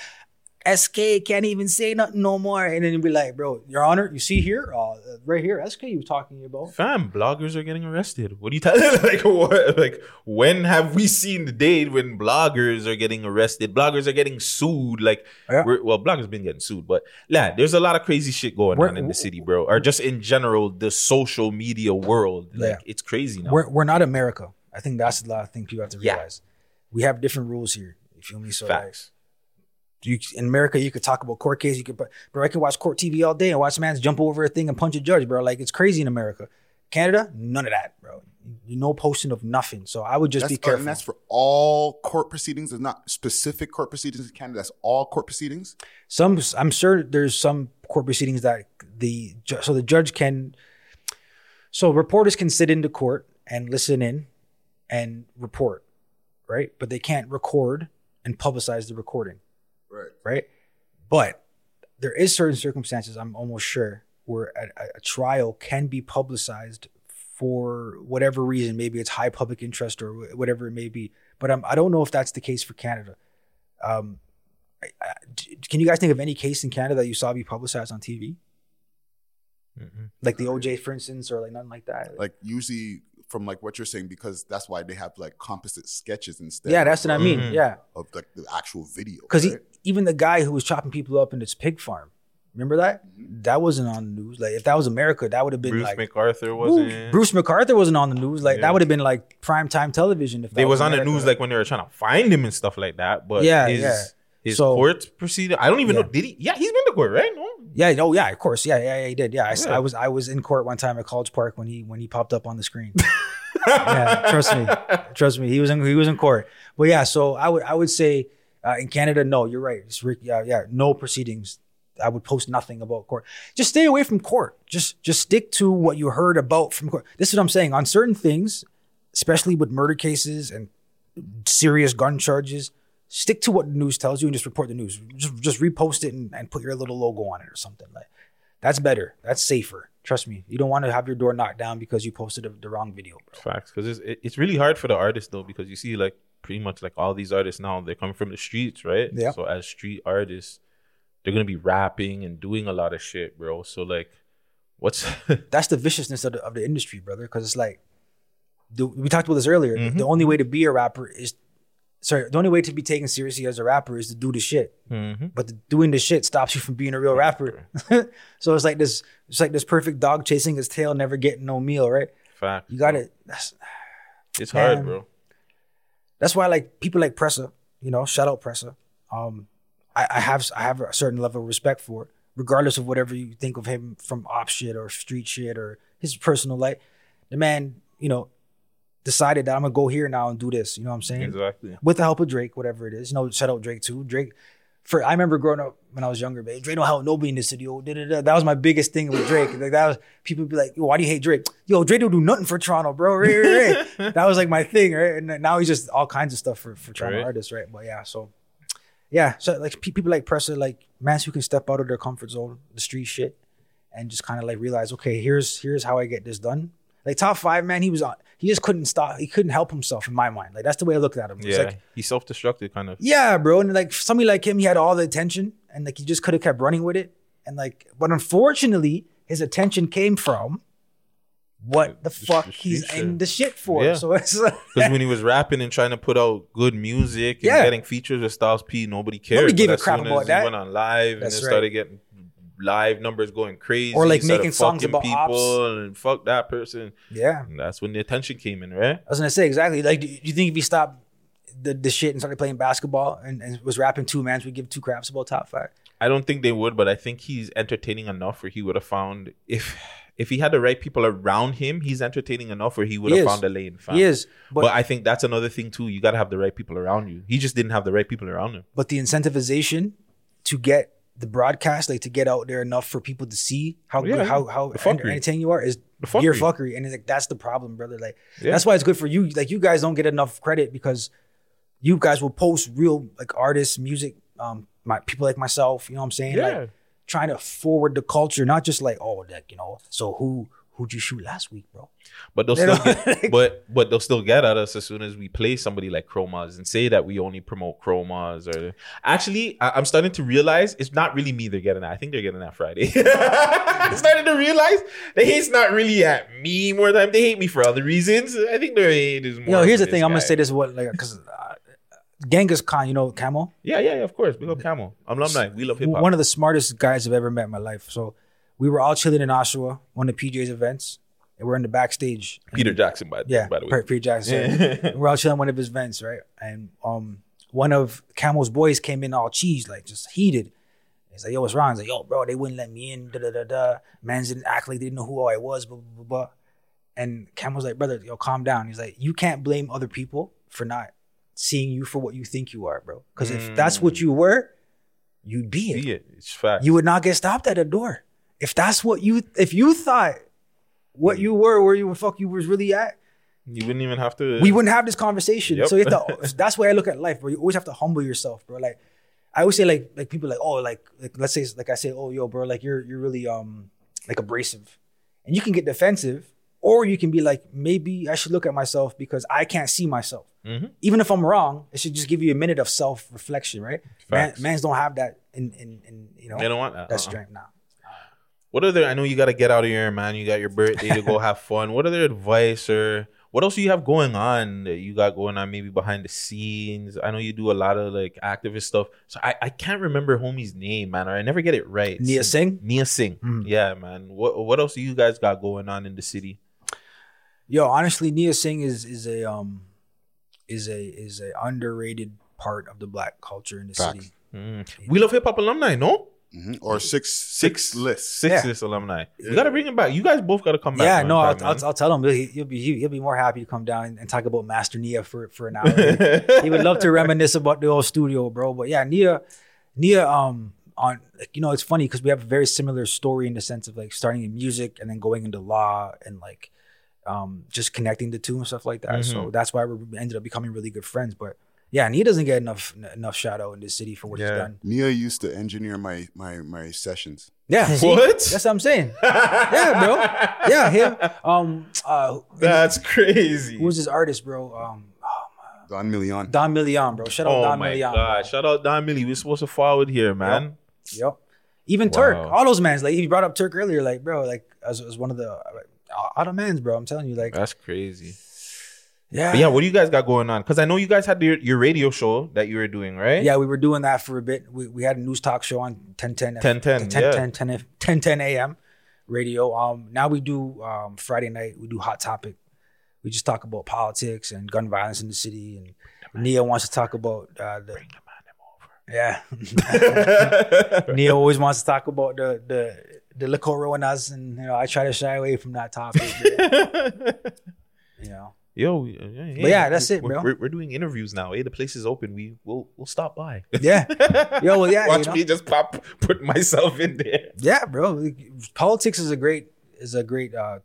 SK can't even say nothing no more," and then you'll be like, "Bro, Your Honor, you see here, uh, right here, SK, you talking about." Fam, bloggers are getting arrested. What are you telling? like, what? Like, when have we seen the day when bloggers are getting arrested? Bloggers are getting sued. Like, we're, well, bloggers been getting sued, but yeah, there's a lot of crazy shit going We're- on in the city, bro. Or just in general, the social media world. Like, Yeah. it's crazy now. We're we're not America. I think that's the lot of thing people have to Yeah. realize. We have different rules here. You feel me? So like, you in America, you could talk about court case. You could, bro, I can watch court TV all day and watch man's jump over a thing and punch a judge, bro. Like it's crazy in America. Canada, none of that, bro. No posting of nothing. So I would just That's, be careful. And that's for all court proceedings. There's not specific court proceedings in Canada. That's all court proceedings. some, I'm sure there's some court proceedings that the so the judge can. So reporters can sit into court and listen in, and report, right? But they can't record and publicize the recording. Right. right? But there is certain circumstances, I'm almost sure, where a, a- a trial can be publicized for whatever reason. Maybe it's high public interest or whatever it may be. But um, I don't know if that's the case for Canada. Um, I, I, d- can you guys think of any case in Canada that you saw be publicized on TV? Like the OJ, for instance, or like nothing like that. Like usually from like what you're saying, because that's why they have like composite sketches instead. Yeah, that's what I mean. Mm-hmm. Yeah. Of like the actual video. Because right? even the guy who was chopping people up in this pig farm, remember that? That wasn't on the news. Like if that was America, that would have been Bruce like McArthur wasn't. Bruce McArthur wasn't on the news. Like Yeah. that would have been like prime time television. If that They was on the news like when they were trying to find him and stuff like that. But Yeah, his, yeah. His So- court proceeding. I don't even Yeah. know. Did he? Yeah, he's been to court, right? No. Yeah, oh yeah, of course, yeah, yeah, yeah, he did. Yeah, I, Yeah. I was I was in court one time at College Park when he when he popped up on the screen. yeah, trust me, trust me, he was in he was in court. But yeah, so I would I would say uh, in Canada, no, you're right. It's, yeah, yeah, no proceedings. I would post nothing about court. Just stay away from court. Just just stick to what you heard about from court. This is what I'm saying. On certain things, especially with murder cases and serious gun charges, stick to what the news tells you and just report the news. Just just repost it and, and put your little logo on it or something. Like that's better. That's safer. Trust me. You don't want to have your door knocked down because you posted the, the wrong video. Bro. Facts, because it's it's really hard for the artists though, because you see like pretty much like all these artists now they're coming from the streets, right? Yeah. So as street artists, they're gonna be rapping and doing a lot of shit, bro. So like, what's That's the viciousness of the, of the industry, brother. Because it's like the, we talked about this earlier. Mm-hmm. The only way to be a rapper is sorry. The only way to be taken seriously as a rapper is to do the shit. Mhm. But the, doing the shit stops you from being a real rapper. so it's like this. It's like this perfect dog chasing his tail, never getting no meal. Right? fact? You got That's It's hard, bro. that's why like people like Pressa, you know, shout out Pressa. Um, I, I have I have a certain level of respect for, it, regardless of whatever you think of him from op shit or street shit or his personal life. The man, you know, decided that I'm gonna go here now and do this. You know what I'm saying? Exactly. With the help of Drake, whatever it is. You know, shout out Drake too. Drake. For I remember growing up when I was younger, babe. Drake don't help nobody in the city. Oh, da-da-da. That was my biggest thing with Drake. Like that was people be like, Yo, "Why do you hate Drake?" Yo, Drake don't do nothing for Toronto, bro. Right, right, right. that was like my thing, right? And now he's just all kinds of stuff for for Toronto artists, right? But yeah, so yeah, so like people like Pressa, like mans who can step out of their comfort zone, the street shit, and just kind of like realize, okay, here's here's how I get this done. Like top five, man, he was on. He just couldn't stop. He couldn't help himself in my mind. Like that's the way I looked at him. Yeah, like, he self destructed kind of. yeah, bro. And like somebody like him, he had all the attention, and like he just could have kept running with it. And like, but unfortunately, his attention came from what the fuck he's in the shit for. Yeah. So it's like, Because when he was rapping and trying to put out good music and Yeah. getting features with Styles P, nobody cared. Nobody gave But a crap about that. He went on live and That's then right. started getting live numbers going crazy, Or, like, making songs about people and fuck that person. yeah. And that's when the attention came in, right? I was gonna say exactly. Like, do you think if he stopped the, the shit and started playing basketball and, and was rapping two mans, would give two craps about top five? I don't think they would, but I think he's entertaining enough where he would have found if if he had the right people around him, he's entertaining enough where he would He have is. found a lane. Fam. He is, But, but- I think that's another thing too. You got to have the right people around you. He just didn't have the right people around him. but the incentivization to get the broadcast, like to get out there enough for people to see how Yeah, good, how yeah. how entertaining you are is The your fuckery. fuckery, and it's like that's the problem, brother. Like Yeah. that's why it's good for you. Like you guys don't get enough credit because you guys will post real like artists, music, um, my people like myself. You know what I'm saying? Yeah. Like trying to forward the culture, not just like oh, like you know. So who who'd you shoot last week, bro? But they'll still get, but but they'll still get at us as soon as we play somebody like Chromas and say that we only promote Chromas or actually I, I'm starting to realize it's not really me they're getting at. I think they're getting at Friday. I'm starting to realize the hate's not really at me more time. They hate me for other reasons. I think their hate is more. Know, here's the thing. this I'm gonna say this what like because uh, Genghis Khan, you know, Camel. Yeah, yeah, yeah, of course. We up Camel. I'm alumni. We love hip hop. One of the smartest guys I've ever met in my life. So we were all chilling in Oshawa, one of PJ's events, and we're in the backstage. Peter Jackson, by, Yeah, by the way. Peter Jackson. We're all chilling one of his events, right? And um, one of Camel's boys came in all cheese, like just heated. He's like, "Yo, what's wrong?" He's like, "Yo, bro, they wouldn't let me in." Da da da da. Mans didn't act like they didn't know who I was. Blah blah blah. blah. And Camel's like, "Brother, yo, calm down." He's like, "You can't blame other people for not seeing you for what you think you are, bro. Because if that's what you were, you'd be it. Be it. It's fact. You would not get stopped at a door. If that's what you, if you thought what you were, where you the fuck you was really at, You wouldn't even have to. we wouldn't have this conversation. Yep. So you have to, that's why I look at life, bro. You always have to humble yourself, bro. Like I always say, like like people like, oh, like like let's say like I say, oh, yo, bro, like you're you're really um like abrasive, and you can get defensive, or you can be like, maybe I should look at myself because I can't see myself. Mhm. Even if I'm wrong, it should just give you a minute of self reflection, right? Man, mans don't have that in in in you know They don't want that. that Uh-uh. strength now. What other? I know you got to get out of here, man. You got your birthday to go have fun. What other advice or what else do you have going on that you got going on maybe behind the scenes? I know you do a lot of like activist stuff. So I, I can't remember homie's name, man, or I never get it right. Nia Singh? Nia Singh. Yeah, man. What what else do you guys got going on in the city? Yo, honestly, Nia Singh is is a um is a is a underrated part of the black culture in the Facts. city. We love hip hop alumni, no? Mhm. Or six six lists. Six Yeah. list alumni. We gotta bring him back. You guys both gotta come back. Yeah, no, I'll, I'll. I'll tell him he, he'll be he'll be more happy to come down and, and talk about Master Nia for for an hour. he would love to reminisce about the old studio, bro. But yeah, Nia, Nia, um, on like, you know, it's funny because we have a very similar story in the sense of like starting in music and then going into law and like um just connecting the two and stuff like that. So Mhm. that's why we ended up becoming really good friends. But yeah, and he doesn't get enough enough shout out in this city for what he's done. Nia used to engineer my my my sessions. Yeah. see? What? That's what I'm saying. yeah, bro. Yeah, him. Um, uh, That's crazy. Who's was this artist, bro? Um, Don Million. Don Million, bro. Shout out Oh Don my Million. god! Shout out Don Millie. We're supposed to forward here, man. Yep. Even Turk, all those mans. Like you brought up Turk earlier, like bro, like as, as one of the uh, all the mans, bro. I'm telling you, like That's crazy. Yeah, But yeah, what do you guys got going on? Because I know you guys had your, your radio show that you were doing, right? Yeah, we were doing that for a bit. We, we had a news talk show on 1010 1010, 10 yeah. 10 10 1010 a.m. radio. Um now we do um Friday night, we do hot topic. We just talk about politics and gun violence in the city and Nia wants to talk about uh the Yeah. Nia always wants to talk about the the the liquor Rowanas and you know I try to shy away from that topic. but, you know. Yo, yeah, But yeah, that's it, bro. We're, we're doing interviews now. Hey, the place is open. We will we'll stop by. Yeah. Yo, well, yeah, Watch you know. me just pop put myself in there. Yeah, bro. Politics is a great is a great uh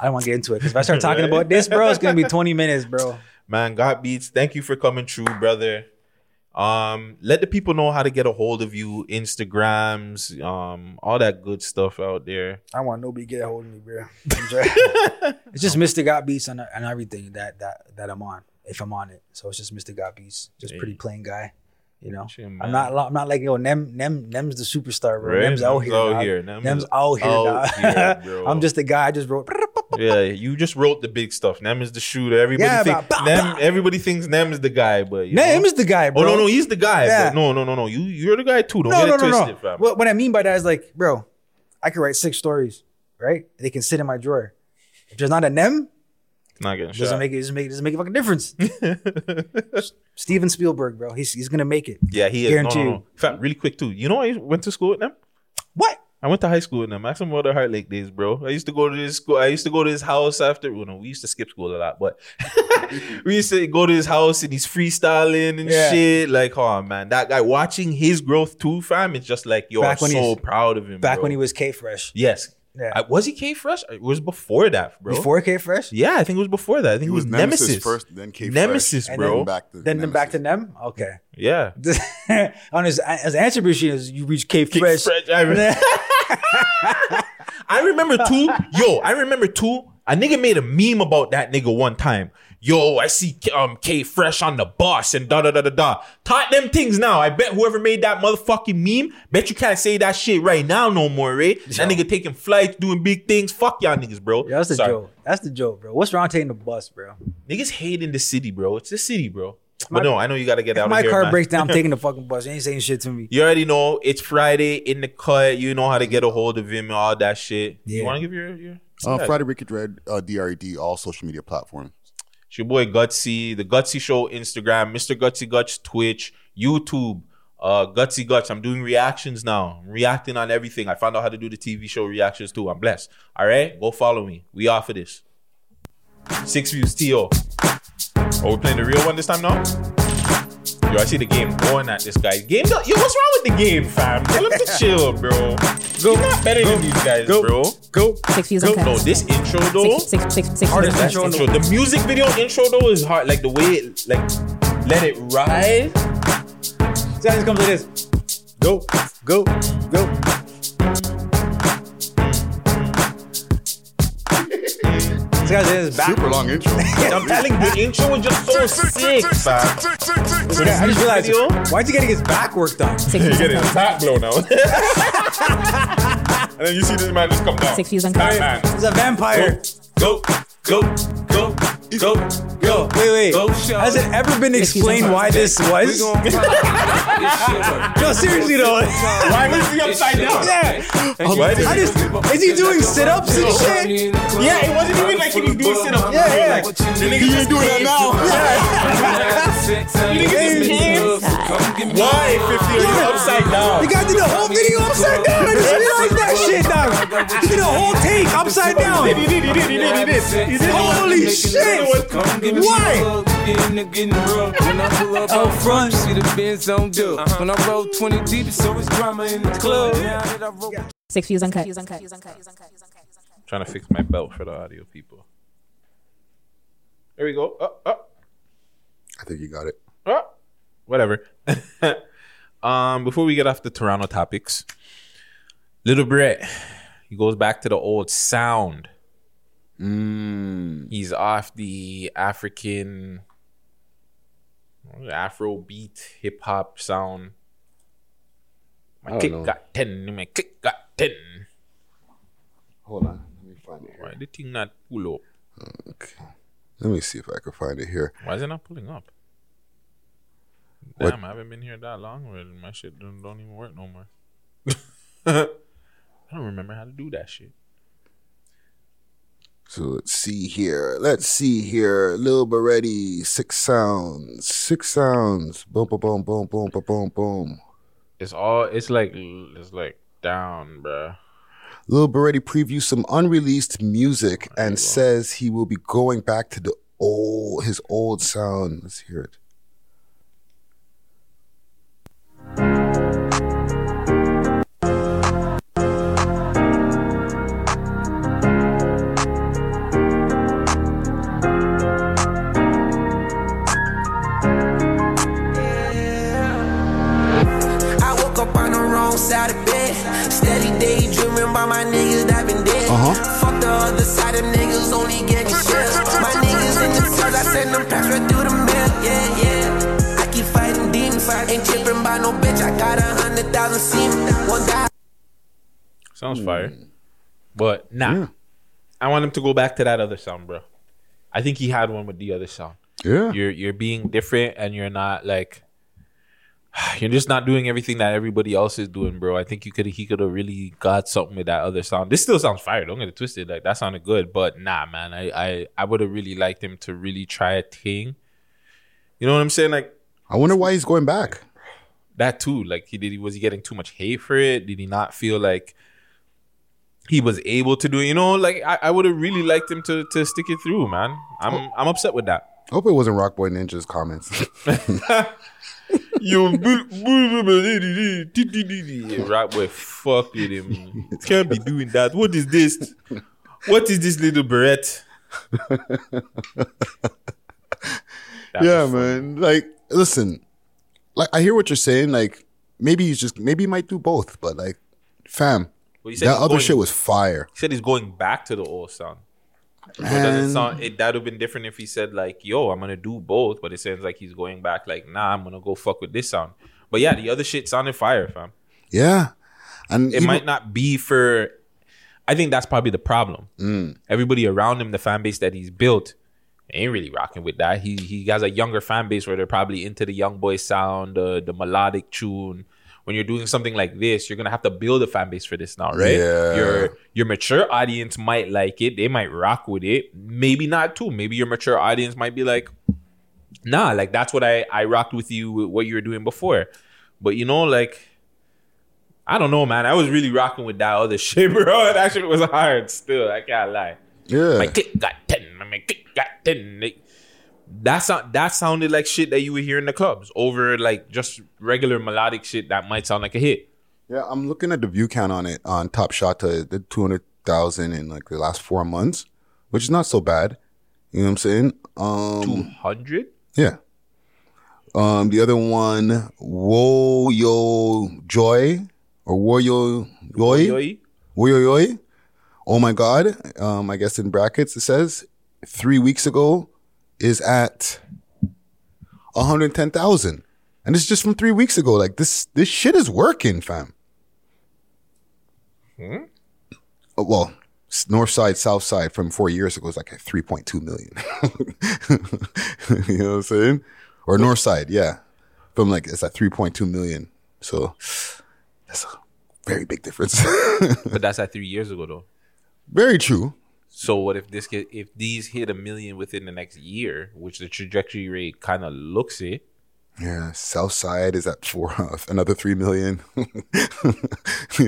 I don't want to get into it because if I start talking about this, bro, it's gonna be 20 minutes, bro. Man, God beats. Thank you for coming through, brother. Um, let the people know how to get a hold of you, Instagrams, um, all that good stuff out there. I want nobody get a hold of me, bro. it's just Mr. Got Beats on, on everything that that that I'm on, if I'm on it. So it's just Mr. Got Beats, just pretty plain guy. You know. I'm not I'm not like yo Nem Nem Nem's the superstar, bro. Right? Nem's out here, out here. Nem Nem's out here, out here, bro. I'm just the guy. I just wrote. yeah, you just wrote the big stuff. Nem is the shooter. Everybody Yeah, think bah, bah, Nem. Everybody thinks Nem is the guy, but you Nem know? is the guy, bro. Oh no, no, he's the guy. Yeah. But no, no, no, no. You you're the guy too. Don't no, get no, it no, twisted, no. fam. What, what I mean by that is like, bro, I could write six stories, right? They can sit in my drawer. If there's not a Nem, Not getting doesn't shot. make it doesn't make doesn't make a fucking difference. Steven Spielberg, bro, he's he's gonna make it. yeah, he is. No, Guarantee no, you. no. Fam, really quick too. You know I went to school with them. What? I went to high school with him. Maximum Water Heart Lake days, bro. I used to go to this school. I used to go to his house after. Well, no, we used to skip school a lot, but we used to go to his house and he's freestyling and Yeah. shit. Like, oh man, that guy watching his growth too, fam. It's just like you're Back so proud of him. Back bro. when he was K Fresh. yes, Yeah. I- was he K Fresh? It was before that, bro. Before K Fresh? Yeah, I think it was before that. I think He it was, was Nemesis, Nemesis first, then K-Fresh, Nemesis, and bro. then back to Then then back to them? Okay. yeah. On his as answer machine is you reach K K Fresh. Fresh, I remember. I remember too. Yo, I remember too. A nigga made a meme about that nigga one time. Yo, I see um K Fresh on the bus and da da da da da. Taught them things now. I bet whoever made that motherfucking meme, bet you can't say that shit right now no more, right? That nigga taking flights, doing big things. Fuck y'all niggas, bro. Yeah, that's the Sorry. joke. That's the joke, bro. What's wrong taking the bus, bro? Niggas hate in the city, bro. It's the city, bro. My- but no, I know you gotta get If out my of here. car man. breaks down, I'm taking the fucking bus. You ain't saying shit to me. You already know it's Friday in the cut. You know how to get a hold of him and all that shit. You Yeah. want to give your your Uh, Yeah. Friday Wicked Red, uh, DRED, all social media platforms. It's your boy Gutsy, the Gutsy Show Instagram, Mr. Gutsy Guts Twitch, YouTube, uh, Gutsy Guts. I'm doing reactions now. I'm reacting on everything. I found out how to do the TV show reactions too. I'm blessed. All right, go follow me. We off of this. Six views, T.O. Oh, we playing the real one this time now? Yo, I see the game going at this guy. Game, yo, what's wrong with the game, fam? Tell him to chill, bro. Go, You're not better than these guys, bro. Go. Six views Go. on No, this intro though. Six, six, six, six Hardest intro Intro. The music video intro though is hard. Like the way it like let it ride. See how this comes like this. Go, go, go. See how this is back. Super long intro. I'm telling you, the intro was just so sick, fam. Yeah, I just realized. Video? Why'd you getting his back worked done? Six views on Cats. back blow now. and then you see this man just come down. Six views on Cats. Batman. He's a vampire. Go, go, go, go, Yo, wait, wait. Has it ever been explained why this was? No, seriously though. Why was he upside down? Yeah. Why did I just, is he doing sit-ups and shit? Yeah, it wasn't even like he was doing sit up. Yeah, yeah. The nigga just doing that now. Why 50 are you upside down? The guy did the whole video upside down. I just realized that shit, dog. He did a whole take upside down. He did, he did, he did, he did. He did. Holy shit. Why? Out front, see the Benz on do. When I roll 20 deep, so it's drama in the club. Now that I roll Six views on Cats. Trying to fix my belt for the audio people. There we go. Up, up, I think you got it. up. Whatever. um, before we get off the Toronto topics, Lil Berete, he goes back to the old sound. Mm. He's off the African Afro beat hip hop sound. My click know. got ten. My click got ten. Hold on. Let me find it Here. Why the thing not pull up? Okay. Let me see if I can find it here. Why is it not pulling up? What? Damn, I haven't been here that long. Where my shit don't, don't even work no more. I don't remember how to do that shit. So let's see here. Let's see here. Lil Berete, six sounds. Six sounds. Boom, boom, boom, boom, boom, boom, boom, boom. It's all. It's like. It's like down, bruh. Lil Berete previews some unreleased music and says he will be going back to the old his old sound. Let's hear it. Send them packs right through the mail. Yeah, yeah. I keep fighting demons. Ain't tripping by no bitch. I got a hundred thousand semen. One guy. Sounds fire. But nah. I want him to go back to that other sound, bro. I think he had one with the other sound. Yeah. You're you're being different and you're not like you're just not doing everything that everybody else is doing, bro. I think you could he could have really got something with that other sound. This still sounds fire. Don't get it twisted. Like that sounded good, but nah, man. I I, I would have really liked him to really try a thing. You know what I'm saying? Like I wonder why he's going back. that too. Like he did. Was he getting too much hate for it? Did he not feel like he was able to do. it. You know, like I, I would have really liked him to to stick it through, man. I'm oh. I'm upset with that. I hope it wasn't Rockboy Ninja's comments. Yo, rap boy, fuck with him. Can't be doing that. What is this? What is this Lil Berete? yeah, man. Like, listen, like I hear what you're saying. Like, maybe he's just maybe he might do both, but like, fam, Well, that other going- shit was fire. He said he's going back to the old sound. Doesn't sound it that would have been different if he said like, "Yo, I'm gonna do both," but it sounds like he's going back like, "Nah, I'm gonna go fuck with this sound." But yeah, the other shit sounded fire, fam. Yeah, and It might not be for. I think that's probably the problem. Mm. Everybody around him, the fan base that he's built, ain't really rocking with that. He he has a younger fan base where they're probably into the young boy sound, uh, the melodic tune. When you're doing something like this, you're gonna have to build a fan base for this now, right? Yeah. Your your mature audience might like it. They might rock with it. Maybe not too. Maybe your mature audience might be like, nah, like that's what I I rocked with you with what you were doing before. But you know, like I don't know, man. I was really rocking with that other shit, bro. That shit was hard still. I can't lie. Yeah. My click got 10. My click got 10. Like, That, not that sounded like shit that you would hear in the clubs over like just regular melodic shit that might sound like a hit. Yeah, I'm looking at the view count on it on Top Shot to the 200,000 in like the last four months, which is not so bad. You know what I'm saying? Um, 200? Yeah. Um, the other one, Wo Yo Joy or Wo Yo Joy. Yoy? Wo Yo Yoy. Oh my God. Um, I guess in brackets it says three weeks ago is at 110,000. And it's just from three weeks ago. Like this, this shit is working, fam. Hmm? Oh, well, north side, south side from four years ago is like at 3.2 million. you know what I'm saying? Or north side, yeah. From like, it's at 3.2 million. So that's a very big difference. But that's at three years ago though. very true. So what if this get, if these hit a million within the next year, which the trajectory rate kind of looks it, Yeah, South Side is at four, another three million. you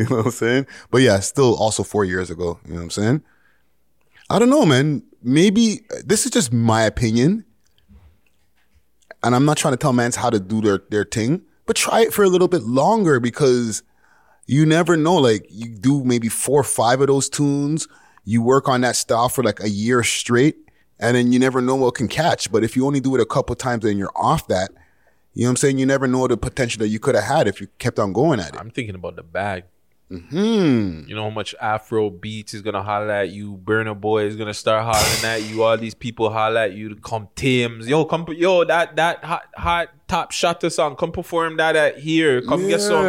know what I'm saying? But yeah, still also four years ago. You know what I'm saying? I don't know, man. Maybe this is just my opinion, and I'm not trying to tell mans how to do their their thing, but try it for a little bit longer because you never know. Like you do maybe four or five of those tunes, you work on that style for like a year straight, and then you never know what can catch. But if you only do it a couple times and you're off that, you know what I'm saying? You never know the potential that you could have had if you kept on going at it. I'm thinking about the bag. Hmm. You know how much Afro Beats is gonna holler at you, Burna Boy is gonna start hollering at you, all these people holler at you to come Tim's. Yo, come yo, that that hot hot top shutter song, come perform that at here. Come get some.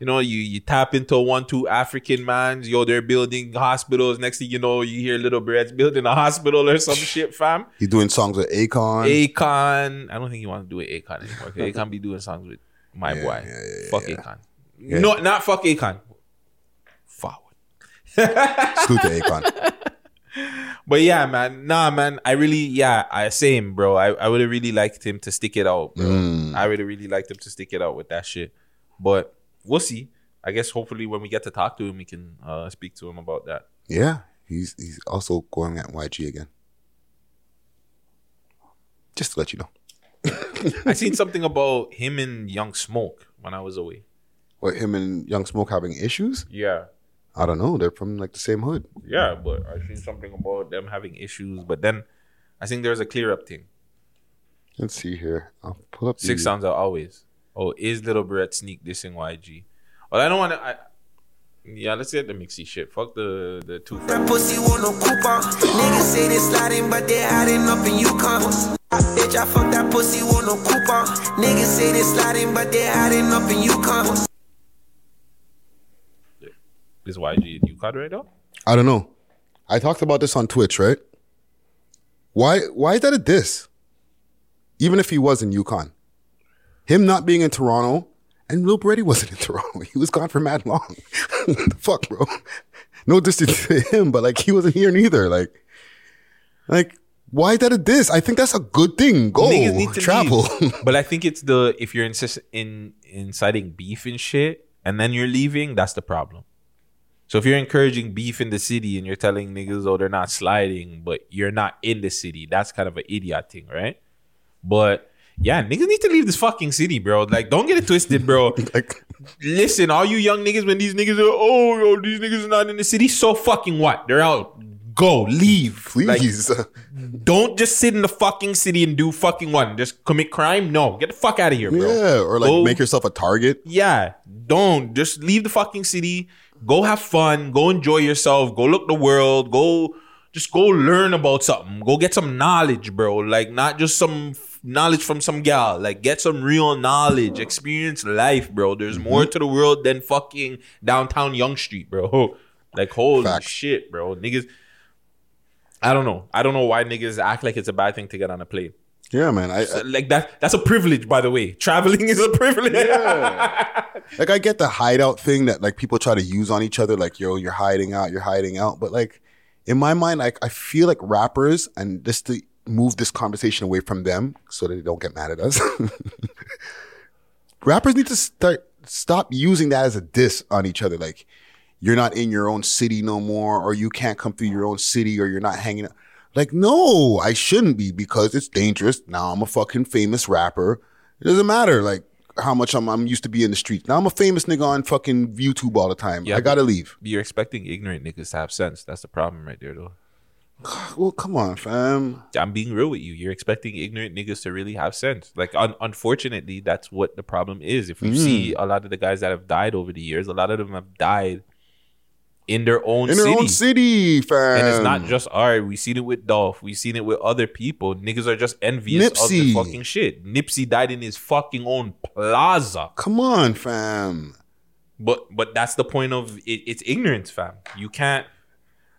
You know, you you tap into one, two African mans, yo, they're building hospitals. Next thing you know, you hear Lil Berete's building a hospital or some shit, fam. He's doing songs with Akon. Akon. I don't think he wants to do it Akon anymore. Akon be doing songs with my boy. fuck Akon. Yeah. No, not fuck Akon. Salute to Akon. But yeah, man. Nah, man. I really, yeah, I same, bro. I, I would have really liked him to stick it out, bro. Mm. I would have really liked him to stick it out with that shit. But we'll see. I guess hopefully when we get to talk to him, we can uh, speak to him about that. Yeah, he's he's also going at YG again. Just to let you know. I seen something about him and Young Smoke when I was away. What him and Young Smoke having issues? Yeah. I don't know. They're from like the same hood. Yeah, but I seen something about them having issues. But then I think there's a clear up thing. Let's see here. I'll pull up Six the- sounds are always. Oh, is Lil Berete sneak dissing YG? Well, I don't want to. I, yeah, let's get the mixy shit. Fuck the the two. That pussy want no coupon. Niggas say they sliding, but they hiding up in Yukon. Bitch, I fuck that pussy want no coupon. Niggas say they sliding, but they hiding up in Yukon. Is YG in Yukon right now? I don't know. I talked about this on Twitch, right? Why why is that a diss? Even if he was in Yukon. Him not being in Toronto, and Lil Berete wasn't in Toronto. He was gone for mad long. the fuck, bro. No distance to him, but like he wasn't here neither. Like, like, why is that a diss? I think that's a good thing. Go Niggas need to travel. but I think it's the if you're insist in inciting beef and shit, and then you're leaving, that's the problem. So if you're encouraging beef in the city and you're telling niggas, oh, they're not sliding, but you're not in the city, that's kind of an idiot thing, right? But yeah, niggas need to leave this fucking city, bro. Like, don't get it twisted, bro. like, Listen, all you young niggas, when these niggas are, oh, yo, these niggas are not in the city, so fucking what? They're out. Go, leave. please. Don't just sit in the fucking city and do fucking what? Just commit crime? No, get the fuck out of here, bro. yeah, or like Go- make yourself a target. yeah, don't just leave the fucking city. Go have fun. Go enjoy yourself. Go look the world. Go just go learn about something. Go get some knowledge, bro. Like not just some f- knowledge from some gal. Like get some real knowledge. Experience life, bro. There's mm-hmm. more to the world than fucking downtown Yonge Street, bro. Like holy shit, bro. Niggas. I don't know. I don't know why niggas act like it's a bad thing to get on a plane. Yeah, man. I, Uh, like that. That's a privilege, by the way. Traveling is a privilege. like I get the hideout thing that like people try to use on each other, like yo, you're hiding out, you're hiding out. But like in my mind, like I feel like rappers, and just to move this conversation away from them so that they don't get mad at us. rappers need to start stop using that as a diss on each other. Like you're not in your own city no more, or you can't come through your own city, or you're not hanging out. Like, no, I shouldn't be because it's dangerous. Now I'm a fucking famous rapper. It doesn't matter like how much I'm I'm used to be in the streets. Now I'm a famous nigga on fucking YouTube all the time. Yeah, I gotta leave. You're expecting ignorant niggas to have sense. That's the problem right there, though. Well, come on, fam. I'm being real with you. You're expecting ignorant niggas to really have sense. Like, un- unfortunately, that's what the problem is. If you Mm. see a lot of the guys that have died over the years, a lot of them have died in their own city. In city. their own city, fam. And it's not just all right. We seen it with Dolph. We seen it with other people. Niggas are just envious of the fucking shit. Nipsey died in his fucking own plaza. Come on, fam. But but that's the point of it, it's ignorance, fam. You can't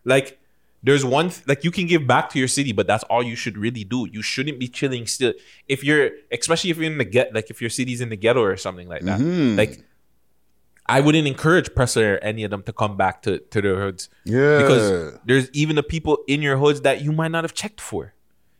like. There's one th- like you can give back to your city, but that's all you should really do. You shouldn't be chilling still. If you're, especially if you're in the get, like if your city's in the ghetto or something like that. Mhm. Like, I wouldn't encourage Pressa or any of them to come back to to their hoods. Yeah. because there's even the people in your hoods that you might not have checked for.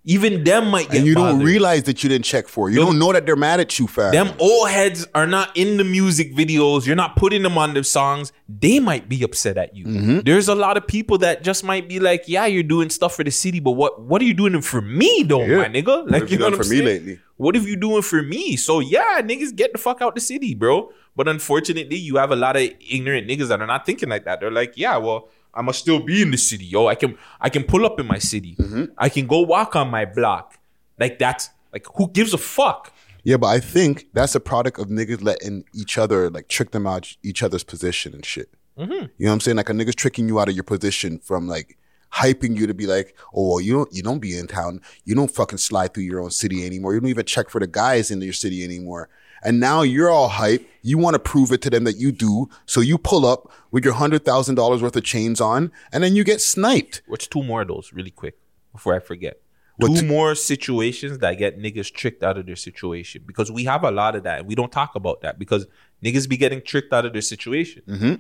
Even them might get And you don't realize that you didn't check for. You don't know that they're mad at you, fam. Them old heads are not in the music videos. You're not putting them on the songs. They might be upset at you. Mm-hmm. There's a lot of people that just might be like, "Yeah, you're doing stuff for the city, but what what are you doing for me, though, Yeah. my nigga? Like, you know what I'm for me saying? lately? What have you doing for me? So yeah, niggas get the fuck out the city, bro. But unfortunately, you have a lot of ignorant niggas that are not thinking like that. They're like, yeah, well, I must still be in the city, yo. I can I can pull up in my city. Mm-hmm. I can go walk on my block. Like that's like who gives a fuck? Yeah, but I think that's a product of niggas letting each other like trick them out each other's position and shit. Mhm. You know what I'm saying? Like a nigga's tricking you out of your position from like hyping you to be like, oh well, you don't you don't be in town. You don't fucking slide through your own city anymore. You don't even check for the guys in your city anymore. And now you're all hype. You want to prove it to them that you do. So you pull up with your hundred thousand dollars worth of chains on, and then you get sniped. Which two more of those, really quick, before I forget. What two two- more situations that get niggas tricked out of their situation because we have a lot of that and we don't talk about that because niggas be getting tricked out of their situation. Mm-hmm.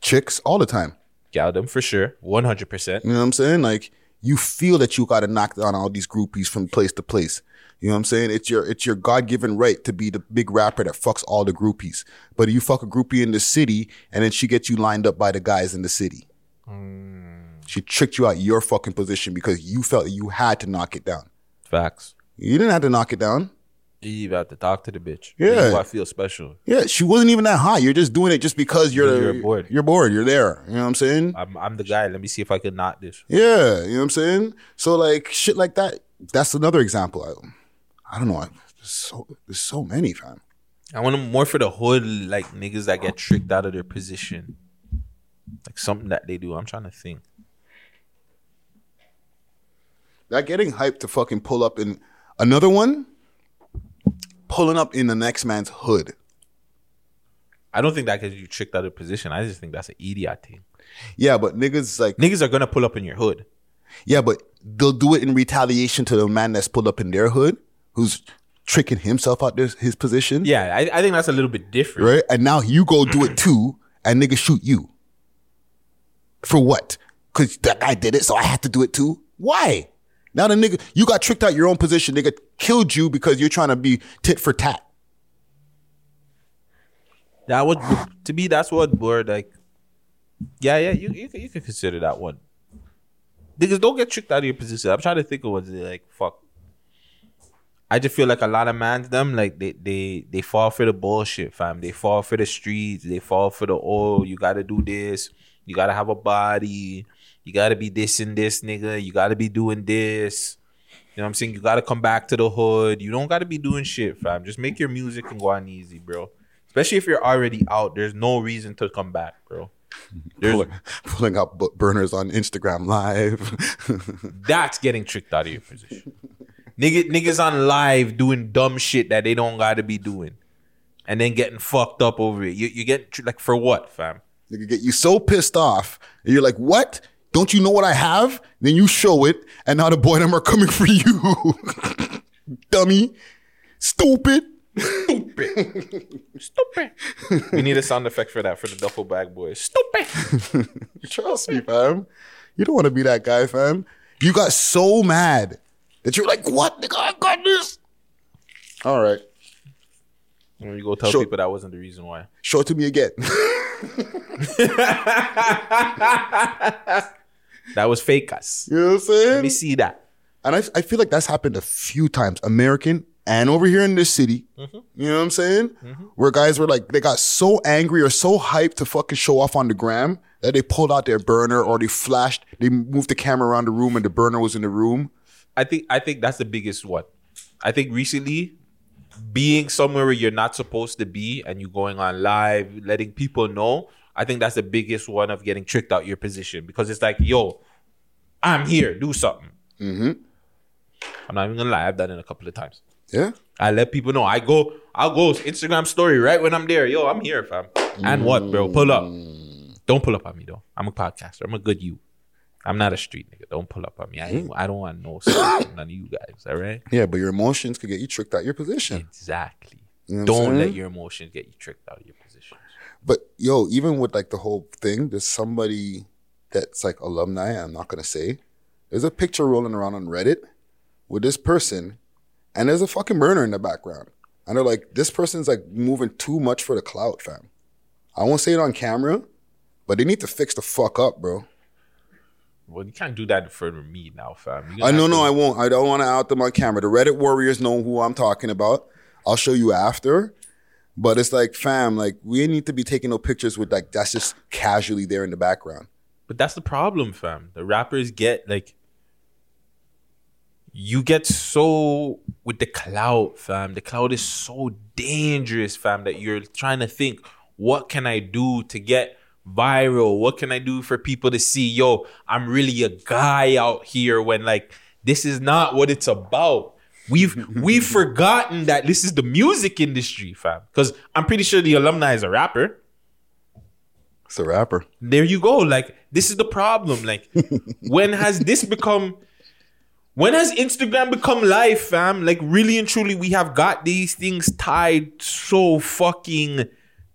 Chicks all the time. Gal them for sure, one hundred percent. You know what I'm saying? Like you feel that you got to knock down all these groupies from place to place. You know what I'm saying? It's your it's your God given right to be the big rapper that fucks all the groupies. But you fuck a groupie in the city, and then she gets you lined up by the guys in the city. Hmm. She tricked you out your fucking position because you felt that you had to knock it down. Facts. You didn't have to knock it down. You even have to talk to the bitch. Yeah. I feel special. Yeah, she wasn't even that hot. You're just doing it just because you're You're bored. You're bored. You're there. You know what I'm saying? I'm I'm the guy. Let me see if I can knock this. Yeah, you know what I'm saying? So like shit like that. That's another example. I, don't know. I, there's so there's so many, fam. I want them more for the hood, like niggas that get tricked out of their position. Like something that they do. I'm trying to think. That getting hyped to fucking pull up in another one. Pulling up in the next man's hood. I don't think that gets you tricked out of position. I just think that's an idiot thing. Yeah, but niggas like niggas are gonna pull up in your hood. Yeah, but they'll do it in retaliation to the man that's pulled up in their hood, who's tricking himself out this, his position. Yeah, I, I think that's a little bit different. Right? And now you go do it too, and niggas shoot you. For what? Because that guy did it, so I have to do it too? Why? Now the nigga, you got tricked out your own position. Nigga killed you because you're trying to be tit for tat. That would to me. That's what bored like. Yeah, yeah, you you can, you can consider that one. Niggas don't get tricked out of your position. I'm trying to think of ones that like fuck. I just feel like a lot of mans them like they they they fall for the bullshit, fam. They fall for the streets. They fall for the oh, you gotta do this. You gotta have a body. You gotta be this and this, nigga. You gotta be doing this. You know what I'm saying? You gotta come back to the hood. You don't gotta be doing shit, fam. Just make your music and go on easy, bro. Especially if you're already out. There's no reason to come back, bro. There's, Pulling, pulling up burners on Instagram Live. that's getting tricked out of your position. Nigga, niggas on live doing dumb shit that they don't gotta be doing. And then getting fucked up over it. You you get like for what, fam? Nigga get you so pissed off. And you're like, what? Don't you know what I have? Then you show it, and now the boy and them are coming for you. Dummy. Stupid. Stupid. Stupid. we need a sound effect for that for the duffel bag boys. Stupid. Trust me, fam. You don't want to be that guy, fam. You got so mad that you're like, what? Nigga, I got this. All right. When you go tell Sure. people that wasn't the reason why. Show it to me again. That was fake us. You know what I'm saying? Let me see that. And I, I feel like that's happened a few times, American and over here in this city. Mm-hmm. You know what I'm saying? Where guys were like, they got so angry or so hyped to fucking show off on the gram that they pulled out their burner or they flashed, they moved the camera around the room and the burner was in the room. I think I think that's the biggest one. I think recently being somewhere where you're not supposed to be and you going on live, letting people know, I think that's the biggest one of getting tricked out your position because it's like, yo, I'm here, do something. Mm-hmm. I'm not even gonna lie, I've done it a couple of times. Yeah. I let people know. I go, I'll go Instagram story right when I'm there. Yo, I'm here, fam. And what, bro? Pull up. Don't pull up on me though. I'm a podcaster. I'm a good you. I'm not a street nigga. Don't pull up on me. I mm. ain't, I don't want no stuff from none of you guys. All right. Yeah, but your emotions could get you tricked out your position. Exactly. You know Don't let your emotions get you tricked out of your position. But yo, even with like the whole thing, there's somebody that's like alumni. I'm not gonna say. There's a picture rolling around on Reddit with this person, and there's a fucking burner in the background. And they're like, this person's like moving too much for the clout, fam. I won't say it on camera, but they need to fix the fuck up, bro. Well, you can't do that in front of me now, fam. I gonna uh, no no I won't. I don't want to out them on camera. The Reddit warriors know who I'm talking about. I'll show you after. But it's like, fam, like we need to be taking no pictures with like that's just casually there in the background. But that's the problem, fam. The rappers get like you get so with the cloud, fam. The cloud is so dangerous, fam, that you're trying to think, what can I do to get viral? What can I do for people to see, yo, I'm really a guy out here when like this is not what it's about. We've we've forgotten that this is the music industry, fam. Because I'm pretty sure the alumni is a rapper. It's a rapper. There you go. Like this is the problem. Like when has this become? When has Instagram become life, fam? Like really and truly, we have got these things tied so fucking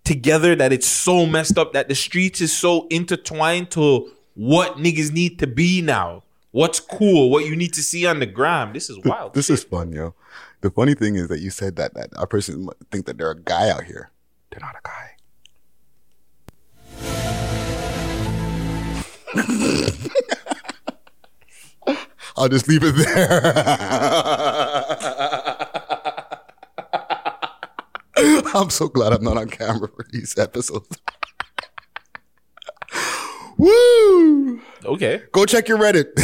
together that it's so messed up that the streets is so intertwined to what niggas need to be now. What's cool? What you need to see on the gram. This is wild. This is fun, yo. The funny thing is that you said that that a person think that they're a guy out here. They're not a guy. I'll just leave it there. I'm so glad I'm not on camera for these episodes. Woo! Okay. Go check your Reddit.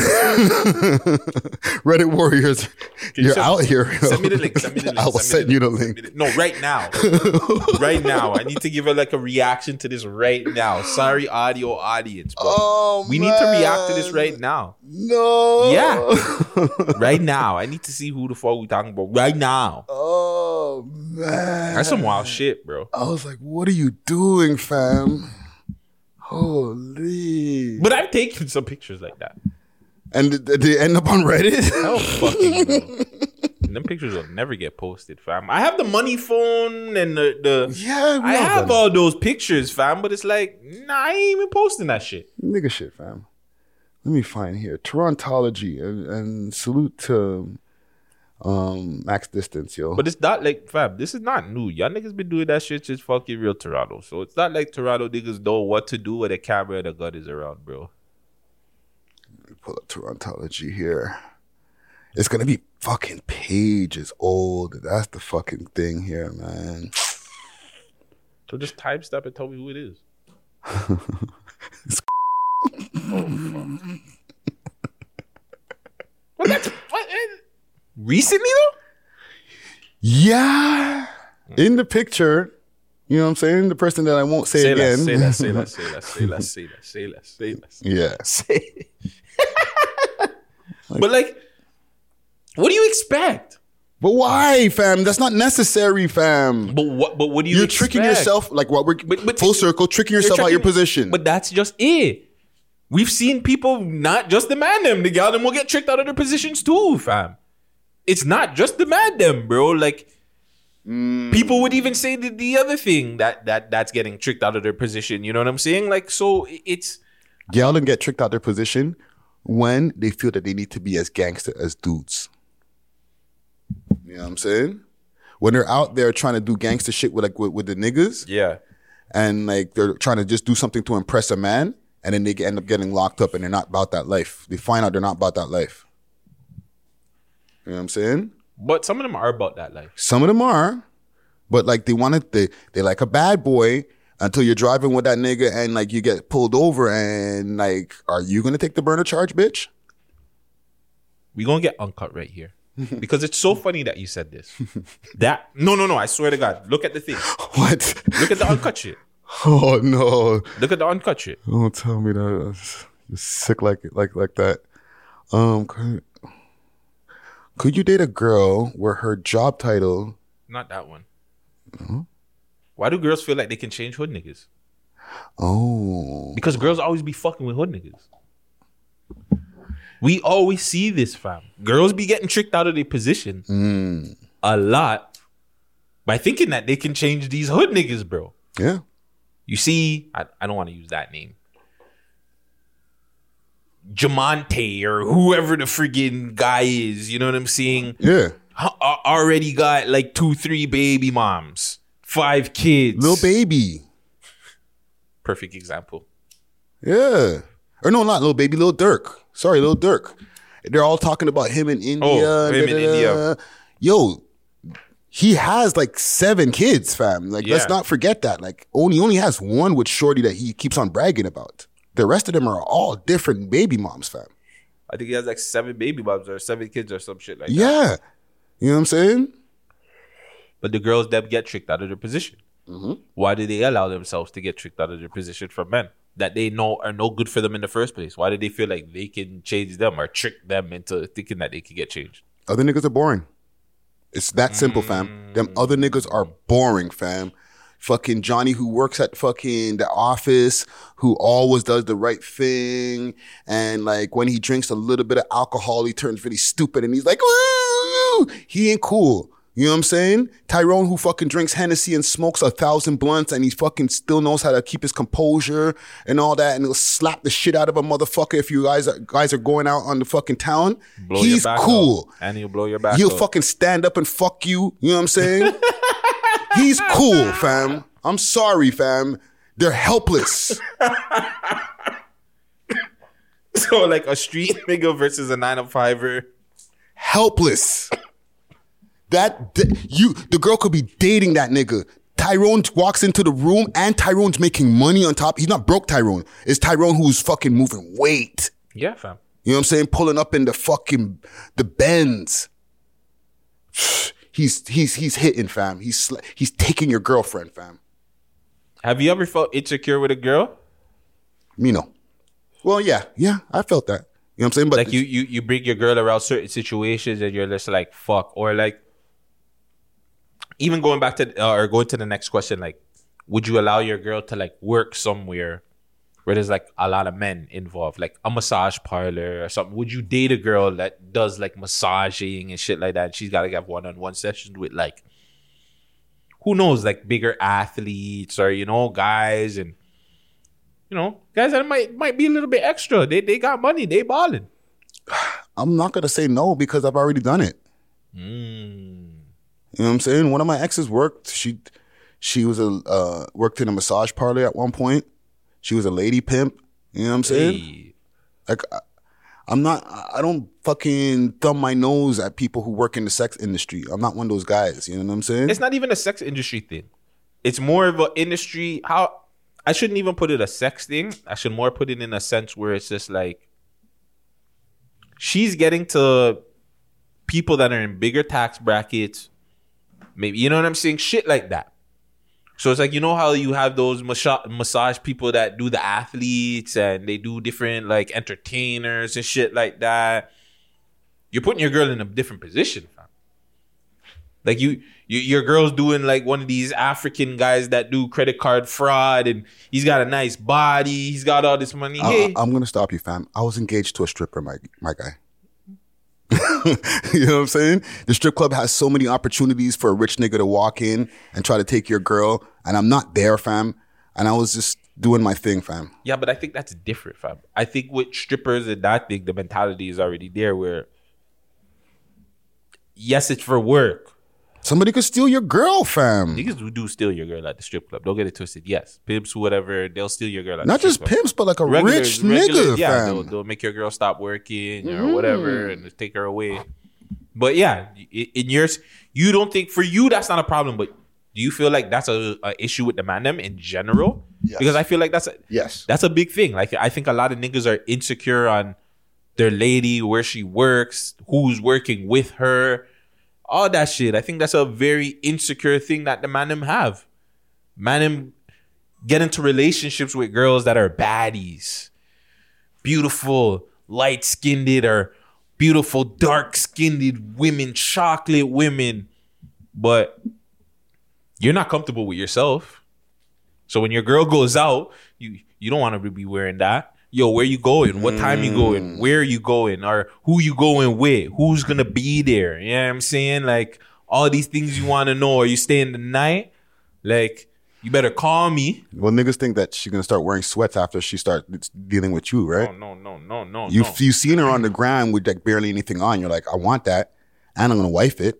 Reddit warriors. You You're out here. Send me the link. Send me the link. I will send send me you the link. No, right now. right now. I need to give her like a reaction to this right now. Sorry, audio audience, but Oh, we need to react to this right now. No. Yeah. right now. I need to see who the fuck we talking about right now. Oh man. That's some wild shit, bro. I was like, what are you doing, fam? Holy. But I've taken some pictures like that. And did, they end up on Reddit? Hell fucking no. And them pictures will never get posted, fam. I have the money phone and the, the Yeah, we I all have all those pictures, fam, but it's like, nah, I ain't even posting that shit. Nigga shit, fam. Let me find here. Torontology and, and salute to Um, max distance, yo. But it's not like fam. This is not new. Y'all niggas been doing that shit since fucking real Toronto. So it's not like Toronto niggas know what to do when a camera and a gun is around, bro. Let me pull up Torontology here. It's gonna be fucking pages old. That's the fucking thing here, man. So just timestamp and tell me who it is. What that's what, recently though? Yeah. In the picture, you know what I'm saying? The person that I won't say, Say again. less, say less, say less, say less, say less, say less, say less, say less. yeah. Say. but like, what do you expect? But why, fam? That's not necessary, fam. But what? But what do you? You're tricking yourself, like what we're full circle, tricking yourself out your position. But that's just it. We've seen people not just demand them. The gal them will get tricked out of their positions too, fam. It's not just demand them, bro. Like mm. people would even say the, the other thing that that that's getting tricked out of their position. You know what I'm saying? Like so, i- it's Gal and get tricked out their position when they feel that they need to be as gangster as dudes. You know what I'm saying? When they're out there trying to do gangster shit with like with, with the niggas, yeah. and like they're trying to just do something to impress a man, and then they end up getting locked up, and they're not about that life. They find out they're not about that life. You know what I'm saying? But some of them are about that life. Some of them are, but like they want it. They they like a bad boy until you're driving with that nigga, and like you get pulled over, and like, are you gonna take the burner charge, bitch? We gonna get uncut right here. Because it's so funny that you said this. That no no no, I swear to God. Look at the thing. What? Look at the uncut shit. Oh no! Look at the uncut shit. Don't tell me that. Just sick like like like that. Um, could, you date a girl where her job title? Not that one. Uh-huh. Why do girls feel like they can change hood niggas? Oh, Because girls always be fucking with hood niggas. We always see this, fam. Girls be getting tricked out of their position Mm. a lot by thinking that they can change these hood niggas, bro. yeah. You see, I, I don't want to use that name. Jamonte or whoever the friggin' guy is, you know what I'm saying? Yeah. Already got like two, three baby moms, five kids. Lil Baby. Perfect example. Yeah. Or no, not Lil Baby, Lil Durk. Sorry, Lil Durk. They're all talking about him in India. Oh, him in da-da-da. India. Yo, he has like seven kids, fam. Like, let's not forget that. Like, only only has one with Shorty that he keeps on bragging about. The rest of them are all different baby moms, fam. I think he has like seven baby moms or seven kids or some shit like that. Yeah. You know what I'm saying? But the girls them get tricked out of their position. Mm-hmm. Why do they allow themselves to get tricked out of their position from men that they know are no good for them in the first place? Why do they feel like they can change them or trick them into thinking that they can get changed? Other niggas are boring. It's that simple, fam. Them other niggas are boring, fam. Fucking Johnny who works at fucking the office, who always does the right thing, and like when he drinks a little bit of alcohol, he turns really stupid and he's like, "Woo!" he ain't cool. You know what I'm saying? Tyrone who fucking drinks Hennessy and smokes a thousand blunts and he fucking still knows how to keep his composure and all that and he'll slap the shit out of a motherfucker if you guys are, guys are going out on the fucking town. Blow He's cool. out. and he'll blow your back. He'll out. fucking stand up and fuck you. You know what I'm saying? He's cool, fam. I'm sorry, fam. They're helpless. so like a street nigga versus a nine to fiver. helpless. That th- you, the girl could be dating that nigga. Tyrone walks into the room and Tyrone's making money on top. He's not broke Tyrone. It's Tyrone who's fucking moving weight. Yeah, fam. You know what I'm saying? Pulling up in the fucking the Benz. He's he's he's hitting, fam. He's he's taking your girlfriend, fam. Have you ever felt insecure with a girl? Me no. Well, yeah, yeah, I felt that. You know what I'm saying? But like you, you you bring your girl around certain situations and you're just like fuck or like even going back to uh, or going to the next question like would you allow your girl to like work somewhere where there's like a lot of men involved like a massage parlor or something would you date a girl that does like massaging and shit like that and she's got to have one-on-one sessions with like who knows like bigger athletes or you know guys and you know guys that might might be a little bit extra they they got money they balling I'm not gonna say no because I've already done it. Mm. You know what I'm saying? One of my exes worked. She she was a uh, worked in a massage parlor at one point. She was a lady pimp. You know what I'm saying? Hey. Like I, I'm not. I don't fucking thumb my nose at people who work in the sex industry. I'm not one of those guys. You know what I'm saying? It's not even a sex industry thing. It's more of an industry. How I shouldn't even put it a sex thing. I should more put it in a sense where it's just like she's getting to people that are in bigger tax brackets. Maybe you know what I'm saying? Shit like that. So it's like you know how you have those massa- massage people that do the athletes and they do different like entertainers and shit like that. You're putting your girl in a different position, fam. Like you, you, your girl's doing like one of these African guys that do credit card fraud, and he's got a nice body, he's got all this money. I- Hey, I'm gonna stop you, fam. I was engaged to a stripper, my my guy. you know what I'm saying? The strip club has so many opportunities for a rich nigga to walk in and try to take your girl, and I'm not there, fam. And I was just doing my thing, fam. yeah, but I think that's different, fam. I think with strippers and that thing, the mentality is already there. Where yes, it's for work. Somebody could steal your girl, fam. Niggas do- do steal your girl at the strip club. Don't get it twisted. Yes, pimps, whatever, they'll steal your girl. At Not the just strip club. pimps, but like a Regular- rich regular- nigga, yeah, fam. They'll, they'll make your girl stop working or Mhm. whatever and take her away. But yeah, in yours, you don't think for you that's not a problem. But do you feel like that's a, a issue with the man them in general? Yes. Because I feel like that's a, yes, that's a big thing. Like I think a lot of niggas are insecure on their lady, where she works, who's working with her, all that shit. I think that's a very insecure thing that the man them have. Man them get into relationships with girls that are baddies, beautiful, light skinned or beautiful, dark skinned women, chocolate women, but you're not comfortable with yourself. So when your girl goes out, you you don't want to be wearing that. Yo, where you going? What time you going? Mm. Where you going? Or who you going with? Who's gonna be there? You know what I'm saying? Like all these things you want to know. Are you staying the night? Like you better call me. Well, niggas think that she's gonna start wearing sweats after she starts dealing with you, right? No, no, no, no, You no. you seen her on the ground with like barely anything on. You're like, I want that, and I'm gonna wife it,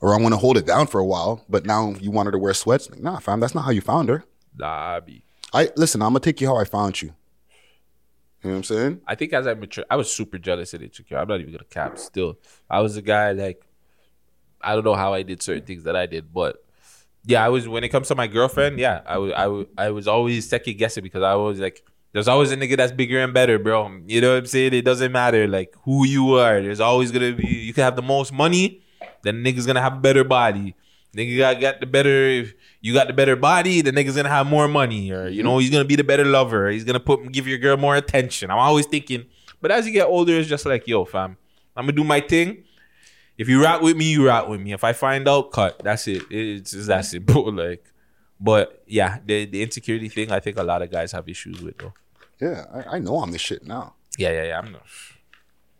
or I'm gonna hold it down for a while. But now you want her to wear sweats? Like, nah, fam, that's not how you found her. Lobby. I listen. I'm gonna take you how I found you. You know what I'm saying? I think as I mature, I was super jealous and insecure. I'm not even gonna cap. Still, I was a guy like I don't know how I did certain things that I did, but yeah, I was. When it comes to my girlfriend, yeah, I was. I was. I was always second guessing because I was like, there's always a nigga that's bigger and better, bro. You know what I'm saying? It doesn't matter like who you are. There's always gonna be. You can have the most money, then nigga's gonna have a better body. Nigga got, got the better. If you got the better body, the nigga's gonna have more money, or you mm-hmm. know he's gonna be the better lover. He's gonna put give your girl more attention. I'm always thinking, but as you get older, it's just like, yo, fam, I'm gonna do my thing. If you rock with me, you rock with me. If I find out, cut. That's it. It's just that simple. Like, but yeah, the the insecurity thing, I think a lot of guys have issues with though. Yeah, I, I know I'm the shit now. Yeah, yeah, yeah. I'm not.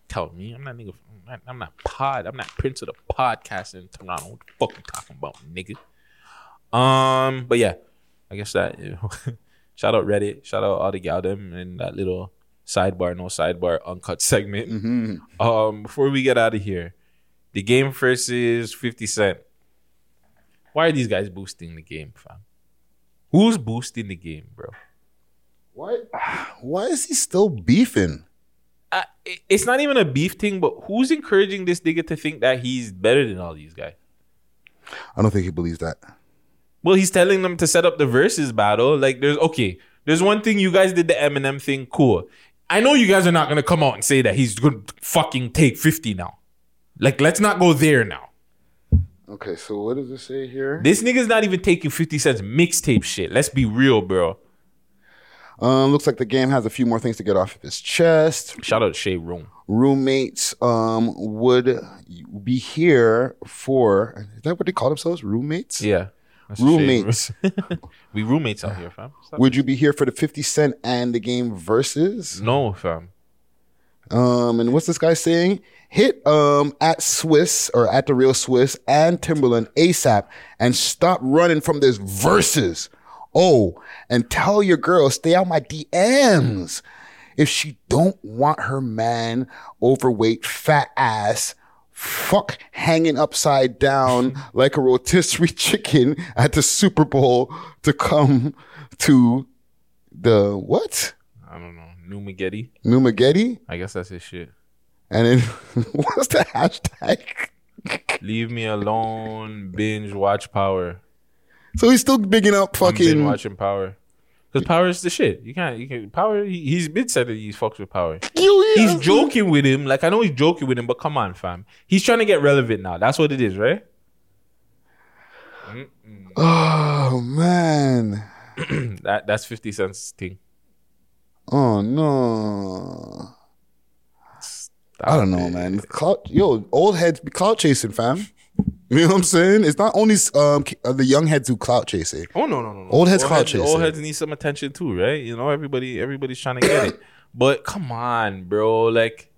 Tell me, I'm not nigga. I'm not, I'm not pod. I'm not prince of the podcast in Toronto. What the fuck you talking about, nigga? Um, but yeah, I guess that. shout out Reddit. Shout out all the gal them and that little sidebar, no sidebar, uncut segment. Mm-hmm. Um, before we get out of here, the game versus Fifty Cent. Why are these guys boosting the game, fam? Who's boosting the game, bro? Why? Why is he still beefing? Uh, it's not even a beef thing, but who's encouraging this nigga to think that he's better than all these guys? I don't think he believes that. Well, he's telling them to set up the versus battle. Like, there's okay. There's one thing you guys did the Eminem thing. Cool. I know you guys are not gonna come out and say that he's gonna fucking take fifty now. Like, let's not go there now. Okay, so what does it say here? This nigga's not even taking fifty cents mixtape shit. Let's be real, bro. Um, looks like the game has a few more things to get off of his chest. Shout out to Shade Room. Roommates um would be here for is that what they call themselves? Roommates? Yeah. Roommates. We roommates out here, fam. Would you be here for the 50 Cent and the game versus? No, fam. Um, and what's this guy saying? Hit um at Swizz or at the real Swizz and Timbaland ASAP and stop running from this verses. Oh, and tell your girl stay out my DMs. If she don't want her man overweight fat ass fuck hanging upside down like a rotisserie chicken at the Super Bowl to come to the what? I don't know. New Magetti? I guess that's his shit. And then what's the hashtag? Leave me alone. Binge watch Power. So he's still bigging up I'm fucking watching Power. Because Power is the shit. You can't. You can Power. He, he's been said that he fucks with Power. He's joking with him. Like I know he's joking with him, but come on, fam. He's trying to get relevant now. That's what it is, right? Oh man. that that's fifty cents thing. Oh no. I don't know, man. Clout, yo, old heads be clout chasing, fam. You know what I'm saying? It's not only um uh, the young heads who clout chasing. Oh no, no, no, no. Old heads old clout heads, chasing. Old heads need some attention too, right? You know, everybody, everybody's trying to get it. But come on, bro. Like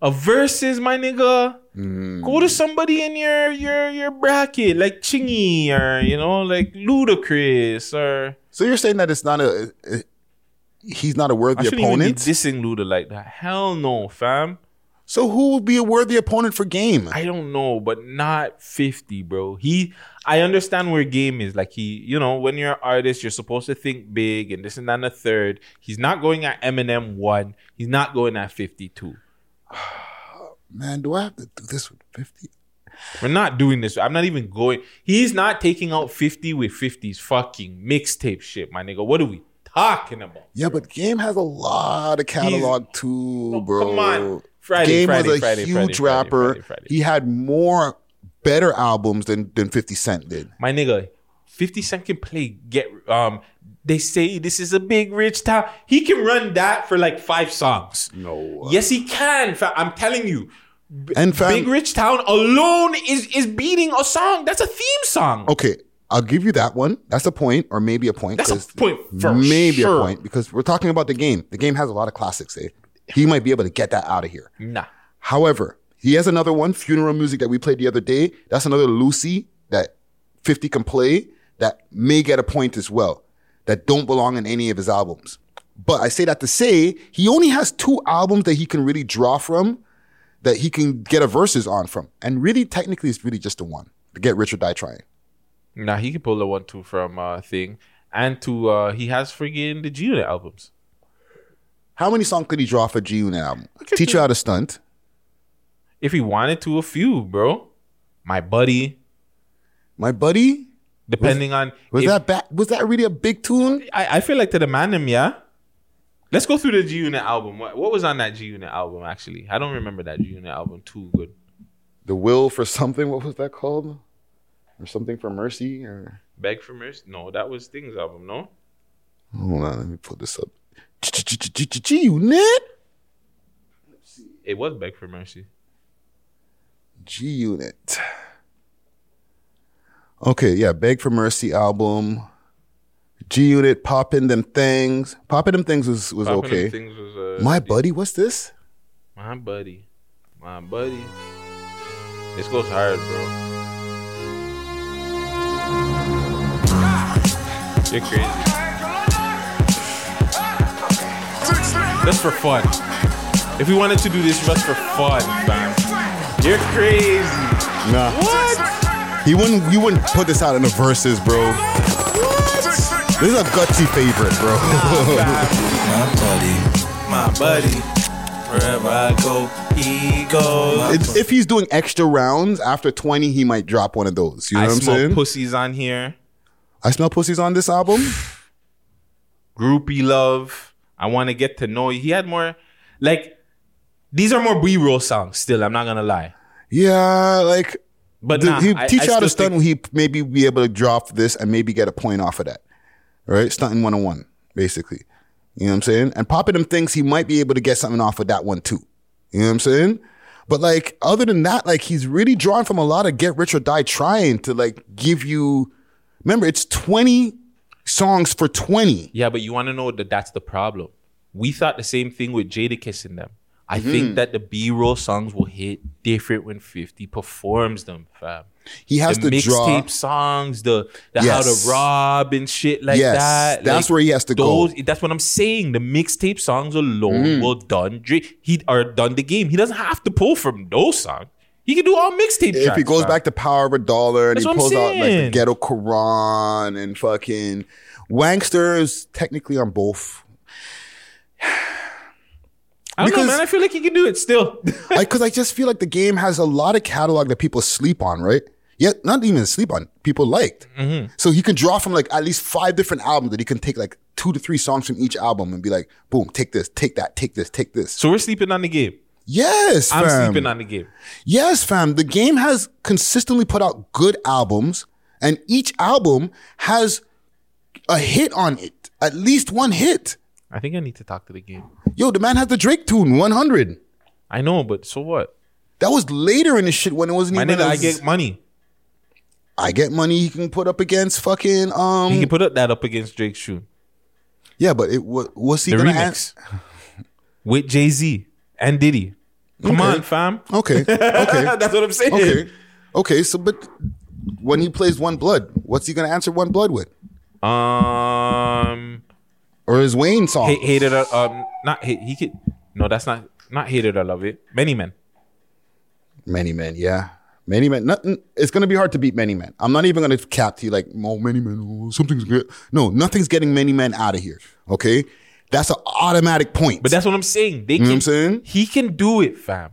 a versus, my nigga. Mm. Go to somebody in your your your bracket, like Chingy or you know, like Ludacris or. So you're saying that it's not a, uh, he's not a worthy shouldn't even be opponent. dissing Luda like that. Hell no, fam. So who would be a worthy opponent for Game? I don't know, but not 50, bro. He I understand where game is. Like he, you know, when you're an artist, you're supposed to think big and this and that and the third. He's not going at Eminem one. He's not going at 52. Man, do I have to do this with 50? We're not doing this. I'm not even going. He's not taking out 50 with 50's fucking mixtape shit, my nigga. What are we talking about? Yeah, but Game has a lot of catalog too, oh, bro. come on. Friday, Game Friday, was a Friday, huge rapper. He had more better albums than than 50 Cent did. My nigga, 50 Cent can play get um they say this is a big rich town. He can run that for like five songs. No. Yes, he can. I'm telling you. And fam- Big Rich Town alone is is beating a song. That's a theme song. Okay, I'll give you that one. That's a point, or maybe a point. That's a point for maybe sure. a point because we're talking about the game. The game has a lot of classics. Eh? He might be able to get that out of here. Nah. However, he has another one, funeral music that we played the other day. That's another Lucy that 50 can play that may get a point as well, that don't belong in any of his albums. But I say that to say he only has two albums that he can really draw from, that he can get a verses on from. And really, technically, it's really just the one to get Rich or Die Trying. Nah, he can pull the one two from uh thing. And to uh he has friggin' the G Unit albums. How many songs could he draw for G Unit album? Teach you how to stunt. If he wanted to, a few, bro. My buddy. My buddy? Depending on Was if- that ba- was that really a big tune? I, I feel like to the man them, yeah. Let's go through the G Unit album. What, what was on that G Unit album? Actually, I don't remember that G Unit album too good. The Will for something. What was that called? Or something for Mercy? Or Beg for Mercy? No, that was Things album. No, hold on, let me pull this up. G Unit. it was Beg for Mercy. G Unit. Okay, yeah, Beg for Mercy album. G Unit, popping them things. Popping them things was was okay. Things was, uh, My buddy, what's this? My buddy, my buddy. This goes hard, bro. You're crazy. Just for fun. If we wanted to do this just for fun, fam. You're crazy. Nah. What? He wouldn't. You wouldn't put this out in the verses, bro. This is a gutsy favorite, bro. My buddy, my buddy. Wherever I go, he goes. It's- if he's doing extra rounds after 20, he might drop one of those. You know I what I'm smell saying? pussies on here. I smell pussies on this album. Groupie love. I want to get to know you. He had more, like, these are more B-roll songs. Still, I'm not gonna lie. Yeah, like, But the- nah, he I- teach I you how to stunt. He maybe be able to drop this and maybe get a point off of that. Right, stunting 101, basically. You know what I'm saying? And popping them things, he might be able to get something off of that one too. You know what I'm saying? But like, other than that, like he's really drawing from a lot of get rich or die trying to like give you. Remember, it's 20 songs for 20. Yeah, but you want to know that that's the problem. We thought the same thing with Jadakiss in them. I Mhm. think that the B-roll songs will hit different when 50 performs them, fam. He has the to draw- mixtape songs, the, the Yes. how to rob and shit like Yes, that. that's Like, where he has to go. That's what I'm saying. The mixtape songs alone Mm. will done Drake. He or done the game. He doesn't have to pull from those songs. He can do all mixtape if tracks. he goes back to Power of a Dollar and That's he pulls out like the. Ghetto Quran and fucking Wankster is technically on both. I don't because- know, man. I feel like he can do it still. Because I, just feel like the game has a lot of catalog that people sleep on, right? Yet not even sleep on. People liked. Mm-hmm. So he can draw from like at least five different albums that he can take like two to three songs from each album and be like, boom, take this, take that, take this, take this. so we're sleeping on the game. Yes, I'm fam. sleeping on the game. Yes, fam. The game has consistently put out good albums, and each album has a hit on it. At least one hit. I think I need to talk to the game. Yo, the man has the Drake tune, 100. I know, but so what? That was later in the shit when it wasn't My even. nigga, I get money. I get money he can put up against fucking um He can put up that up against Drake's shoe. yeah, but it what what's he The gonna remix with Jay Z and Diddy. Come Okay. on, fam. Okay, okay, That's what I'm saying. okay, okay. So, but when he plays One Blood, what's he gonna answer One Blood with? Um, Or his Wayne song? hate, hated or um, not hate. He could. No, that's not not hated I love it. Many men. Many Men, yeah. Many Men. Nothing. It's gonna be hard to beat Many Men. I'm not even gonna cap to you like, oh, Many Men. Oh, something's good. No, nothing's getting Many Men out of here. Okay, that's an automatic point. But that's what I'm saying. They You know what I'm saying? He can do it, fam.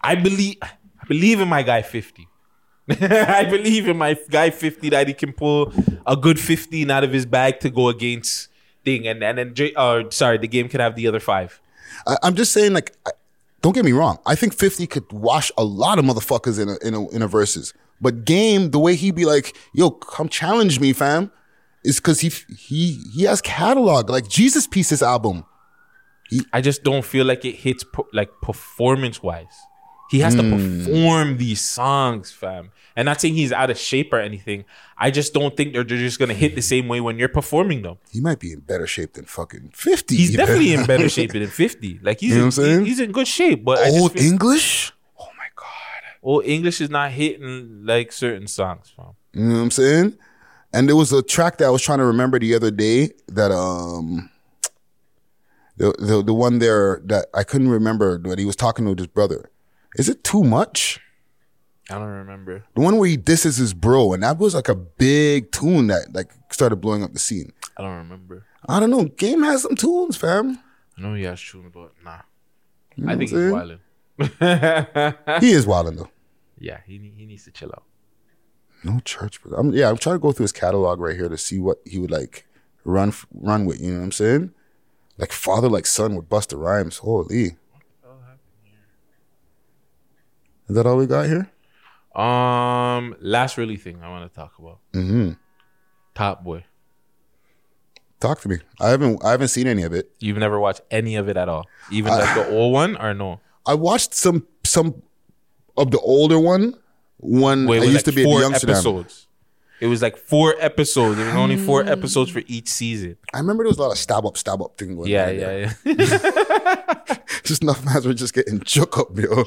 I believe. I believe in my guy 50. I believe in my guy 50 that he can pull a good 15 out of his bag to go against thing, and and then J- uh, sorry, the game could have the other five. I, I'm just saying, like, I, don't get me wrong. I think 50 could wash a lot of motherfuckers in a, in a, in a verses. But Game, the way he be like, yo, come challenge me, fam, is because he he he has catalog like Jesus Pieces album. I just don't feel like it hits po- like performance wise. He has to hmm. perform these songs, fam. And not saying he's out of shape or anything. I just don't think they're, they're just gonna hit the same way when you're performing them. He might be in better shape than fucking 50. He's definitely in better shape than 50. Like he's You know in, what I'm saying? he's in good shape. But I just Old feel- English. Oh old English is not hitting like certain songs, fam. You know what I'm saying? And there was a track that I was trying to remember the other day that um the the, the one there that I couldn't remember that he was talking to his brother. Is it too much? I don't remember. The one where he disses his bro, and that was like a big tune that like started blowing up the scene. I don't remember. I don't know. Game has some tunes, fam. I know he has true, but nah. You know I think he's wilding. He is wilding though. Yeah, he he needs to chill out. No church, I'm yeah. I'm trying to go through his catalog right here to see what he would like run run with. You know what I'm saying? Like father, like son with Busta Rhymes. Holy. Is that all we got here? Um, last really thing I want to talk about. Mm-hmm. Top Boy. Talk to me. I haven't I haven't seen any of it. You've never watched any of it at all, even I- like the old one or no? I watched some some of the older one when Wait, it I used like to be four at Amsterdam. episodes. It was like four episodes. There was only four episodes for each season. I remember there was a lot of stab up, stab up thing going Yeah, on. yeah, there. yeah. just enough mans were just getting jook up, yo.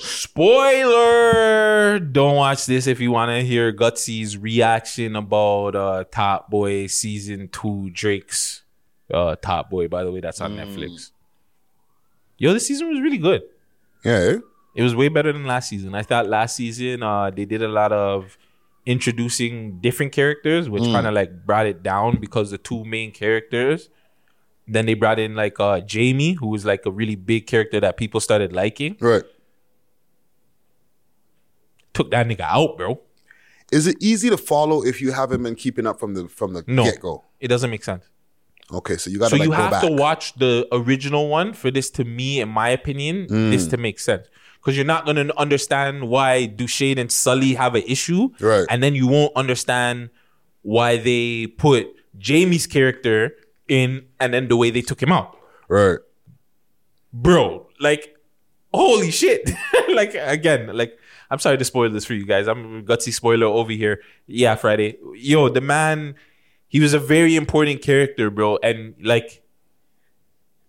Spoiler! Don't watch this if you want to hear Gutsy's reaction about uh, Top Boy season two Drake's uh, Top Boy. By the way, that's on Netflix. Yo, this season was really good. Yeah. It was way better than last season. I thought last season uh, they did a lot of introducing different characters, which Mm. kind of like brought it down because the two main characters. Then they brought in like uh, Jamie, who was like a really big character that people started liking. Right. Took that nigga out, bro. Is it easy to follow if you haven't been keeping up from the from the No, get go? it doesn't make sense. Okay, so you got so to like you have back. to watch the original one for this to me, in my opinion, Mm. this to make sense. Because you're not gonna understand why Dushane and Sully have an issue, Right. And then you won't understand why they put Jamie's character in, and then the way they took him out, right? Bro, like, holy shit! like again, like. I'm sorry to spoil this for you guys. I'm a gutsy spoiler over here. Yeah, Friday. Yo, the man, he was a very important character, bro. And like,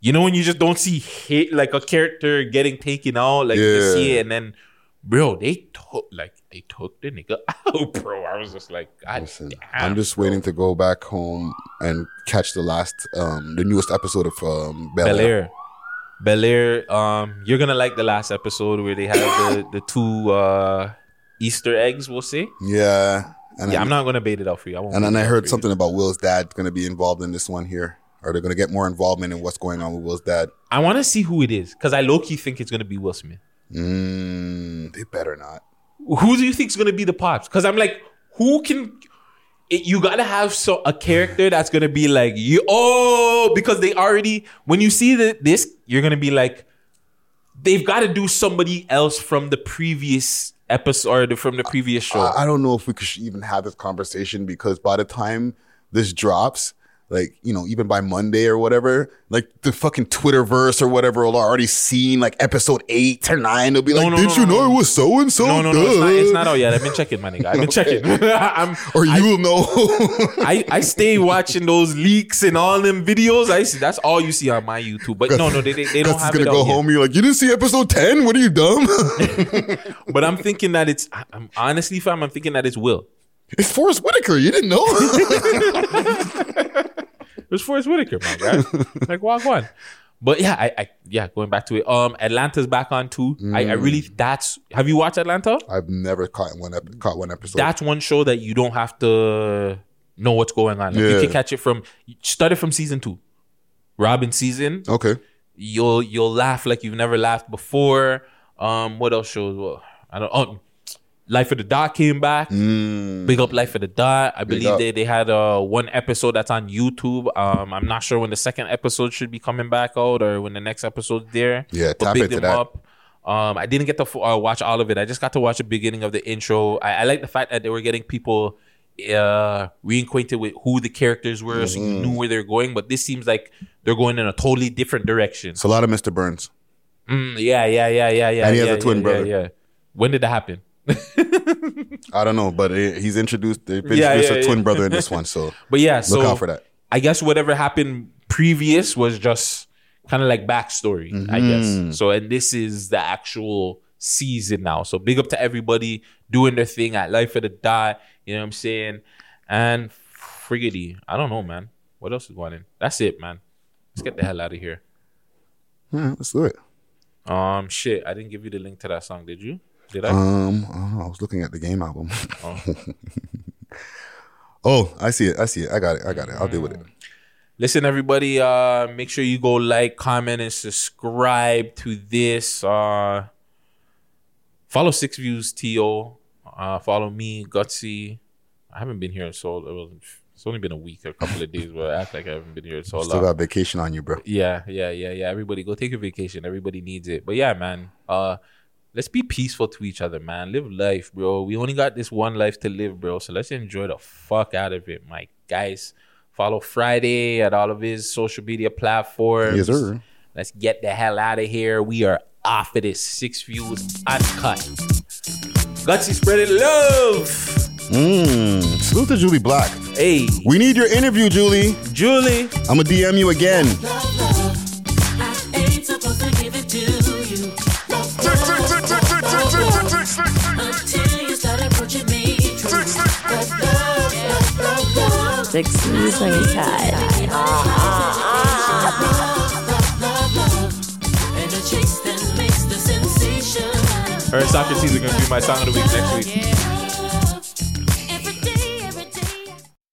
you know when you just don't see hit like a character getting taken out, like you Yeah. see it, and then, bro, they took like they took the nigga out, bro. I was just like, God damn, I'm just waiting to go back home and catch the last, um, the newest episode of um, Bel Bel Air. Bel Air, um, you're gonna like the last episode where they have the the two uh Easter eggs. We'll see. Yeah. And yeah, I- I'm not gonna bait it out for you. I won't And bait then it I out heard you. something about Will's dad going to be involved in this one here. Are they going to get more involvement in what's going on with Will's dad? I want to see who it is because I low key think it's gonna be Will Smith. Mm, they better not. Who do you think is gonna be the pops? Because I'm like, who can? It, you gotta have so a character that's gonna be like you. Oh, because they already when you see the, this, you're gonna be like, they've got to do somebody else from the previous episode or from the previous show. I, I don't know if we could even have this conversation because by the time this drops, like you know, even by Monday or whatever, like the fucking Twitterverse or whatever will already seen like episode eight or nine. They'll be like, no, "Did no, you no, know no. it was so and so?" no, no, no, it's not, it's not out yet. I've been checking, my nigga. I've been checking. I'm, or you will know. I, I stay watching those leaks and all them videos. I see that's all you see on my YouTube. But no, no, they they, they don't have gonna go out yet. home. You're like, you didn't see episode ten? What are you dumb? But I'm thinking that it's. I'm honestly, fam, I'm thinking that it's Will. It's Forest Whitaker. You didn't know? It was Forest Whitaker, my guy. like walk one. But yeah, I, I yeah, going back to it. Um, Atlanta's back on too. I, I really that's. Have you watched Atlanta? I've never caught one ep- caught one episode. That's one show that you don't have to know what's going on. Like, You can catch it from. Start it from season two. Robin season. okay. You'll you'll laugh like you've never laughed before. Um, what else shows? Well, I don't. Oh, Life of the Dot came back. Big up Life of the Dot. I believe up. they they had uh one episode that's on YouTube. Um, I'm not sure when the second episode should be coming back out or when the next episode's there. Yeah, But tap big into them that. up. Um, I didn't get to f- uh, watch all of it. I just got to watch the beginning of the intro. I, I like the fact that they were getting people uh reacquainted with who the characters were, so Mm-hmm. you knew where they're going. But this seems like they're going in a totally different direction. It's a lot of Mr. Burns. Mm, yeah, yeah, yeah, yeah, yeah. And he has a twin yeah, brother. Yeah, yeah. When did that happen? I don't know, but it, he's introduced. They've Yeah, introduced yeah, a twin brother in this one, so But yeah, look so out for that. I guess whatever happened previous was just kind of like backstory, I Mm-hmm. guess. So and this is the actual season now. So big up to everybody doing their thing at Life of the Dot. You know what I'm saying? And friggity, I don't know, man. What else is going in? That's it, man. Let's get the hell out of here. Yeah, let's do it. Um, shit, I didn't give you the link to that song, did you? Did I? Um, I, don't know, I was looking at the game album. Oh. oh, I see it. I see it. I got it. I got it. I'll deal with it. Listen, everybody, uh, make sure you go like, comment, and subscribe to this. Uh, follow Six Views TO. Uh, follow me, Gutsy. I haven't been here in so it was, it's only been a week, or a couple of days, but I act like I haven't been here so Still long. got vacation on you, bro. Yeah, yeah, yeah, yeah. Everybody go take your vacation. Everybody needs it. But yeah, man. Uh let's be peaceful to each other, man. Live life, bro. We only got this one life to live, bro. So let's enjoy the fuck out of it, my guys. Follow Friday at all of his social media platforms. Yes, sir. Let's get the hell out of here. We are off of this six views uncut. Gutsy spreading love. Mmm. salute to Jully Black. Hey, We need your interview, Jully. Jully. I'm gonna DM you again. The sensation. Her and Socrates are gonna be my song of the week next week.